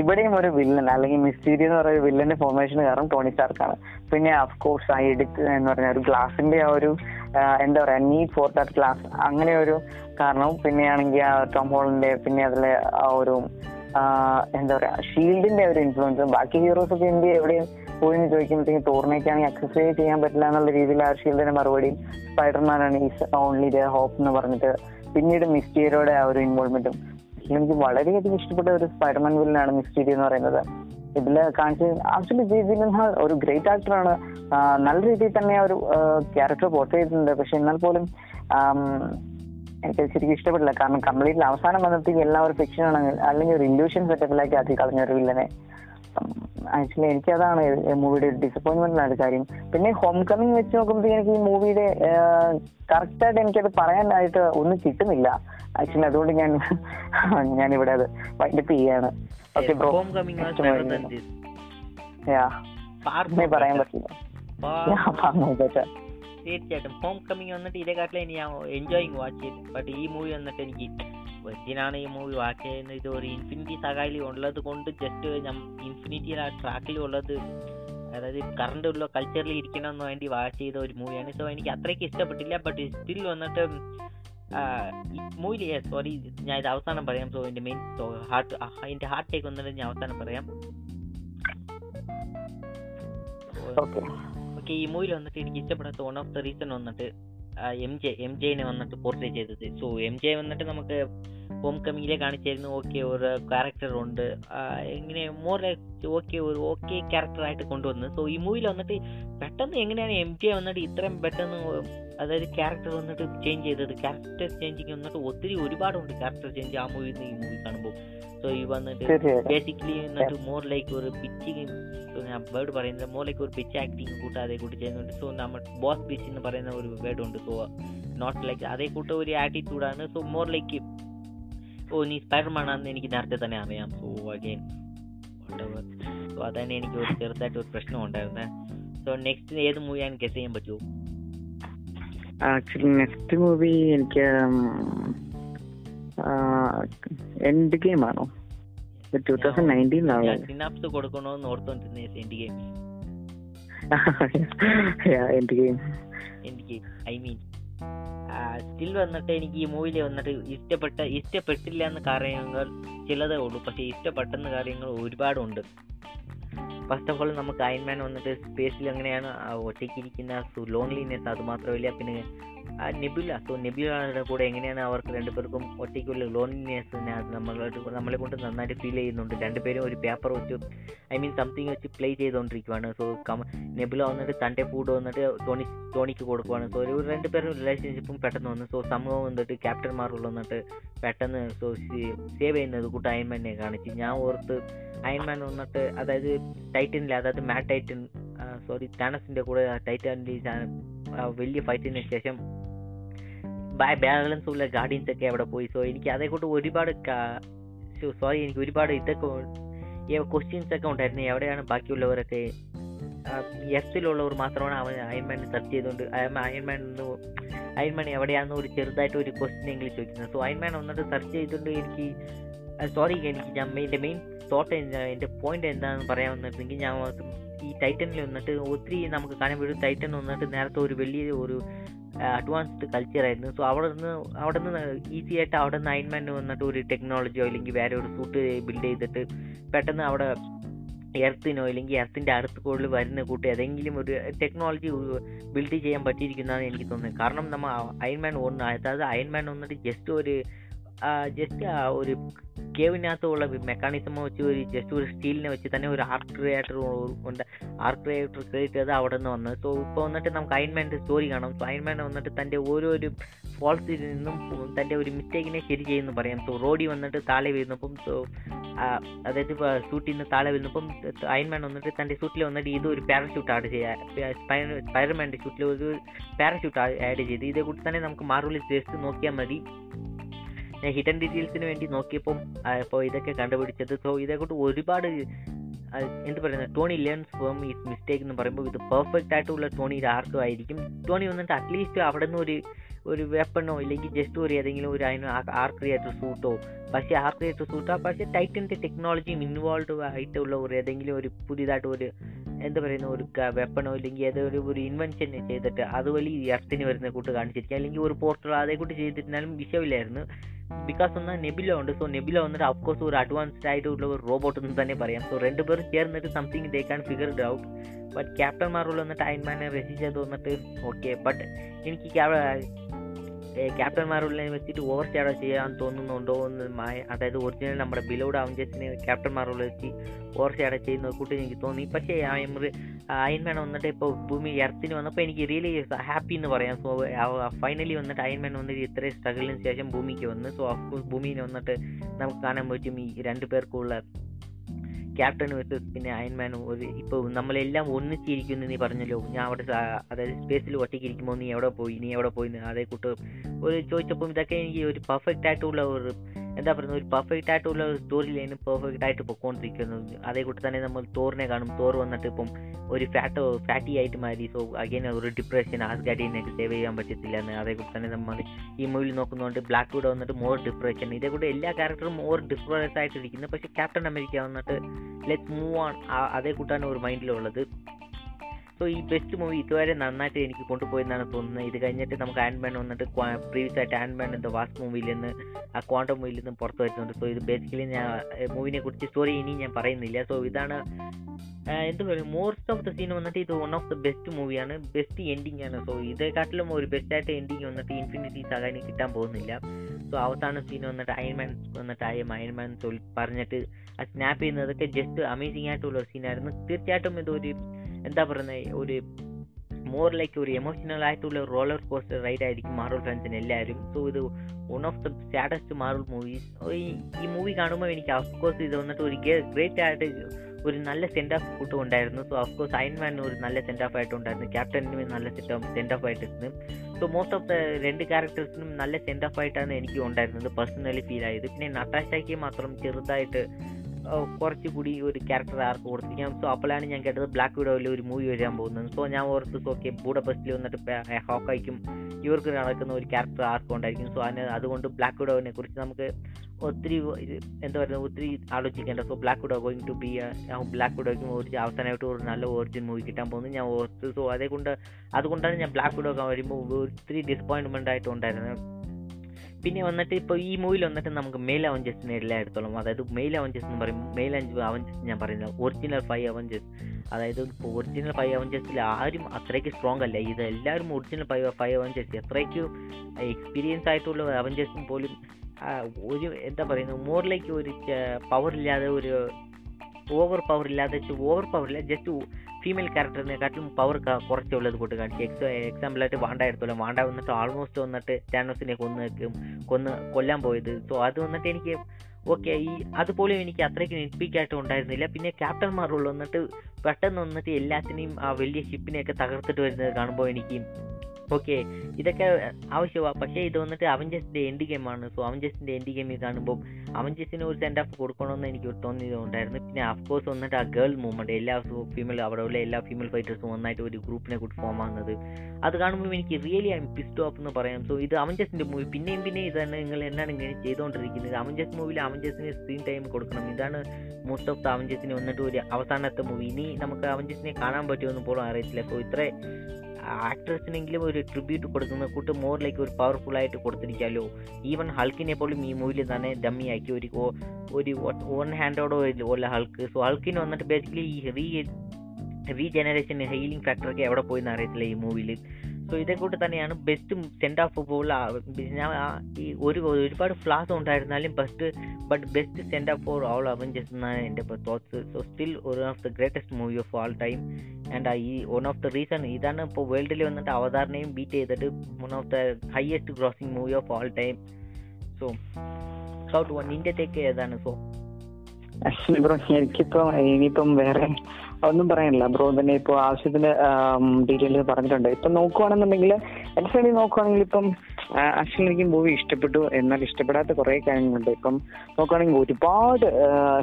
ഇവിടെയും ഒരു വില്ലൻ അല്ലെങ്കിൽ മിസ്റ്റീരി എന്ന് പറയുന്ന വില്ലന്റെ ഫോർമേഷൻ കാരണം ടോണി സ്റ്റാർക്കാണ് പിന്നെ അഫ് കോഴ്സ് ആ എഡിറ്റ് എന്ന് പറഞ്ഞ ഒരു ഗ്ലാസിന്റെ ആ ഒരു എന്താ പറയാ നീഡ് ഫോർ ദാറ്റ് ഗ്ലാസ് അങ്ങനെ ഒരു കാരണവും പിന്നെയാണെങ്കിൽ ആ ടോം ഹോളിന്റെ പിന്നെ അതിലെ ആ ഒരു എന്താ പറയാ ഷീൽഡിന്റെ ഒരു ഇൻഫ്ലുവൻസ് ബാക്കി ഹീറോസ് ഒക്കെ ഇന്ത്യ എവിടെയും പോയി എന്ന് ചോദിക്കുമ്പോഴത്തേക്കും ടൂറിനേക്കാണെങ്കിൽ എക്സസൈസ് ചെയ്യാൻ പറ്റില്ല എന്നുള്ള രീതിയിൽ ആ ഷീൽഡിന്റെ മറുപടിയും സ്പൈഡർമാനാണ് ഈസ് ഓൺലി ദ ഹോപ്പ് എന്ന് പറഞ്ഞിട്ട് പിന്നീട് മിസ്റ്റീരിയോടെ ആ ഒരു ഇൻവോൾവ്മെന്റും എനിക്ക് വളരെയധികം ഇഷ്ടപ്പെട്ട ഒരു സ്പൈഡർമാൻ വില്ലനാണ് മിസ്റ്റീരി എന്ന് പറയുന്നത്. ഇതിൽ കാണിച്ച് ആക്ച്വലി ജി ജി ലിൻഹാൾ ഒരു ഗ്രേറ്റ് ആക്ടറാണ് നല്ല രീതിയിൽ തന്നെ ഒരു ക്യാരക്ടർ പോർട്ട് ചെയ്തിട്ടുണ്ട്. പക്ഷെ എന്നാൽ പോലും എനിക്ക് ശരിക്കും ഇഷ്ടപ്പെടില്ല കാരണം കംപ്ലീറ്റ് അവസാനം വന്നിട്ട് എല്ലാവരും ഒരു ഫിക്ഷനാണ് അല്ലെങ്കിൽ ഒരു ഇല്യൂഷൻ സെറ്റപ്പിലാക്കി ആക്കി കളഞ്ഞ ഒരു വില്ലനെ ആക്ച്വലി എനിക്കതാണ് മൂവിയുടെ ഒരു ഡിസപ്പോയിന്റ്മെന്റ് ആണ് കാര്യം. പിന്നെ ഹോം കമ്മിങ് വെച്ച് നോക്കുമ്പോഴത്തേക്ക് എനിക്ക് ഈ മൂവിയുടെ കറക്റ്റായിട്ട് എനിക്കത് പറയാനായിട്ട് ഒന്നും കിട്ടുന്നില്ല. ആക്ച്വലി അതുകൊണ്ട് ഞാൻ ഞാൻ ഇവിടെ അത് വൈൻഡപ്പ് ചെയ്യാണ് ഓക്കെ ബ്രോ പറയാൻ പറ്റില്ല. തീർച്ചയായിട്ടും. ഹോം കമ്മിങ് വന്നിട്ട് ഇതേക്കാട്ടിലും ഞാൻ എൻജോയിങ് വാച്ച് ചെയ്ത് ബട്ട് ഈ മൂവി വന്നിട്ട് എനിക്ക് വെച്ചിനാണ് ഈ മൂവി ചെയ്യുന്നത് ഇത് ഒരു ഇൻഫിനിറ്റി സഹായി ഉള്ളത് കൊണ്ട് ജസ്റ്റ് ഇൻഫിനിറ്റി ആ ട്രാക്കിൽ ഉള്ളത് അതായത് കറണ്ട് ഉള്ള കൾച്ചറിൽ ഇരിക്കണമെന്ന് വേണ്ടി വാച്ച് ചെയ്ത ഒരു മൂവിയാണ് സോ എനിക്ക് അത്രയ്ക്ക് ഇഷ്ടപ്പെട്ടില്ല ബട്ട് സ്റ്റിൽ വന്നിട്ട് മൂവിയിൽ സോറി ഞാൻ ഇത് അവസാനം പറയാം. സോ എന്റെ മെയിൻ ഹാർട്ട് എന്റെ ഹാർട്ട് ടേക്ക് വന്നിട്ട് ഞാൻ അവസാനം പറയാം. ഓക്കെ ഓക്കെ ഈ മൂവിയിൽ വന്നിട്ട് എനിക്ക് ഇഷ്ടപ്പെടാത്ത വൺ ഓഫ് ദ റീസൺ വന്നിട്ട് എം ജെ എം ജെനെ വന്നിട്ട് പോർട്രേ ചെയ്തത്. സോ എം ജെ വന്നിട്ട് നമുക്ക് ഹോം കമ്മിങ്ങിലെ കാണിച്ചായിരുന്നു ഓക്കെ ഒരു ക്യാരക്ടർ ഉണ്ട്. എങ്ങനെ മോർ ഓക്കെ ഒരു ഓക്കെ ക്യാരക്ടറായിട്ട് കൊണ്ടുവന്നു. സോ ഈ മൂവിയിൽ വന്നിട്ട് പെട്ടെന്ന് എങ്ങനെയാണ് എം ജെ വന്നിട്ട് ഇത്രയും പെട്ടെന്ന് അതായത് ക്യാരക്ടർ വന്നിട്ട് ചേഞ്ച് ചെയ്തത്? ക്യാരക്ടർ ചേഞ്ചിങ് വന്നിട്ട് ഒത്തിരി ഒരുപാടുണ്ട് ക്യാരക്ടർ ചേഞ്ച് ആ മൂവിയിൽ ഈ മൂവി കാണുമ്പോൾ സോ ഈ വന്നിട്ട് ബേസിക്കലി എന്നിട്ട് മോർ ലൈക്ക് ഒരു പിച്ചിങ് ഞാൻ വേർഡ് പറയുന്നത് മോർ ലൈക്ക് ഒരു പിച്ച് ആക്ടിങ് കൂട്ട് അതേ കൂട്ടി ചെയ്യുന്നുണ്ട്. സോ നമ്മൾ ബോസ് പിച്ച് എന്ന് പറയുന്ന ഒരു വേർഡ് ഉണ്ട്. സോ നോട്ട് ലൈക്ക് അതേ കൂട്ട ഒരു ആറ്റിറ്റ്യൂഡാണ് സോ മോർ ലൈക്ക് ഓ നീ സ്പൈഡർമാൻ ആണെന്ന് എനിക്ക് നേരത്തെ തന്നെ അറിയാം. സോ അഗെയിൻ സോ അതന്നെ എനിക്ക് ഒരു ചെറുതായിട്ട് ഒരു പ്രശ്നം ഉണ്ടായിരുന്നേ. സോ നെക്സ്റ്റ് ഏത് മൂവിയാണ് ഗസ് ചെയ്യാൻ പറ്റുമോ ആക്ച്വലി നെക്സ്റ്റ് മൂവി എനിക്ക് എൻഡ് ഗെയിം ആണോ? ടൂ തൗസൻഡ് നയന്റീനിലാണ് സിനാപ്സ് കൊടുക്കണോന്ന് ഓർത്തോണ്ടിരുന്ന എൻഡ് ഗെയിം എൻഡ് ഗെയിം എനിക്ക് ഐ മീൻ സ്റ്റിൽ വന്നിട്ട് എനിക്ക് ഈ മൂവിയിൽ വന്നിട്ട് ഇഷ്ടപ്പെട്ട ഇഷ്ടപ്പെട്ടില്ല എന്ന കാര്യങ്ങൾ ചിലതേ ഉള്ളൂ. പക്ഷേ ഇഷ്ടപ്പെട്ടെന്ന കാര്യങ്ങൾ ഒരുപാടുണ്ട്. ഫസ്റ്റ് ഓഫ് ഓൾ നമുക്ക് അയൺമാൻ വന്നിട്ട് സ്പേസിൽ എങ്ങനെയാണ് ഒറ്റയ്ക്കിരിക്കുന്ന ലോൺലിനെസ് അത് മാത്രമല്ല പിന്നെ ആ നെബുല സോ നെബുലയുടെ കൂടെ എങ്ങനെയാണ് അവർക്ക് രണ്ടുപേർക്കും ഒറ്റയ്ക്കുള്ള ലോൺലിനെസ് നമ്മളോട് നമ്മളെ കൊണ്ട് നന്നായിട്ട് ഫീൽ ചെയ്യുന്നുണ്ട്. രണ്ടുപേരും ഒരു പേപ്പർ വെച്ച്. ഐ മീൻ സംതിങ് വെച്ച് പ്ലേ ചെയ്തുകൊണ്ടിരിക്കുവാണ് സോ നെബുല വന്നിട്ട് തന്റെ ഫുഡ് വന്നിട്ട് ടോണി ടോണിക്ക് കൊടുക്കുവാണ്. സോ ഒരു രണ്ടുപേരും റിലേഷൻഷിപ്പും പെട്ടെന്ന് വന്നു. സോ സംഭവം വന്നിട്ട് ക്യാപ്റ്റൻ മാർവൽ വന്നിട്ട് പെട്ടെന്ന് സോ സേവ് ചെയ്യുന്നത് കൂട്ട് അയൺമാനെ കാണിച്ച്. ഞാൻ ഓർത്ത് അയൺമാൻ വന്നിട്ട് അതായത് ടൈറ്റനിലെ അതായത് മാറ്റ് ടൈറ്റൻ സോറി താനസിന്റെ കൂടെ ടൈറ്റാനിൽ വലിയ ഫൈറ്റിന് ശേഷം ബാലൻസ് ഉള്ള ഗാർഡിയൻസ് ഒക്കെ അവിടെ പോയി. സോ എനിക്ക് അതേ കൂട്ട് ഒരുപാട് സോറി എനിക്ക് ഒരുപാട് ഇതൊക്കെ ക്വസ്റ്റ്യൻസ് ഒക്കെ ഉണ്ടായിരുന്നു. എവിടെയാണ് ബാക്കിയുള്ളവരൊക്കെ? എഫ്സിലുള്ളവർ മാത്രമാണ് അവൻ അയൺമാനെ സെർച്ച് ചെയ്തുകൊണ്ട് അയൺമാൻ അയൺമാൻ എവിടെയാണെന്ന് ഒരു ചെറുതായിട്ട് ഒരു ക്വസ്റ്റ്യൻ എങ്കിലും ചോദിക്കുന്നത്. സോ അയൺമാൻ വന്നിട്ട് സെർച്ച് ചെയ്തുകൊണ്ട് എനിക്ക് സോറി എനിക്ക് ഞാൻ എന്റെ മെയിൻ തോട്ട് എന്റെ പോയിന്റ് എന്താണെന്ന് പറയാൻ വന്നിട്ടുണ്ടെങ്കിൽ ഞാൻ ഈ ടൈറ്റനിൽ വന്നിട്ട് ഒത്തിരി നമുക്ക് കാണാൻ പറ്റും. ടൈറ്റൻ വന്നിട്ട് നേരത്തെ ഒരു വലിയ ഒരു അഡ്വാൻസ്ഡ് കൾച്ചർ ആയിരുന്നു. സോ അവിടെ നിന്ന് അവിടെ നിന്ന് ഈസി ആയിട്ട് അവിടെ നിന്ന് അയൺമാൻ വന്നിട്ട് ഒരു ടെക്നോളജിയോ അല്ലെങ്കിൽ വേറെ ഒരു സൂട്ട് ബിൽഡ് ചെയ്തിട്ട് പെട്ടെന്ന് അവിടെ എർത്തിനോ അല്ലെങ്കിൽ എർത്തിന്റെ അടുത്ത് കൂടുതൽ വരുന്ന കൂട്ടി ഏതെങ്കിലും ഒരു ടെക്നോളജി ബിൽഡ് ചെയ്യാൻ പറ്റിയിരിക്കുന്നതാണ് എനിക്ക് തോന്നുന്നത് കാരണം നമ്മൾ അയൺമാൻ ഒന്ന് അതായത് അയൺമാൻ വന്നിട്ട് ജസ്റ്റ് ഒരു ജസ്റ്റ് ഒരു കേവിനകത്തുള്ള മെക്കാനിസം വെച്ച് ഒരു ജസ്റ്റ് ഒരു സ്റ്റീലിനെ വെച്ച് തന്നെ ഒരു ആർട്ട് ക്രിയേറ്റർ ഉണ്ട്. ആർട്ട് ക്രിയേറ്റർ ക്രിയേറ്റ് ചെയ്ത് അവിടെ നിന്ന് വന്നത് സോ ഇപ്പോൾ വന്നിട്ട് നമുക്ക് അയൺമാന്റെ സ്റ്റോറി കാണാം. സോ അയൺമാൻ വന്നിട്ട് തന്റെ ഓരോരു ഫോൾസിൽ നിന്നും തന്റെ ഒരു മിസ്റ്റേക്കിനെ ശരി ചെയ്യുന്ന പറയാം. സോ റോഡി വന്നിട്ട് താഴെ വീഴുന്നപ്പം സോ അതായത് സൂട്ടിൽ നിന്ന് താഴെ വീഴുന്നപ്പം അയൺമാൻ വന്നിട്ട് തന്റെ സൂട്ടിൽ വന്നിട്ട് ഇത് ഒരു പാരഷൂട്ട് ആഡ് ചെയ്യുക സ്പൈഡർമാന്റെ സൂട്ടിൽ ഒരു പാരഷൂട്ട് ആഡ് ചെയ്ത്. ഇതേ കൂട്ടി തന്നെ നമുക്ക് മാർവലിൽ ജസ്റ്റ് നോക്കിയാൽ മതി. ഞാൻ ഹിഡൻ ഡീറ്റെയിൽസിന് വേണ്ടി നോക്കിയപ്പം അപ്പോൾ ഇതൊക്കെ കണ്ടുപിടിച്ചത്. സോ ഇതേക്കൂട്ട് കൂട്ട് ഒരുപാട് എന്ത് പറയുന്നത് Tony learns from his mistake എന്ന് പറയുമ്പോൾ ഇത് പെർഫെക്റ്റ് ആയിട്ടുള്ള ടോണി ആർക്കും ആയിരിക്കും. ടോണി വന്നിട്ട് അറ്റ്ലീസ്റ്റ് അവിടെ നിന്ന് ഒരു ഒരു വെപ്പണോ ഇല്ലെങ്കിൽ ജസ്റ്റ് ഒരു ഏതെങ്കിലും ഒരു അതിന് ആർക്ക് ക്രിയേറ്റർ സൂട്ടോ പക്ഷേ ആർക്ക് ക്രിയേറ്റർ സൂട്ടോ പക്ഷേ ടൈറ്റന്റെ ടെക്നോളജിയും ഇൻവോൾവ് ആയിട്ടുള്ള ഒരു ഏതെങ്കിലും ഒരു പുതിയതായിട്ട് ഒരു എന്താ പറയുന്ന ഒരു വെപ്പണോ ഇല്ലെങ്കിൽ ഏതൊരു ഒരു ഇൻവെൻഷൻ ചെയ്തിട്ട് അതുവഴി എർത്തിന് വരുന്ന കൂട്ട് കാണിച്ചിരിക്കുക അല്ലെങ്കിൽ ഒരു പോർട്ടൽ അതേ കൂട്ട് ചെയ്തിരുന്നാലും വിഷയമില്ലായിരുന്നു. ബിക്കോസ് ഒന്ന് നെബില ഉണ്ട്. സോ നെബില വന്നിട്ട് അഫ്കോഴ്സ് ഒരു അഡ്വാൻസ്ഡ് ആയിട്ടുള്ള ഒരു റോബോട്ട് എന്ന് തന്നെ പറയാം. സോ രണ്ടുപേരും ചേർന്നിട്ട് something they can figure out but captain Marvel വന്നിട്ട് അയൻമാനെ രചിച്ചത് വന്നിട്ട് ഓക്കെ ബട്ട് എനിക്ക് ക്യാപ്റ്റൻ മാർവലിനെ വെച്ചിട്ട് ഓവർ ഷാഡോ ചെയ്യാൻ തോന്നുന്നുണ്ടോ എന്ന് അതായത് ഒറിജിനൽ നമ്മുടെ ബിലോഡ് അവഞ്ചസിനെ ക്യാപ്റ്റൻ മാർവൽ വെച്ച് ഓവർ ഷാഡോ ചെയ്യുന്ന കൂട്ടി എനിക്ക് തോന്നി. പക്ഷേ അയൻമാൻ വന്നിട്ട് ഇപ്പോൾ ഭൂമി എർത്തിന് വന്നപ്പോൾ എനിക്ക് റിയലി ഹാപ്പി എന്ന് പറയാം. സോ ഫൈനലി വന്നിട്ട് അയൻമാൻ വന്നിട്ട് ഇത്രയും സ്ട്രഗിളിന് ശേഷം ഭൂമിക്ക് വന്ന്. സോ അഫ്കോഴ്സ് ഭൂമിനെ വന്നിട്ട് നമുക്ക് കാണാൻ പറ്റും ഈ രണ്ട് പേർക്കുള്ള ക്യാപ്റ്റൻ വേഴ്സസ് പിന്നെ അയൺമാനും ഒരു ഇപ്പോൾ നമ്മളെല്ലാം ഒന്നിച്ചിരിക്കുന്നു നീ പറഞ്ഞല്ലോ. ഞാൻ അവിടെ അതായത് സ്പേസിൽ ഒറ്റയ്ക്കിരിക്കുമ്പോൾ നീ എവിടെ പോയി നീ എവിടെ പോയി അതേ കൂട്ട് ഒരു ചോദിച്ചപ്പം ഇതൊക്കെ എനിക്ക് ഒരു പെർഫെക്റ്റ് ആയിട്ടുള്ള ഒരു എന്താ പറയുന്നത് ഒരു പെർഫെക്റ്റ് ആയിട്ടുള്ള ഒരു സ്റ്റോറി ലൈനും പെർഫെക്റ്റ് ആയിട്ട് പൊക്കോണ്ടിരിക്കുന്നു. അതേ കൂട്ടി തന്നെ നമ്മൾ തോറിനെ കാണും. തോർ വന്നിട്ട് ഇപ്പം ഒരു ഫാറ്റ് ഫാറ്റി ആയിട്ട് മാറി. സോ അഗൈൻ ഒരു ഡിപ്രഷൻ ആസ്ഗാഡിനൊക്കെ സേവ് ചെയ്യാൻ പറ്റത്തില്ല എന്ന്. അതേ കൂടി തന്നെ നമ്മൾ ഈ മൂവിയിൽ നോക്കുന്നതുകൊണ്ട് ബ്ലാക്ക് വുഡ് വന്നിട്ട് മോർ ഡിപ്രഷൻ ഇതേ കൂടെ എല്ലാ ക്യാരക്ടറും മോർ ഡിപ്രസ് ആയിട്ടിരിക്കുന്നു. പക്ഷേ ക്യാപ്റ്റൻ അമേരിക്ക വന്നിട്ട് ലെറ്റ് മൂവ് ഓൺ അതേ കൂട്ടാണ് ഒരു മൈൻഡിലുള്ളത് സോ ഈ ബെസ്റ്റ് മൂവി ഇതുവരെ നന്നായിട്ട് എനിക്ക് കൊണ്ടുപോയെന്നാണ് തോന്നുന്നത്. ഇത് കഴിഞ്ഞിട്ട് നമുക്ക് ആൻഡ്മാൻ വന്നിട്ട് പ്രീവിയസ് ആയിട്ട് ആൻഡ്മാൻ എന്താ വാസ്റ്റ് മൂവിയിൽ നിന്ന് ആ ക്വാണ്ടം മൂവിയിൽ നിന്ന് പുറത്ത് വരുന്നുണ്ട്. സോ ഇത് ബേസിക്കലി ഞാൻ മൂവിനെ കുറിച്ച് സ്റ്റോറി ഇനി ഞാൻ പറയുന്നില്ല. സോ ഇതാണ് എന്ത് പറയുക മോസ്റ്റ് ഓഫ് ദ സീൻ വന്നിട്ട് ഇത് വൺ ഓഫ് ദ ബെസ്റ്റ് മൂവിയാണ് ബെസ്റ്റ് എൻഡിങ് ആണ്. സോ ഇതേക്കാട്ടിലും ഒരു ബെസ്റ്റായിട്ട് എൻഡിങ് വന്നിട്ട് ഇൻഫിനിറ്റി സഹായം കിട്ടാൻ പോകുന്നില്ല. സോ അവസാന സീൻ വന്നിട്ട് അയൺമാൻ വന്നിട്ട് അയം അയൺമാൻ പറഞ്ഞിട്ട് ആ സ്നാപ്പ് ചെയ്യുന്നതൊക്കെ ജസ്റ്റ് അമേസിംഗ് ആയിട്ടുള്ള സീനായിരുന്നു തീർച്ചയായിട്ടും ഇതൊരു എന്താ പറയുന്നത് ഒരു മോർ ലൈക്ക് ഒരു എമോഷണൽ ആയിട്ടുള്ള റോളർ കോസ്റ്റർ റൈഡ് ആയിരിക്കും മാർവൽ ഫാൻസിന് എല്ലാവരും സോ ഇത് one of the saddest Marvel movies ഈ മൂവി കാണുമ്പോൾ എനിക്ക് അഫ്കോഴ്സ് ഇത് വന്നിട്ട് ഒരു ഗ്രേറ്റ് ആയിട്ട് ഒരു നല്ല സെൻഡ് ഓഫ് കൂട്ടും ഉണ്ടായിരുന്നു. സോ അഫ്കോഴ്സ് അയൻമാൻ ഒരു നല്ല സെൻഡ് ഓഫ് ആയിട്ട് ഉണ്ടായിരുന്നു. ക്യാപ്റ്റനും നല്ല സെൻഡ് ഓഫ് ആയിട്ടിരുന്നു. സോ മോസ്റ്റ് ഓഫ് ദ രണ്ട് ക്യാരക്ടേഴ്സിനും നല്ല സെൻഡ് ഓഫ് ആയിട്ടാണ് എനിക്ക് ഉണ്ടായിരുന്നത്. പേഴ്സണലി ഫീൽ ആയത്. പിന്നെ നട്ടാശയ്ക്ക് മാത്രം ചെറുതായിട്ട് കുറച്ചുകൂടി ഒരു ക്യാരക്ടർ ആർക്ക് കൊടുത്തിരിക്കാം സോ അപ്പോഴാണ് ഞാൻ കേട്ടത് ബ്ലാക്ക് വിഡോയിൽ ഒരു മൂവി വരാൻ പോകുന്നത്. സോ ഞാൻ ഓർത്ത് ഓക്കെ ബൂഡബസ്റ്റിൽ വന്നിട്ട് ഹോക്കായിക്കും ഇവർക്ക് നടക്കുന്ന ഒരു ക്യാരക്ടർ ആർക്ക് ഉണ്ടായിരിക്കും. സോ അതിന് അതുകൊണ്ട് ബ്ലാക്ക് വിഡോവിനെ കുറിച്ച് നമുക്ക് ഒത്തിരി എന്താ പറയുക ഒത്തിരി ആലോചിക്കേണ്ട. So black widow going to be black വീഡോയ്ക്കും ഒരു അവസാനമായിട്ട് ഒരു നല്ല ഒറിജിൻ മൂവി കിട്ടാൻ പോകുന്നത് ഞാൻ ഓർത്ത് സോ അതേ കൊണ്ട് അതുകൊണ്ടാണ് ഞാൻ ബ്ലാക്ക് വിഡോ വരുമ്പോൾ ഒത്തിരി ഡിസപ്പോയിൻമെന്റ് ആയിട്ട് ഉണ്ടായിരുന്നത്. പിന്നെ വന്നിട്ട് ഇപ്പോൾ ഈ മൂവിൽ വന്നിട്ട് നമുക്ക് മെയിൽ അവഞ്ചേഴ്സിനെ എല്ലായിടത്തോളം അതായത് മെയിൽ അവഞ്ചേഴ്സ് എന്ന് പറയും മെയിൽ അവഞ്ചേഴ്സ് ഞാൻ പറയുന്നത് ഒറിജിനൽ ഫൈവ് അവഞ്ചേഴ്സ് അതായത് ഇപ്പോൾ ഒറിജിനൽ ഫൈവ് അവഞ്ചേഴ്സിൽ ആരും അത്രയ്ക്ക് സ്ട്രോങ് അല്ല. ഇത് എല്ലാവരും ഒറിജിനൽ ഫൈവ് ഫൈവ് അവഞ്ചേഴ്സ് എത്രയ്ക്കും എക്സ്പീരിയൻസ് ആയിട്ടുള്ള അവഞ്ചേഴ്സും പോലും ഒരു എന്താ പറയുന്നത് മോറിലേക്ക് ഒരു പവർ ഇല്ലാതെ ഒരു ഓവർ പവർ ഇല്ലാതെ ഓവർ പവർ ഇല്ല ജസ്റ്റ് ഫീമെയിൽ ക്യാരക്ടറിനെക്കാട്ടിലും പവർ കുറച്ചുള്ളത് കൊണ്ട് കാണിച്ചു എക്സ് എക്സാമ്പിളായിട്ട് വാണ്ട എടുത്തോളാം. വാണ്ട വന്നിട്ട് ആൾമോസ്റ്റ് വന്നിട്ട് ടാനോസിനെ കൊന്ന് കൊന്ന് കൊല്ലാൻ പോയത്. സോ അത് വന്നിട്ട് എനിക്ക് ഓക്കെ ഈ അതുപോലും എനിക്ക് അത്രയ്ക്ക് നെറ്റ്പിക്കായിട്ട് ഉണ്ടായിരുന്നില്ല. പിന്നെ ക്യാപ്റ്റൻ മാർവൽ വന്നിട്ട് പെട്ടെന്ന് വന്നിട്ട് എല്ലാത്തിനെയും ആ വലിയ ഷിപ്പിനെയൊക്കെ തകർത്തിട്ട് വരുന്നത് കാണുമ്പോൾ എനിക്ക് ഓക്കെ. ഇതൊക്കെ ആവശ്യമാണ് പക്ഷേ ഇത് വന്നിട്ട് അവഞ്ചേഴ്സിന്റെ എൻഡ് ഗെയിമാണ് സോ അവഞ്ചേഴ്സിന്റെ എൻഡ് ഗെയിമിൽ കാണുമ്പോൾ അവഞ്ചേഴ്സിന് ഒരു സെൻഡ് ഓഫ് കൊടുക്കണമെന്ന് എനിക്ക് തോന്നിയതുകൊണ്ടായിരുന്നു പിന്നെ അഫ്കോഴ്സ് വന്നിട്ട് ആ ഗേൾ മൂവ്മെന്റ് എല്ലാ ഫീമെയിൽ അവിടെ ഉള്ള എല്ലാ ഫീമെയിൽ ഫൈറ്റേഴ്സും ഒന്നായിട്ട് ഒരു ഗ്രൂപ്പിനെ കൂടി ഫോം ആകുന്നത് അത് കാണുമ്പോൾ എനിക്ക് റിയലി ഐ പിസ്റ്റ് ഓഫ് എന്ന് പറയാം. സോ ഇത് അവഞ്ചേഴ്സിന്റെ മൂവി പിന്നെയും പിന്നെ ഇതാണ് നിങ്ങൾ എന്താണ് ഇങ്ങനെ ചെയ്തുകൊണ്ടിരിക്കുന്നത്. അവഞ്ചേഴ്സ് മൂവിയിൽ അവഞ്ചേഴ്സിന് സ്ക്രീൻ ടൈം കൊടുക്കണം. ഇതാണ് മോസ്റ്റ് ഓഫ് ദ അവഞ്ചേഴ്സിന് വന്നിട്ട് ഒരു അവസാനത്തെ മൂവി ഇനി നമുക്ക് അവഞ്ചേഴ്സിനെ കാണാൻ പറ്റുമെന്ന് പോലും അറിയത്തില്ല. സോ ഇത്ര ആക്ടേഴ്സിനെങ്കിലും ഒരു ട്രിബ്യൂട്ട് കൊടുക്കുന്ന കൂട്ട് മോർ ലൈക്ക് ഒരു പവർഫുൾ ആയിട്ട് കൊടുത്തിരിക്കാമല്ലോ ഈവൻ ഹൾക്കിനെ പോലും ഈ മൂവിയിൽ തന്നെ ഡമ്മി ആക്കി. ഒരു ഒരു വൺ ഹാൻഡോടോ പോലെ ഹൾക്ക്. സോ ഹൾക്കിന് വന്നിട്ട് ബേസിക്കലി ഈ റീ റീജനറേഷൻ ഹീലിംഗ് ഫാക്ടറൊക്കെ എവിടെ പോയി എന്ന് അറിയത്തില്ല ഈ മൂവിയിൽ സോ ഇതേ കൂട്ട് തന്നെയാണ് ബെസ്റ്റ് സെൻഡ് ഓഫ് ബോൾ ഈ ഒരു ഒരുപാട് flaws ഉണ്ടായിരുന്നാലും best but best send off for all Avengers എന്നാണ് എന്റെ thoughts so still one of the greatest movie of all time and ഈ വൺ ഓഫ് ദ റീസൺ ഇതാണ് ഇപ്പോൾ വേൾഡിൽ വന്നിട്ട് അവതാറിനെയും ബീറ്റ് ചെയ്തിട്ട് one of the highest grossing movie of all time so സൗട്ട് വൺ ഇന്ത്യത്തേക്ക് ഏതാണ്? സോ ബ്രോ എനിക്കിപ്പം ഇനിയിപ്പം വേറെ ഒന്നും പറയാനില്ല. ബ്രോ തന്നെ ഇപ്പോൾ ആവശ്യത്തിന് ഡീറ്റെയിൽ പറഞ്ഞിട്ടുണ്ട്. ഇപ്പം നോക്കുവാണെന്നുണ്ടെങ്കിൽ എന്റെ സൈഡിൽ നോക്കുവാണെങ്കിൽ ഇപ്പം ആക്ച്വലി എനിക്ക് മൂവി ഇഷ്ടപ്പെട്ടു എന്നാൽ ഇഷ്ടപ്പെടാത്ത കുറേ കാര്യങ്ങളുണ്ട്. ഇപ്പം നോക്കുവാണെങ്കിൽ ഒരുപാട്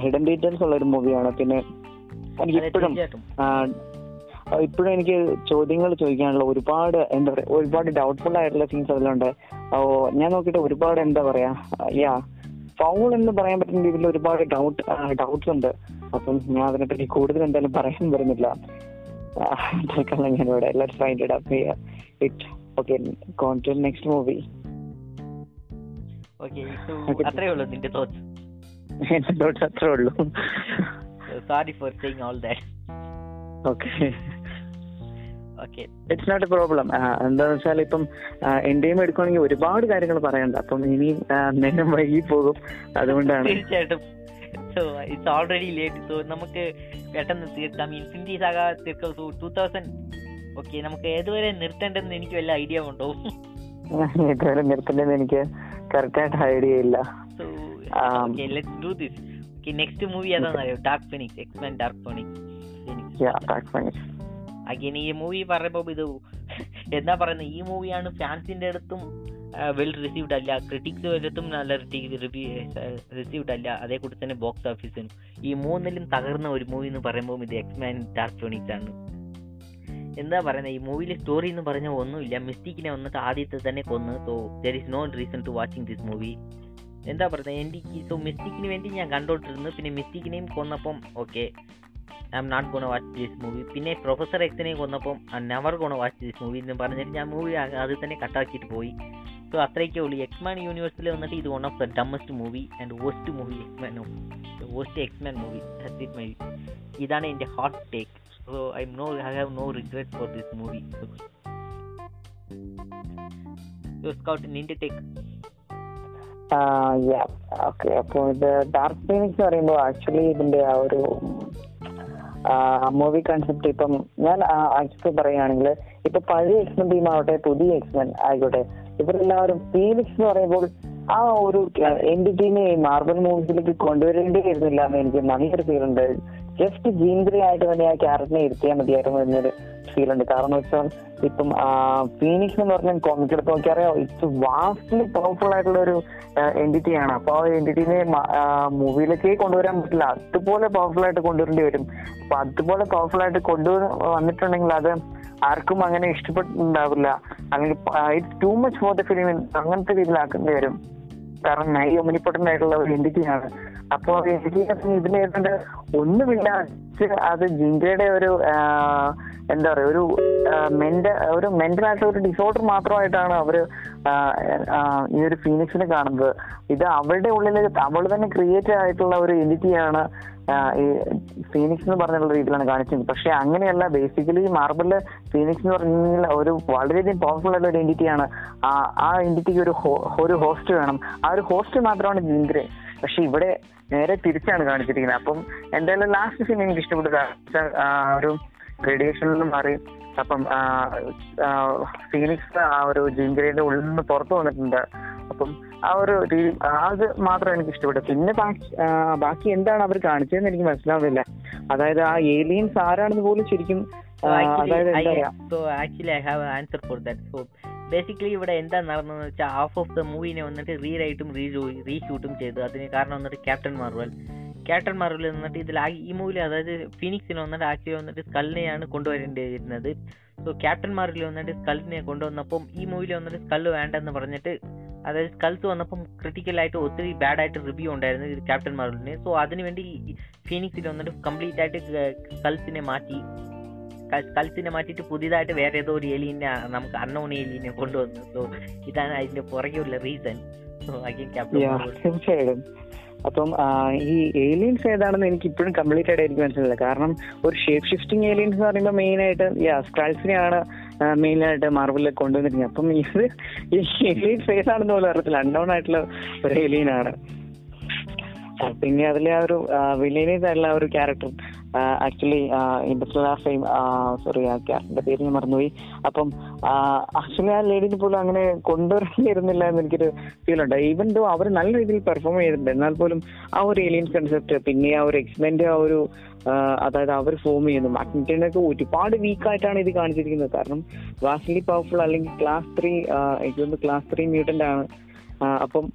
ഹിഡൻ ഡീറ്റെയിൽസ് ഉള്ള ഒരു മൂവിയാണ് പിന്നെ എനിക്ക് ഇപ്പോഴും ഇപ്പോഴും എനിക്ക് ചോദ്യങ്ങൾ ചോദിക്കാനുള്ള ഒരുപാട് എന്താ പറയാ ഒരുപാട് ഡൗട്ട്ഫുൾ ആയിട്ടുള്ള സീൻസ് അതിലുണ്ട്. ഞാൻ നോക്കിയിട്ട് ഒരുപാട് എന്താ പറയാ യാ ഫൗൾ എന്ന് പറയാൻ പറ്റുന്ന രീതിയിൽ ഒരുപാട് ഡൗട്ട് ഡൗട്ട്സ് ഉണ്ട്. അപ്പം ഞാൻ അതിനെപ്പറ്റി കൂടുതൽ എന്തായാലും പറയാൻ വരുന്നില്ല. തൽക്കാലം ഞാനിവിടെ let's find it up it okay come to next movie. അത്രേ ഉള്ളൂ നിന്റെ തോട്ട്സ് എന്റെ അത്രേ ഉള്ളൂ. Sorry for saying all that okay okay it's not a problem എന്താണെന്ന് വെച്ചാൽ ഇപ്പം എന്റെയും എടുക്കുകയാണെങ്കിൽ ഒരുപാട് കാര്യങ്ങൾ പറയണ്ട. അപ്പം ഇനി നേരം വൈകി പോകും. അതുകൊണ്ടാണ്. തീർച്ചയായിട്ടും. So it's already late so നമുക്ക് പെട്ടെന്ന് തീർക്കാം. ഇൻഫിനിറ്റി സാഗ തീർക്കാം സോ ടൂ തൗസൻഡ് ഓക്കെ നമുക്ക് ഏതുവരെ നിർത്തേണ്ടെന്ന് എനിക്ക് വല്ല ഐഡിയ ഉണ്ടോ? ഇതുവരെ നിർത്തേണ്ടെന്ന് എനിക്ക് കറക്റ്റ് ആയിട്ട് ഐഡിയ ഇല്ല. So let's do this okay next movie Dark Phoenix X Men Dark Phoenix Yeah, Phoenix. Again ഈ മൂവി പറയുമ്പോൾ ഇത് എന്താ പറയുന്നത് ഈ മൂവിയാണ് ഫാൻസിന്റെ അടുത്തും വെൽ റിസീവ്ഡ് അല്ല. ക്രിറ്റിക്സ് വരത്തും നല്ല റിസീവ്ഡ് അല്ല. അതേ കൂടി തന്നെ ബോക്സ് ഓഫീസിനും ഈ മൂന്നിലും തകർന്ന ഒരു മൂവി എന്ന് പറയുമ്പോൾ ഇത് എക്സ്മാൻ ഡാർക്ക് ഫോണിക്സ് ആണ്. എന്താ പറയുന്നത് ഈ മൂവിയിലെ സ്റ്റോറി എന്ന് പറഞ്ഞാൽ ഒന്നുമില്ല. മിസ്റ്റേക്കിനെ വന്നിട്ട് ആദ്യത്തെ തന്നെ കൊന്ന്. So there is no reason to watching this movie എന്താ പറയുന്നത് എനിക്ക് സോ മിസ്റ്റേക്കിന് വേണ്ടി ഞാൻ കണ്ടോണ്ടിരുന്നു. പിന്നെ മിസ്റ്റേക്കിനെയും കൊന്നപ്പം okay I'm not gonna watch this movie പിന്നെ പ്രൊഫസർ എക്സിനെ കൊന്നപ്പം never gonna watch this movie എന്ന് പറഞ്ഞിട്ട് ഞാൻ മൂവി അത് തന്നെ കട്ടാക്കിയിട്ട് പോയി. സോ അത്രയൊക്കെ ഉള്ളൂ. എക്സ്മാൻ യൂണിവേഴ്സിൽ വന്നിട്ട് ഇത് one of the dumbest movie and waste movie X Men waste X Men movie it my ഇതാണ് എന്റെ hot take so I no I have no regret for this movie Scout നിന്റെ take okay അപ്പോൾ ഇത് Dark Phoenix പറയുമ്പോൾ actually ഇതിന്റെ ആ ഒരു movie concept ഇപ്പം ഞാൻ ആക്ച്വലി പറയുകയാണെങ്കിൽ ഇപ്പൊ പഴയ എക്സ്മെൻ ടീം ആവട്ടെ പുതിയ എക്സ്മെൻ ആയിക്കോട്ടെ ഇവരെല്ലാവരും ഫീലിക്സ് എന്ന് പറയുമ്പോൾ ആ ഒരു എന്റിറ്റിനെ മാർബൽ മൂവീസിലേക്ക് കൊണ്ടുവരേണ്ടി വരുന്നില്ല എന്ന് എനിക്ക് നല്ലൊരു ഫീൽ ഉണ്ട് ജസ്റ്റ് ജീന്ദ്രി ആയിട്ട് തന്നെ ആ ക്യാരക്ടറിനെ ഇരുത്തിയാൽ മതിയായിരുന്നു എന്നൊരു ഫീൽ ഉണ്ട്. കാരണം വെച്ചാൽ ഇപ്പം ഫീനിക്സ് എന്ന് പറഞ്ഞാൽ കോമിക് എടുത്ത് നോക്കിയാറിയാം ഇറ്റ്സ് വാസ്റ്റ്ലി പവർഫുൾ ആയിട്ടുള്ള ഒരു എന്റിറ്റി ആണ്. അപ്പൊ ആ എന്റിറ്റിനെ മൂവിയിലേക്കേ കൊണ്ടുവരാൻ പറ്റില്ല. അതുപോലെ പവർഫുൾ ആയിട്ട് കൊണ്ടുവരേണ്ടി വരും. അപ്പൊ അതുപോലെ പവർഫുൾ ആയിട്ട് കൊണ്ടു വന്നിട്ടുണ്ടെങ്കിൽ അത് ആർക്കും അങ്ങനെ ഇഷ്ടപ്പെട്ടിട്ടുണ്ടാവില്ല അല്ലെങ്കിൽ it's too much for the ഫിലിമിൻ അങ്ങനത്തെ രീതിയിലാക്കേണ്ടി വരും. കാരണം നൈ ഒമിനിപ്പൊട്ടന്റ് ആയിട്ടുള്ള ഒരു എന്റിറ്റിയാണ് അപ്പോ എന്റിറ്റി ഇതിന് ഒന്നുമില്ല അത് ജിങ്കയുടെ ഒരു എന്താ പറയാ ഒരു മെന്റൽ ഒരു മെന്റൽ ആയിട്ടുള്ള ഒരു ഡിസോർഡർ മാത്രമായിട്ടാണ് അവർ ഈ ഒരു ഫീനിക്സിനെ കാണുന്നത്. ഇത് അവളുടെ ഉള്ളിൽ അവൾ തന്നെ ക്രിയേറ്റ് ആയിട്ടുള്ള ഒരു എന്റിറ്റിയാണ് ഈ ഫീനിക്സ് എന്ന് പറഞ്ഞുള്ള രീതിയിലാണ് കാണിച്ചത്. പക്ഷെ അങ്ങനെയല്ല ബേസിക്കലി മാർബിളിൽ ഫീനിക്സ് എന്ന് പറഞ്ഞാൽ ഒരു വളരെയധികം പവർഫുൾ ആയിട്ടുള്ള ഒരു എന്റിറ്റിയാണ് ആ എന്റിറ്റിക്ക് ഒരു ഒരു ഹോസ്റ്റ് വേണം. ആ ഒരു ഹോസ്റ്റ് മാത്രമാണ് ജിന്ദ്രെ പക്ഷെ ഇവിടെ നേരെ തിരിച്ചാണ് കാണിച്ചിരിക്കുന്നത്. അപ്പം എന്തായാലും ലാസ്റ്റ് സീൻ എനിക്ക് ഇഷ്ടപ്പെട്ടു ഒരു റേഡിയേഷനിൽ മാറി. അപ്പം ഫീനിക്സ് ആ ഒരു ജിംഗ്രയുടെ ഉള്ളിൽ നിന്ന് പുറത്തു വന്നിട്ടുണ്ട്. അപ്പം ആ ഒരു രീതി അത് മാത്രം എനിക്ക് ഇഷ്ടപ്പെട്ടു. പിന്നെ ബാക്കി എന്താണ് അവർ കാണിച്ചതെന്ന് എനിക്ക് മനസ്സിലാവുന്നില്ല. അതായത് ആ ഏലിയൻസ് ആരാണെന്ന് പോലും ശരിക്കും so actually I have answer for that so basically ഇവിടെ എന്താ നടന്നതെന്ന് വെച്ചാൽ ഹാഫ് ഓഫ് ദ മൂവിനെ വന്നിട്ട് റീറൈറ്റും റീ റീഷൂട്ടും ചെയ്തു. അതിന് കാരണം വന്നിട്ട് ക്യാപ്റ്റൻ മാർവൽ ക്യാപ്റ്റൻ മാർവൽ വന്നിട്ട് ഇതിൽ ഈ മൂവിൽ അതായത് ഫിനിക്സിന് വന്നിട്ട് ആക്ച്വലി വന്നിട്ട് സ്കള്ളിനെയാണ് കൊണ്ടുവരേണ്ടിയിരുന്നത്. സോ ക്യാപ്റ്റൻ മാർവൽ വന്നിട്ട് സ്കള്ളിനെ കൊണ്ടുവന്നപ്പം ഈ മൂവിൽ വന്നിട്ട് സ്കള്ള് വേണ്ടെന്ന് പറഞ്ഞിട്ട് അതായത് സ്കൾസ് വന്നപ്പം ക്രിട്ടിക്കലായിട്ട് ഒത്തിരി ബാഡ് ആയിട്ട് റിവ്യൂ ഉണ്ടായിരുന്നു ഇത് ക്യാപ്റ്റൻ മാർവലിന് സോ അതിനുവേണ്ടി ഫിനിക്സിൽ വന്നിട്ട് കംപ്ലീറ്റ് ആയിട്ട് സ്കൾസിനെ മാറ്റി. സ്കൾസിനെ മാറ്റിയിട്ട് പുതിയതായിട്ട് വേറെ ഏതോ ഒരു എലിനെ നമുക്ക് അണ്ണോൺ എലിനെ കൊണ്ടുവന്നു. സോ ഇതാണ് അതിന്റെ പുറകെയുള്ള റീസൺ സോ അഗൈൻ തീർച്ചയായിട്ടും. അപ്പം ഈ ഏലിയൻസ് ഏതാണെന്ന് എനിക്ക് ഇപ്പോഴും കംപ്ലീറ്റ് ആയിട്ട് എനിക്ക് മനസ്സിലായില്ല. കാരണം ഒരു ഷേപ്പ് ഷിഫ്റ്റിംഗ് ഏലിയൻസ് എന്ന് പറയുമ്പോൾ മെയിൻ ആയിട്ട് യാ സ്ക്രാൾസിനെയാണ് മെയിൻ ആയിട്ട് മാർബിളിൽ കൊണ്ടുവന്നിരിക്കുന്നത്. അപ്പം ഇത് ഏലിയൻസ് ഏതാണെന്ന് പോലും അറിയത്തില്ല. അൺനോൺ ആയിട്ടുള്ള ഒരു ഏലിയൻ ആണ്. പിന്നെ അതിലെ ആ ഒരു വില്ലേനേസ് ആയിട്ടുള്ള ഒരു character actually industrial fame sorry ആ ക്യാരക്ടറിന്റെ പേര് ഞാൻ മറന്നുപോയി. അപ്പം ആക്ച്വലി ആ ലേഡിനെ പോലും അങ്ങനെ കൊണ്ടുവരേണ്ടിയിരുന്നില്ല എന്ന് എനിക്കൊരു ഫീൽ ഉണ്ട്. ഈവൻ ഡോ അവർ നല്ല രീതിയിൽ പെർഫോം ചെയ്തിട്ടുണ്ട് എന്നാൽ പോലും ആ ഒരു ഏലിയൻസ് കൺസെപ്റ്റ് പിന്നെ ആ ഒരു എക്സ്മെന്റ് ആ ഒരു അതായത് അവർ ഫോം ചെയ്യുന്നു. മാഗ്നറ്റിനൊക്കെ ഒരുപാട് വീക്കായിട്ടാണ് ഇത് കാണിച്ചിരിക്കുന്നത്. കാരണം വാസ്ലി പവർഫുൾ അല്ലെങ്കിൽ ക്ലാസ് ത്രീ എനിക്ക് തോന്നുന്നു ക്ലാസ് ത്രീ മ്യൂട്ടന്റ് ആണ്. അപ്പം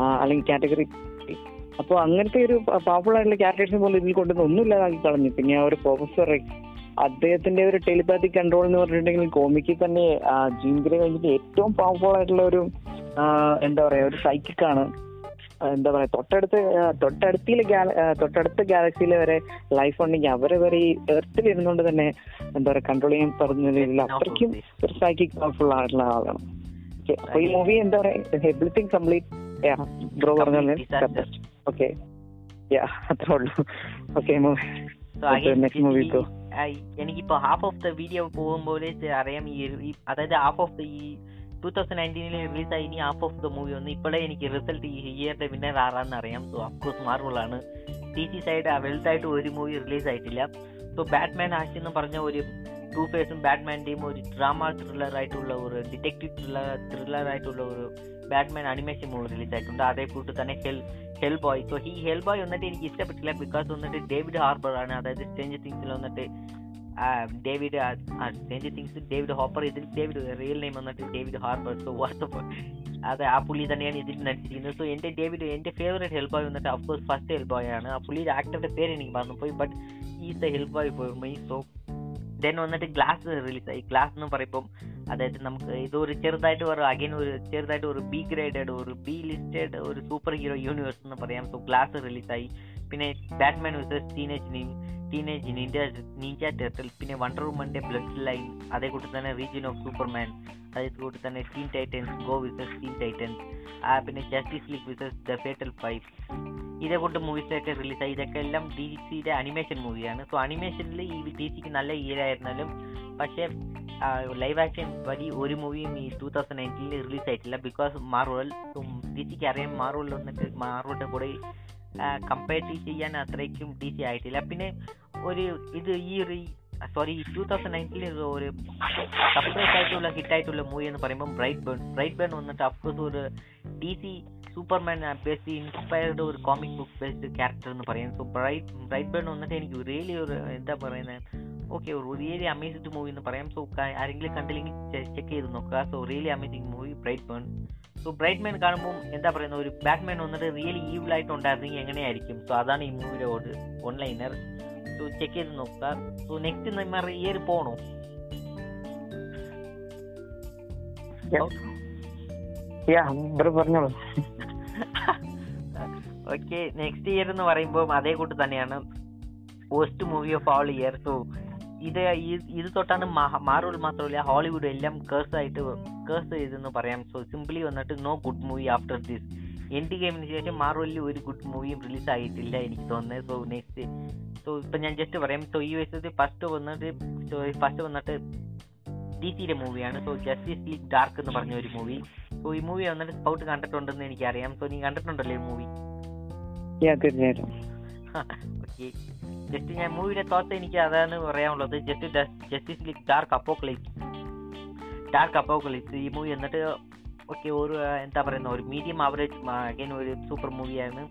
ആ, അല്ലെങ്കിൽ കാറ്റഗറി അപ്പോൾ അങ്ങനത്തെ ഒരു പവർഫുൾ ആയിട്ടുള്ള ക്യാരക്ടേഴ്സിനെ പോലും ഇതിൽ കൊണ്ടുവന്ന് ഒന്നും ഇല്ലാതാക്കി കളഞ്ഞു. പിന്നെ ആ ഒരു പ്രൊഫസർ എക്സ് അദ്ദേഹത്തിന്റെ ഒരു ടെലിപാത്തിക് കൺട്രോൾ എന്ന് പറഞ്ഞിട്ടുണ്ടെങ്കിൽ കോമിക്ക് തന്നെ ജീൻഗ്രെ കഴിഞ്ഞിട്ട് ഏറ്റവും പവർഫുൾ ആയിട്ടുള്ള ഒരു എന്താ പറയാ ഒരു സൈക്കിക് ആണ്. എന്താ പറയാ തൊട്ടടുത്ത് തൊട്ടടുത്തിലെ തൊട്ടടുത്ത ഗാലക്സിയിലെ വരെ ലൈഫ് ഉണ്ടെങ്കിൽ അവരെ വരെ ഈ എർത്തിൽ ഇരുന്നുകൊണ്ട് തന്നെ എന്താ പറയാ കൺട്രോൾ ചെയ്യാൻ പറഞ്ഞില്ല അത്രയ്ക്കും ഒരു സൈക്കിക് പവർഫുൾ ആയിട്ടുള്ള ആളാണ്. അപ്പൊ ഈ മൂവി എന്താ പറയാ എവറിത്തിങ് കംപ്ലീറ്റ് ബ്രോ പറഞ്ഞ. ഓക്കെ യാ അത്രേ ഉള്ളൂ ഓക്കെ മൂവി എനിക്കിപ്പോ ഹാഫ് ഓഫ് ദ വീഡിയോ പോകുമ്പോൾ അറിയാം ഈ അതായത് ഹാഫ് ഓഫ് ദ ഈ ടൂ തൗസൻഡ് നയന്റീനിൽ റിലീസ് ആയി ഇനി ഹാഫ് ഓഫ് ദ മൂവി ഒന്ന്. ഇപ്പോഴേ എനിക്ക് റിസൾട്ട് ഈ ഇയറിന്റെ വിന്നർ ആറാന്ന് അറിയാം. സോ അഫ്കോഴ്സ് മാർവളാണ് ടി സി സൈഡ് വലുതായിട്ട് ഒരു മൂവി റിലീസ് ആയിട്ടില്ല. സോ ബാറ്റ്മാൻ ആശി എന്ന് പറഞ്ഞ ഒരു ടൂ ഫേസും ബാറ്റ്മാന്റെയും ഒരു ഡ്രാമ ത്രില്ലർ ആയിട്ടുള്ള ഒരു ഡിറ്റക്റ്റീവ് ത്രില്ലർ ത്രില്ലർ ആയിട്ടുള്ള ഒരു ബാറ്റ്മാൻ അനിമേഷൻ മൂവി റിലീസ് ആയിട്ടുണ്ട്. അതേ കൂട്ട് തന്നെ ഹെൽ ഹെൽ ബോയ് സോ ഈ ഹെൽ ബോയ് വന്നിട്ട് എനിക്ക് ഇഷ്ടപ്പെട്ടില്ല. ബിക്കോസ് വന്നിട്ട് ഡേവിഡ് ഹാർബർ ആണ്. അതായത് സ്റ്റേഞ്ച് തിങ്സിൽ വന്നിട്ട് David Strange Things David Hopper ഇതിൽ ഡേവിഡ് റിയൽ നെയിം വന്നിട്ട് ഡേവിഡ് ഹാർബർ സോ വാട്ട് അതെ ആ പുള്ളി തന്നെയാണ് ഇതിൽ നടിച്ചിരിക്കുന്നത്. സോ എന്റെ ഡേവിഡ് എന്റെ ഫേവറേറ്റ് ഹെൽ ബോയ് വന്നിട്ട് അഫ്കോഴ്സ് ഫസ്റ്റ് ഹെൽ ബോയ് ആണ്. ആ പുള്ളിയുടെ ആക്ടറുടെ പേര് എനിക്ക് മറന്നുപോയി. But is the Hellboy for my so then വന്നിട്ട് ഗ്ലാസ് റിലീസായി ഗ്ലാസ് എന്ന് പറയുമ്പം അതായത് നമുക്ക് ഇതൊരു ചെറുതായിട്ട് ഒരു അഗൈൻ ഒരു ചെറുതായിട്ട് ഒരു ബി ഗ്രേഡഡ് ഒരു ബി ലിസ്റ്റഡ് ഒരു സൂപ്പർ ഹീറോ യൂണിവേഴ്സ് എന്ന് പറയാം. സോ ഗ്ലാസ് റിലീസായി പിന്നെ Batman versus teenage teenage ninja ninja turtle പിന്നെ വണ്ടർ വുമന്റെ ബ്ലഡ് ലൈൻ അതേ കൂട്ടി തന്നെ റീജിയൻ ഓഫ് സൂപ്പർമാൻ അതേ കൂട്ടി തന്നെ Teen Titans Go versus Teen Titans പിന്നെ Justice League versus the Fatal Five ഇതേ കൊണ്ട് മൂവീസൊക്കെ റിലീസായി ഇതൊക്കെ എല്ലാം ഡി സിയുടെ അനിമേഷൻ മൂവിയാണ് സോ അനിമേഷനിൽ ഈ ഡി സിക്ക് നല്ല ഇയർ ആയിരുന്നാലും പക്ഷേ ലൈവ് ആക്ഷൻ വഴി ഒരു മൂവിയും ഈ ടൂ തൗസൻഡ് നയന്റീനിൽ റിലീസ് ആയിട്ടില്ല. ബിക്കോസ് മാർവൽ ഡി സിക്ക് അറിയാം മാർവൽ വന്നിട്ട് മാർവലിന്റെ കൂടെ കമ്പയർ ചെയ്യാൻ അത്രയ്ക്കും ഡി സി ആയിട്ടില്ല. പിന്നെ ഒരു ഇത് ഈ ഒരു സോറി ടൂ തൗസൻഡ് നയന്റീനിൽ ഒരു സർപ്രൈസ് ആയിട്ടുള്ള ഹിറ്റ് ആയിട്ടുള്ള മൂവി എന്ന് പറയുമ്പോൾ ബ്രൈറ്റ് ബേൺ ബ്രൈറ്റ് ബേൺ വന്നിട്ട് അഫ്കോഴ്സ് ഒരു D C Superman based inspired ഒരു കോമിക് ബുക്ക് ബേസ്ഡ് ക്യാരക്ടർ എന്ന് പറയുന്നത് സോ ബ്രൈറ്റ് ബ്രൈറ്റ് ബേൺ വന്നിട്ട് എനിക്ക് റിയലി ഒരു എന്താ പറയുന്നത് ഓക്കെ ഒരു റിയലി അമേസിംഗ് മൂവി എന്ന് പറയാം. സോ ആരെങ്കിലും കണ്ടില്ലെങ്കിൽ ചെക്ക് ചെയ്ത് നോക്കുക. So really amazing movie Brightburn so bright man കാണുമ്പോൾ എന്താ പറയുന്നത് ഒരു ബാറ്റ്മാൻ വന്നിട്ട് റിയലി ഈവിൾ ആയിട്ട് ഉണ്ടായിരുന്നെങ്കിൽ എങ്ങനെയായിരിക്കും? സോ അതാണ് ഈ മൂവിയുടെ ഓർഡർ ഓൺലൈനർ സോ ചെക്ക് ചെയ്ത് നോക്കുക. സോ നെക്സ്റ്റ് നമ്മൾ ഇയർ പോകണോ യാ ബ്രോ പറഞ്ഞോളൂ. ഓക്കെ നെക്സ്റ്റ് ഇയർ എന്ന് പറയുമ്പോൾ അതേ കൂട്ട് തന്നെയാണ്. Post movie of all year so ഇത് ഇത് തൊട്ടാണ് മാറുകൾ മാത്രമല്ല ഹോളിവുഡ് എല്ലാം കേഴ്സ് ആയിട്ട് കേഴ്സ് ചെയ്തെന്ന് പറയാം. സോ സിംപ്ലി വന്നിട്ട് no good movie after this end ഗെയിമിന് ശേഷം മാറുവലിൽ ഒരു ഗുഡ് മൂവിയും റിലീസ് ആയിട്ടില്ല എനിക്ക് തോന്നുന്നത് സോ നെക്സ്റ്റ് സോ ഇപ്പം ഞാൻ ജസ്റ്റ് പറയാം. സോ ഈ വയസ്സത്തിൽ ഫസ്റ്റ് വന്നിട്ട് ഫസ്റ്റ് വന്നിട്ട് ഡി സിയിലെ മൂവിയാണ് സോ ജസ്റ്റിസ് ലീഗ് ഡാർക്ക് എന്ന് പറഞ്ഞ ഒരു മൂവി സോ ഈ മൂവി വന്നിട്ട് സ്പൗട്ട് കണ്ടിട്ടുണ്ടെന്ന് എനിക്കറിയാം. സോ നീ കണ്ടിട്ടുണ്ടല്ലോ ഈ മൂവി തീർച്ചയായിട്ടും. ഓക്കെ ജസ്റ്റ് ഞാൻ മൂവിയുടെ തോട്ട് എനിക്ക് അതാണ് പറയാനുള്ളത്. Just Justice League Dark Apokolips Dark Apokolips ഈ മൂവി എന്നിട്ട് ഓക്കെ ഒരു എന്താ പറയുന്ന ഒരു മീഡിയം ആവറേജ് അഗൈൻ ഒരു സൂപ്പർ മൂവിയാണ്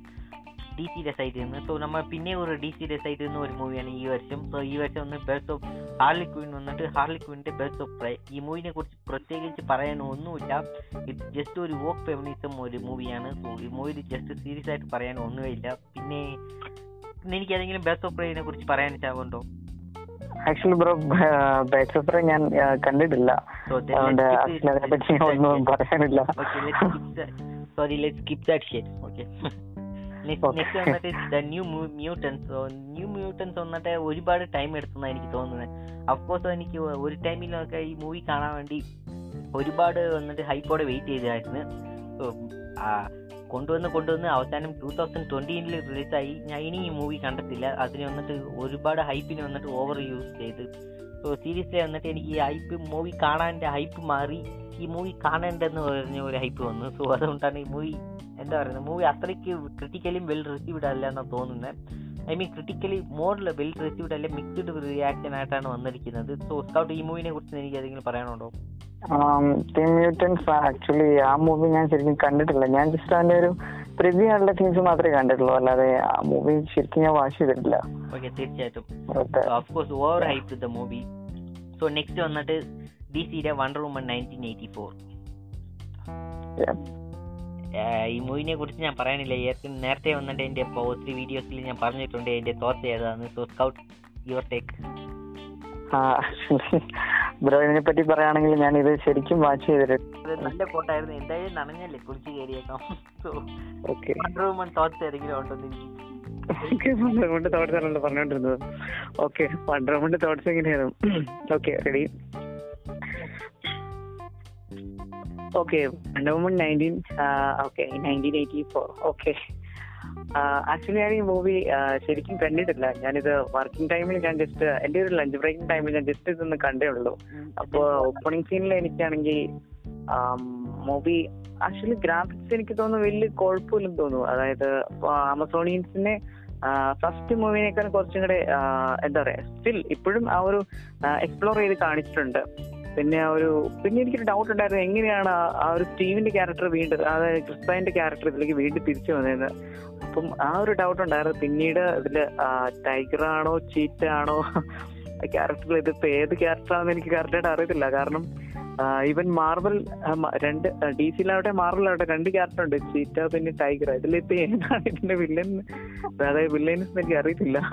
ഡി സൈഡിൽ നിന്ന് സോ നമ്മൾ പിന്നെ ഒരു ഡി സൈഡിൽ നിന്ന് ഒരു മൂവിയാണ് ഈ വർഷം. സോ ഈ വർഷം ഒന്ന് ബേസ് ഓഫ് ഹാർലി ക്വീൻ വന്നിട്ട് ഹാർലി ക്വീന്റെ ബേസ് ഓഫ് പ്രൈ ഈ മൂവിനെ കുറിച്ച് പ്രത്യേകിച്ച് പറയാനൊന്നുമില്ല. ഇത് ജസ്റ്റ് ഒരു വോക്ക് ഫെമിനിസം ഒരു മൂവിയാണ് സോ ഈ മൂവിയിൽ ജസ്റ്റ് സീരിയസ് ആയിട്ട് പറയാൻ ഒന്നുമില്ല. പിന്നെ എനിക്ക് ഏതെങ്കിലും ബേസ് ഓഫ് പ്രൈനെ കുറിച്ച് പറയാൻ ചാവുണ്ടോ ആക്ച്വലി ബ്രോ ബാക്ക് ഓഫർ ഞാൻ കണ്ടിട്ടില്ല. അതുകൊണ്ട് ആക്ച്വലി അതിനെ പറ്റി ഒന്നും പറയാനില്ല. Sorry let skip that Sorry, let's വന്നിട്ട് the New Mutants New Mutants വന്നിട്ട് ഒരുപാട് ടൈം എടുത്തെന്നാണ് എനിക്ക് തോന്നുന്നത് അഫ്കോഴ്സ് എനിക്ക് ഒരു ടൈമിലൊക്കെ ഈ മൂവി കാണാൻ വേണ്ടി ഒരുപാട് വന്നിട്ട് ഹൈപ്പോടെ വെയിറ്റ് ചെയ്തായിരുന്നു കൊണ്ടുവന്ന് കൊണ്ടുവന്ന് അവസാനം ടൂ തൗസൻഡ് ട്വന്റീനിൽ റിലീസായി ഞാൻ ഇനി ഈ മൂവി കണ്ടിട്ടില്ല. അതിന് വന്നിട്ട് ഒരുപാട് ഹൈപ്പിന് വന്നിട്ട് ഓവർ യൂസ് ചെയ്ത്. സോ സീരീസിൽ വന്നിട്ട് എനിക്ക് ഈ ഹൈപ്പ് മൂവി കാണാന്റെ ഹൈപ്പ് മാറി. ഈ മൂവി കാണേണ്ടെന്ന് പറഞ്ഞ ഒരു ഹൈപ്പ് വന്നു. സോ അതുകൊണ്ടാണ് ഈ മൂവി എന്താ പറയുന്നത് മൂവി അത്രയ്ക്ക് ക്രിട്ടിക്കലി വെൽ റിസീവ്ഡ് അല്ല എന്നാണ് തോന്നുന്നത് I mean critically more well received അല്ലെ മിക്സ്ഡ് റിയാക്ഷൻ ആയിട്ടാണ് വന്നിരിക്കുന്നത്. സോ സ്കൗട്ട് ഈ മൂവിനെ കുറിച്ച് എനിക്ക് എന്തെങ്കിലും പറയാനുണ്ടോ? മ്യൂട്ടൻസ് ആക്ച്വലി ആ മൂവി ഞാൻ ശരിക്കും കണ്ടിട്ടില്ല. ഞാൻ ജസ്റ്റ് അതിന്റെ ഒരു പ്രിവ്യൂ ആയിട്ടുള്ള തിങ്സ് മാത്രമേ കണ്ടിട്ടുള്ളൂ. അല്ലാതെ ആ മൂവി ശരിക്കും ഞാൻ വാഷ് ചെയ്തിട്ടില്ല. ഓക്കെ തീർച്ചയായിട്ടും. Over hype the movie so next വന്നിട്ട് ഡി സിയുടെ Wonder Woman nineteen eighty four. ഈ മൂവിനെ കുറിച്ച് ഞാൻ പറയാനില്ല. നേരത്തെ വന്നിട്ട് എന്റെ ഒത്തിരി വീഡിയോസിൽ ഞാൻ പറഞ്ഞിട്ടുണ്ട്. എന്റെ തോർത്ത് ഏതാണ് so Scout your take bro ഇതിനെ പറ്റി പറയുകയാണെങ്കിൽ ഞാൻ ഇത് ശരിക്കും വാച്ച് ചെയ്തിട്ടുണ്ട് നല്ല കോട്ടായിരുന്നു എന്തായാലും നനഞ്ഞല്ലേ കുളിച്ച് കയറിയേക്കാം. വണ്ടർ വുമൺ തോട്ട്സ് ഏതെങ്കിലും ഉണ്ടോ കൊണ്ട് തോട്ട്സ് ആണല്ലോ പറഞ്ഞോണ്ടിരുന്നത്. ഓക്കെ വണ്ടർ തോട്ട്സ് എങ്ങനെയായിരുന്നു okay ready woman nineteen okay nineteen eighty four okay actually ഞാൻ ഈ മൂവി ശരിക്കും കണ്ടിട്ടില്ല. ഞാനിത് വർക്കിംഗ് ടൈമിൽ ഞാൻ ജസ്റ്റ് എന്റെ ഒരു ലഞ്ച് ബ്രേക്കിംഗ് ടൈമിൽ ഞാൻ ജസ്റ്റ് ഇതൊന്ന് കണ്ടേ ഉള്ളൂ. അപ്പോൾ ഓപ്പണിംഗ് സീനിൽ എനിക്കാണെങ്കിൽ മൂവി ആക്ച്വലി ഗ്രാഫിക്സ് എനിക്ക് തോന്നുന്നു വലിയ കുഴപ്പമില്ലെന്ന് തോന്നുന്നു. അതായത് ആമസോണിയൻസിന്റെ ഫസ്റ്റ് മൂവിനേക്കാൾ കുറച്ചും കൂടെ എന്താ പറയാ സ്റ്റിൽ ഇപ്പോഴും ആ ഒരു എക്സ്പ്ലോർ ചെയ്ത് കാണിച്ചിട്ടുണ്ട്. പിന്നെ ആ ഒരു പിന്നെ എനിക്കൊരു ഡൗട്ട് ഉണ്ടായിരുന്നു. എങ്ങനെയാണ് ആ- ഒരു സ്റ്റീവിന്റെ ക്യാരക്ടർ വീണ്ടും അതായത് ക്രിസ്തായന്റെ ക്യാരക്ടർ ഇതിലേക്ക് വീണ്ടും തിരിച്ചു വന്നത് അപ്പം ആ ഒരു ഡൗട്ട് ഉണ്ടായിരുന്നു. പിന്നീട് ഇതിൽ ടൈഗർ ആണോ ചീറ്റ ആണോ ക്യാരക്ടർ ഇതിപ്പോ ഏത് ക്യാരക്ടറാണെന്ന് എനിക്ക് കറക്റ്റായിട്ട് അറിയത്തില്ല. കാരണം ഈവൻ മാർബൽ രണ്ട് ഡി സിയിലാവട്ടെ മാർവലാവട്ടെ രണ്ട് ക്യാരക്ടർ ഉണ്ട്. ചീറ്റ പിന്നെ ടൈഗർ ഇതിലിപ്പോ ഏതാണ് ഇതിന്റെ വില്ലൻ അതായത് വില്ലൻസ് എനിക്ക് അറിയത്തില്ല.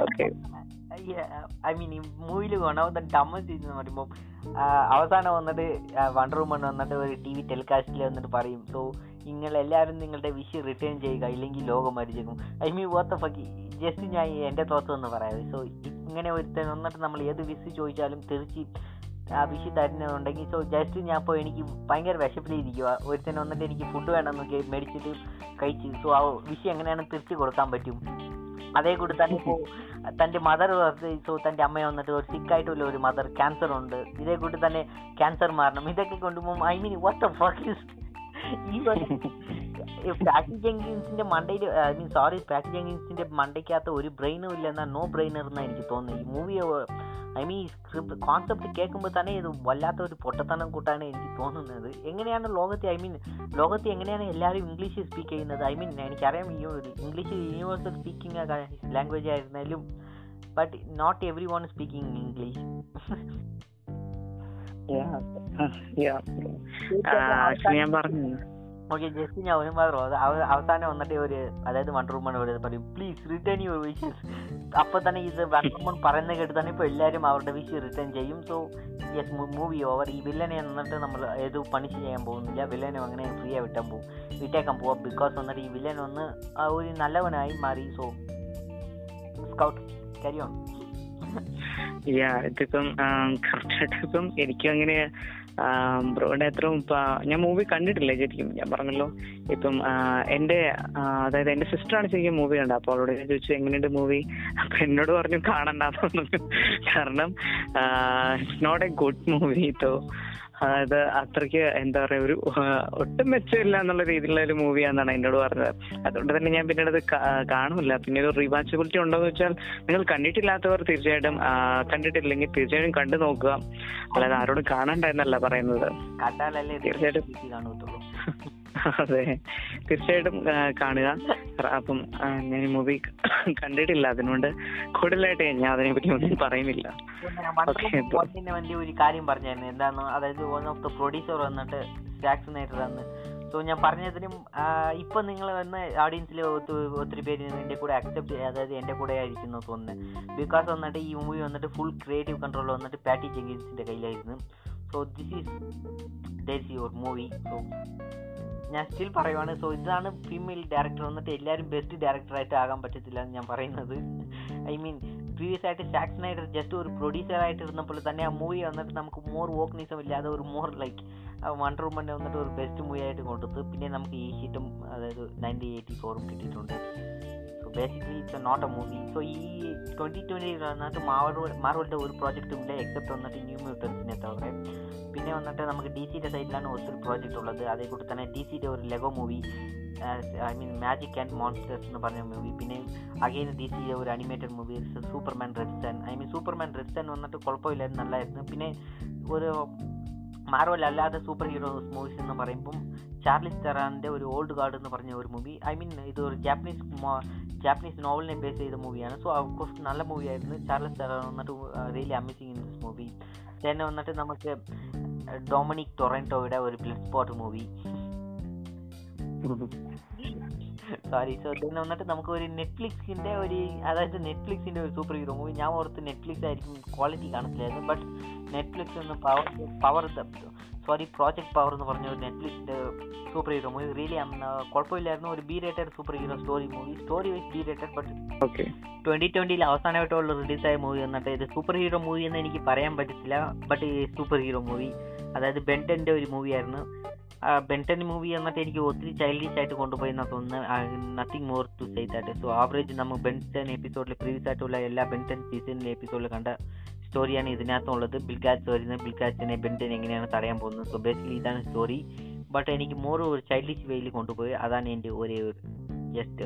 ഓക്കെ ഐ മീൻ ഈ മൂവിയിൽ ദ ഡമ്മസ് എന്ന് പറയുമ്പോൾ അവസാനം വന്നിട്ട് വണ്ടർ വുമൺ വന്നിട്ട് ഒരു ടി വി ടെലികാസ്റ്റിൽ വന്നിട്ട് പറയും സോ നിങ്ങൾ എല്ലാവരും നിങ്ങളുടെ വിഷ് റിട്ടേൺ ചെയ്യുക ഇല്ലെങ്കിൽ ലോകം മരിച്ചേക്കും. I mean what fuck just ഞാൻ എന്റെ തോത്ത് എന്ന് പറയാം. സോ ഇങ്ങനെ ഒരുത്തൻ വന്നിട്ട് നമ്മൾ ഏത് വിഷ് ചോദിച്ചാലും തിരിച്ച് ആ വിഷ് തരുന്നുണ്ടെങ്കിൽ സോ ജസ്റ്റ് ഞാൻ ഇപ്പോൾ എനിക്ക് ഭയങ്കര വിശപ്പിലിരിക്കുക ഒരുത്തൻ വന്നിട്ട് എനിക്ക് ഫുഡ് വേണമെന്നൊക്കെ മേടിച്ചിട്ട് കഴിച്ച് സോ ആ വിഷ് എങ്ങനെയാണ് തിരിച്ച് കൊടുക്കാൻ പറ്റും. അതേ കൂടി തന്നെ ഇപ്പോൾ തന്റെ മദർ സോ തന്റെ അമ്മ വന്നിട്ട് ഒരു സിക്കായിട്ടുള്ള ഒരു മദർ ക്യാൻസർ ഉണ്ട്. ഇതേ കൂടി തന്നെ ക്യാൻസർ മാറണം. ഇതൊക്കെ കൊണ്ടുപോകും I mean what the fuck ഈ പാറ്റി ജെങ്കിൻസിന്റെ മണ്ടയിൽ ഐ മീൻ സോറി പാറ്റി ജെങ്കിൻസിന്റെ മണ്ടയ്ക്കകത്ത് ഒരു ബ്രെയിനും ഇല്ല എന്നാൽ നോ ബ്രെയിനർ എന്നാണ് എനിക്ക് തോന്നുന്നത്. ഈ movie I mean script concept കേൾക്കുമ്പോൾ തന്നെ ഇത് വല്ലാത്ത ഒരു പൊട്ടത്തനം കൂട്ടാണ് എനിക്ക് തോന്നുന്നത്. എങ്ങനെയാണ് ലോകത്തെ ഐ മീൻ ലോകത്തെ എങ്ങനെയാണ് എല്ലാവരും ഇംഗ്ലീഷ് സ്പീക്ക് ചെയ്യുന്നത്? ഐ മീൻ എനിക്കറിയാം ഈ ഒരു ഇംഗ്ലീഷ് യൂണിവേഴ്സൽ സ്പീക്കിംഗ് ലാംഗ്വേജ് ആയിരുന്നാലും but not everyone speaking English ഞാൻ പറഞ്ഞു? ഓക്കെ ജസ്റ്റ് ഞാൻ ഒരു മാത്രം അവസാനം വന്നിട്ട് ഒരു അതായത് വണ്ടർ വുമൺ ഒരു പറയും പ്ലീസ് റിട്ടേൺ യുവർ വിഷസ് അപ്പൊ തന്നെ ഇത് വണ്ടർ വുമൺ പറയുന്നത് കേട്ട് തന്നെ ഇപ്പൊ എല്ലാവരും അവരുടെ വിഷ് റിട്ടേൺ ചെയ്യും. സോ യെസ് മൂവി ഓവർ ഈ വില്ലനെ വന്നിട്ട് നമ്മൾ ഏത് പണിഷ് ചെയ്യാൻ പോകുന്നില്ല. വില്ലനെ അങ്ങനെ ഫ്രീ ആയി വിട്ടാൻ പോകും. വിട്ടേക്കാൻ പോവാം. ബിക്കോസ് വന്നിട്ട് ഈ വില്ലൻ ഒന്ന് ഒരു നല്ലവനായി മാറി. സോ സ്കൗട്ട് കരിയോ ഇതിപ്പം കറക്റ്റായിട്ട് ഇപ്പം എനിക്കും അങ്ങനെ ബ്രോയുടെ അത്രയും ഞാൻ മൂവി കണ്ടിട്ടില്ല ശരിക്കും? ഞാൻ പറഞ്ഞല്ലോ. ഇപ്പം എന്റെ അതായത് എന്റെ സിസ്റ്ററാണ് ശരിക്കും മൂവി കണ്ടത്. അപ്പോൾ അവളോട് ഞാൻ ചോദിച്ചു എങ്ങനെയുണ്ട് മൂവി അപ്പൊ എന്നോട് പറഞ്ഞു കാണണ്ടെന്ന് പറഞ്ഞു. കാരണം it's not a good movie though അതായത് അത്രയ്ക്ക് എന്താ പറയാ ഒരു ഒട്ടും മെച്ചമില്ല എന്നുള്ള രീതിയിലുള്ള ഒരു മൂവിയാണെന്നാണ് എന്നോട് പറഞ്ഞത്. അതുകൊണ്ട് തന്നെ ഞാൻ പിന്നീട് അത് കാണുമില്ല. പിന്നെ ഒരു റീവാച്ചബിലിറ്റി ഉണ്ടോ എന്ന് വെച്ചാൽ നിങ്ങൾ കണ്ടിട്ടില്ലാത്തവർ തീർച്ചയായിട്ടും കണ്ടിട്ടില്ലെങ്കിൽ തീർച്ചയായിട്ടും കണ്ടു നോക്കുക. അല്ലാതെ ആരോടും കാണണ്ട എന്നല്ല പറയുന്നത് തീർച്ചയായിട്ടും. അതെ. തീർച്ചയായിട്ടും കാണുക. അപ്പം ഞാൻ ഈ മൂവി കണ്ടിട്ടില്ല. അതിനോണ്ട് കൂടുതലായിട്ട് ഞാൻ അതിനെ പറ്റി ഒന്നും പറയുന്നില്ല. വേണ്ടി ഒരു കാര്യം പറഞ്ഞായിരുന്നു. എന്താന്ന് അതായത് വൺ ഓഫ് ദ പ്രൊഡ്യൂസർ വന്നിട്ട് വാക്സിനേറ്റർ ആണ് സോ ഞാൻ പറഞ്ഞതിനും ഇപ്പം നിങ്ങൾ വന്ന് ഓഡിയൻസിൽ ഒത്തിരി പേര് എന്റെ കൂടെ അക്സെപ്റ്റ് അതായത് എന്റെ കൂടെ ആയിരിക്കുന്നു തോന്നുന്നത് ബിക്കോസ് വന്നിട്ട് ഈ മൂവി വന്നിട്ട് ഫുൾ ക്രിയേറ്റീവ് കൺട്രോൾ വന്നിട്ട് പാറ്റി ജെങ്കിൻസിന്റെ കയ്യിലായിരുന്നു. So this is thus your movie so ഞാൻ സ്റ്റിൽ പറയുവാണ്. സോ ഇതാണ് ഫീമെയിൽ ഡയറക്ടർ വന്നിട്ട് എല്ലാവരും ബെസ്റ്റ് ഡയറക്ടറായിട്ട് ആകാൻ പറ്റത്തില്ല എന്ന് ഞാൻ പറയുന്നത്. ഐ മീൻ പ്രീവിയസ് ആയിട്ട് സാക്സ് നൈഡർ ജസ്റ്റ് ഒരു പ്രൊഡ്യൂസർ ആയിട്ട് ഇരുന്നപ്പോൾ തന്നെ ആ മൂവി വന്നിട്ട് നമുക്ക് മോർ വോക്നിസം ഇല്ലാതെ ഒരു മോർ ലൈക്ക് വണ്ടർ വുമനെ വന്നിട്ട് ഒരു ബെസ്റ്റ് മൂവി ആയിട്ട് കൊടുത്തു പിന്നെ നമുക്ക് ഈ ഹിറ്റും അതായത് നയന്റീൻ എയ്റ്റി ഫോറും കിട്ടിയിട്ടുണ്ട്. So basically it's not a movie so ഈ ട്വന്റി ട്വന്റി വന്നിട്ട് മാർവൽ മാർവലിന്റെ ഒരു പ്രോജക്റ്റും ഇല്ല എക്സെപ്റ്റ് വന്നിട്ട് ന്യൂ മ്യൂട്ടൻസിനെ തവറ പിന്നെ വന്നിട്ട് നമുക്ക് ഡി സിയുടെ സൈഡിലാണ് ഒത്തിരി പ്രോജക്റ്റ് ഉള്ളത്. അതേ കൂടി തന്നെ ഡി സിയുടെ ഒരു Lego movie I mean Magic and Monsters എന്ന് പറഞ്ഞ മൂവി പിന്നെ അഗെയിൻ ഡി സിയുടെ ഒരു animated movie Superman Red Son I mean Superman Red Son വന്നിട്ട് കുഴപ്പമില്ലായിരുന്നു നല്ലായിരുന്നു. പിന്നെ ഒരു മാർവൽ സൂപ്പർ ഹീറോസ് മൂവീസ് എന്ന് പറയുമ്പം ചാർലിസ് തെറാന്റെ ഒരു ഓൾഡ് ഗാർഡ് എന്ന് പറഞ്ഞ ഒരു മൂവി ഐ മീൻ ഇത് ഒരു ജാപ്പനീസ് ജാപ്പനീസ് നോവലിനെ ബേസ് ചെയ്ത മൂവിയാണ് സോ ഓഫ് കോഴ്സ് നല്ല മൂവിയായിരുന്നു ചാർലിസ് തെറാൻ വന്നിട്ട് really amazing in this movie തന്നെ വന്നിട്ട് നമുക്ക് ഡൊമിനിക് ടൊറന്റോയുടെ ഒരു Bloodshot movie. Sorry so then വന്നിട്ട് നമുക്ക് ഒരു നെറ്റ്ഫ്ലിക്സിന്റെ ഒരു അതായത് നെറ്റ്ഫ്ലിക്സിന്റെ ഒരു സൂപ്പർ ഹീറോ മൂവി. ഞാൻ ഓർത്ത് നെറ്റ്ഫ്ലിക്സ് ആയിരിക്കും ക്വാളിറ്റി കാണത്തില്ലായിരുന്നു ബട്ട് നെറ്റ്ഫ്ലിക്സ് ഒന്ന് power power sorry project power എന്ന് പറഞ്ഞ ഒരു നെറ്റ്ഫ്ലിക്സിന്റെ സൂപ്പർ ഹീറോ മൂവി റിയലി കുഴപ്പമില്ലായിരുന്നു. ഒരു B rated superhero story movie story wise B rated but okay twenty ട്വന്റിയിൽ അവസാനമായിട്ടുള്ള റിലീസായ മൂവി എന്നിട്ട് ഇത് സൂപ്പർ ഹീറോ മൂവി എന്ന് എനിക്ക് പറയാൻ പറ്റത്തില്ല ബട്ട് സൂപ്പർ ഹീറോ മൂവി അതായത് ബെന്റന്റെ ഒരു മൂവിയായിരുന്നു ബെന്റൻ മൂവി എന്നിട്ട് എനിക്ക് ഒത്തിരി ചൈൽഡിഷ് ആയിട്ട് കൊണ്ടുപോയി എന്നാ തോന്നുന്നത് nothing more to say that so average നമുക്ക് ബെന്റൻ എപ്പിസോഡിൽ പ്രീവിയസ് ആയിട്ടുള്ള എല്ലാ ബെന്റൻ സീസണിലെ എപ്പിസോഡിൽ കണ്ട സ്റ്റോറിയാണ് ഇതിനകത്തുള്ളത്. ബിൽഗാറ്റ്സ് വരുന്നത് ബിൽഗാറ്റ്സിനെ ബെൻഡൻ എങ്ങനെയാണ് തടയാൻ പോകുന്നത്. സോ ബേസിക്കലി ഇതാണ് സ്റ്റോറി ബട്ട് എനിക്ക് മോർ ഒരു ചൈൽഡിഷ് വേയിൽ കൊണ്ടുപോയി. അതാണ് എന്റെ ഒരേ ഒരു ജസ്റ്റ്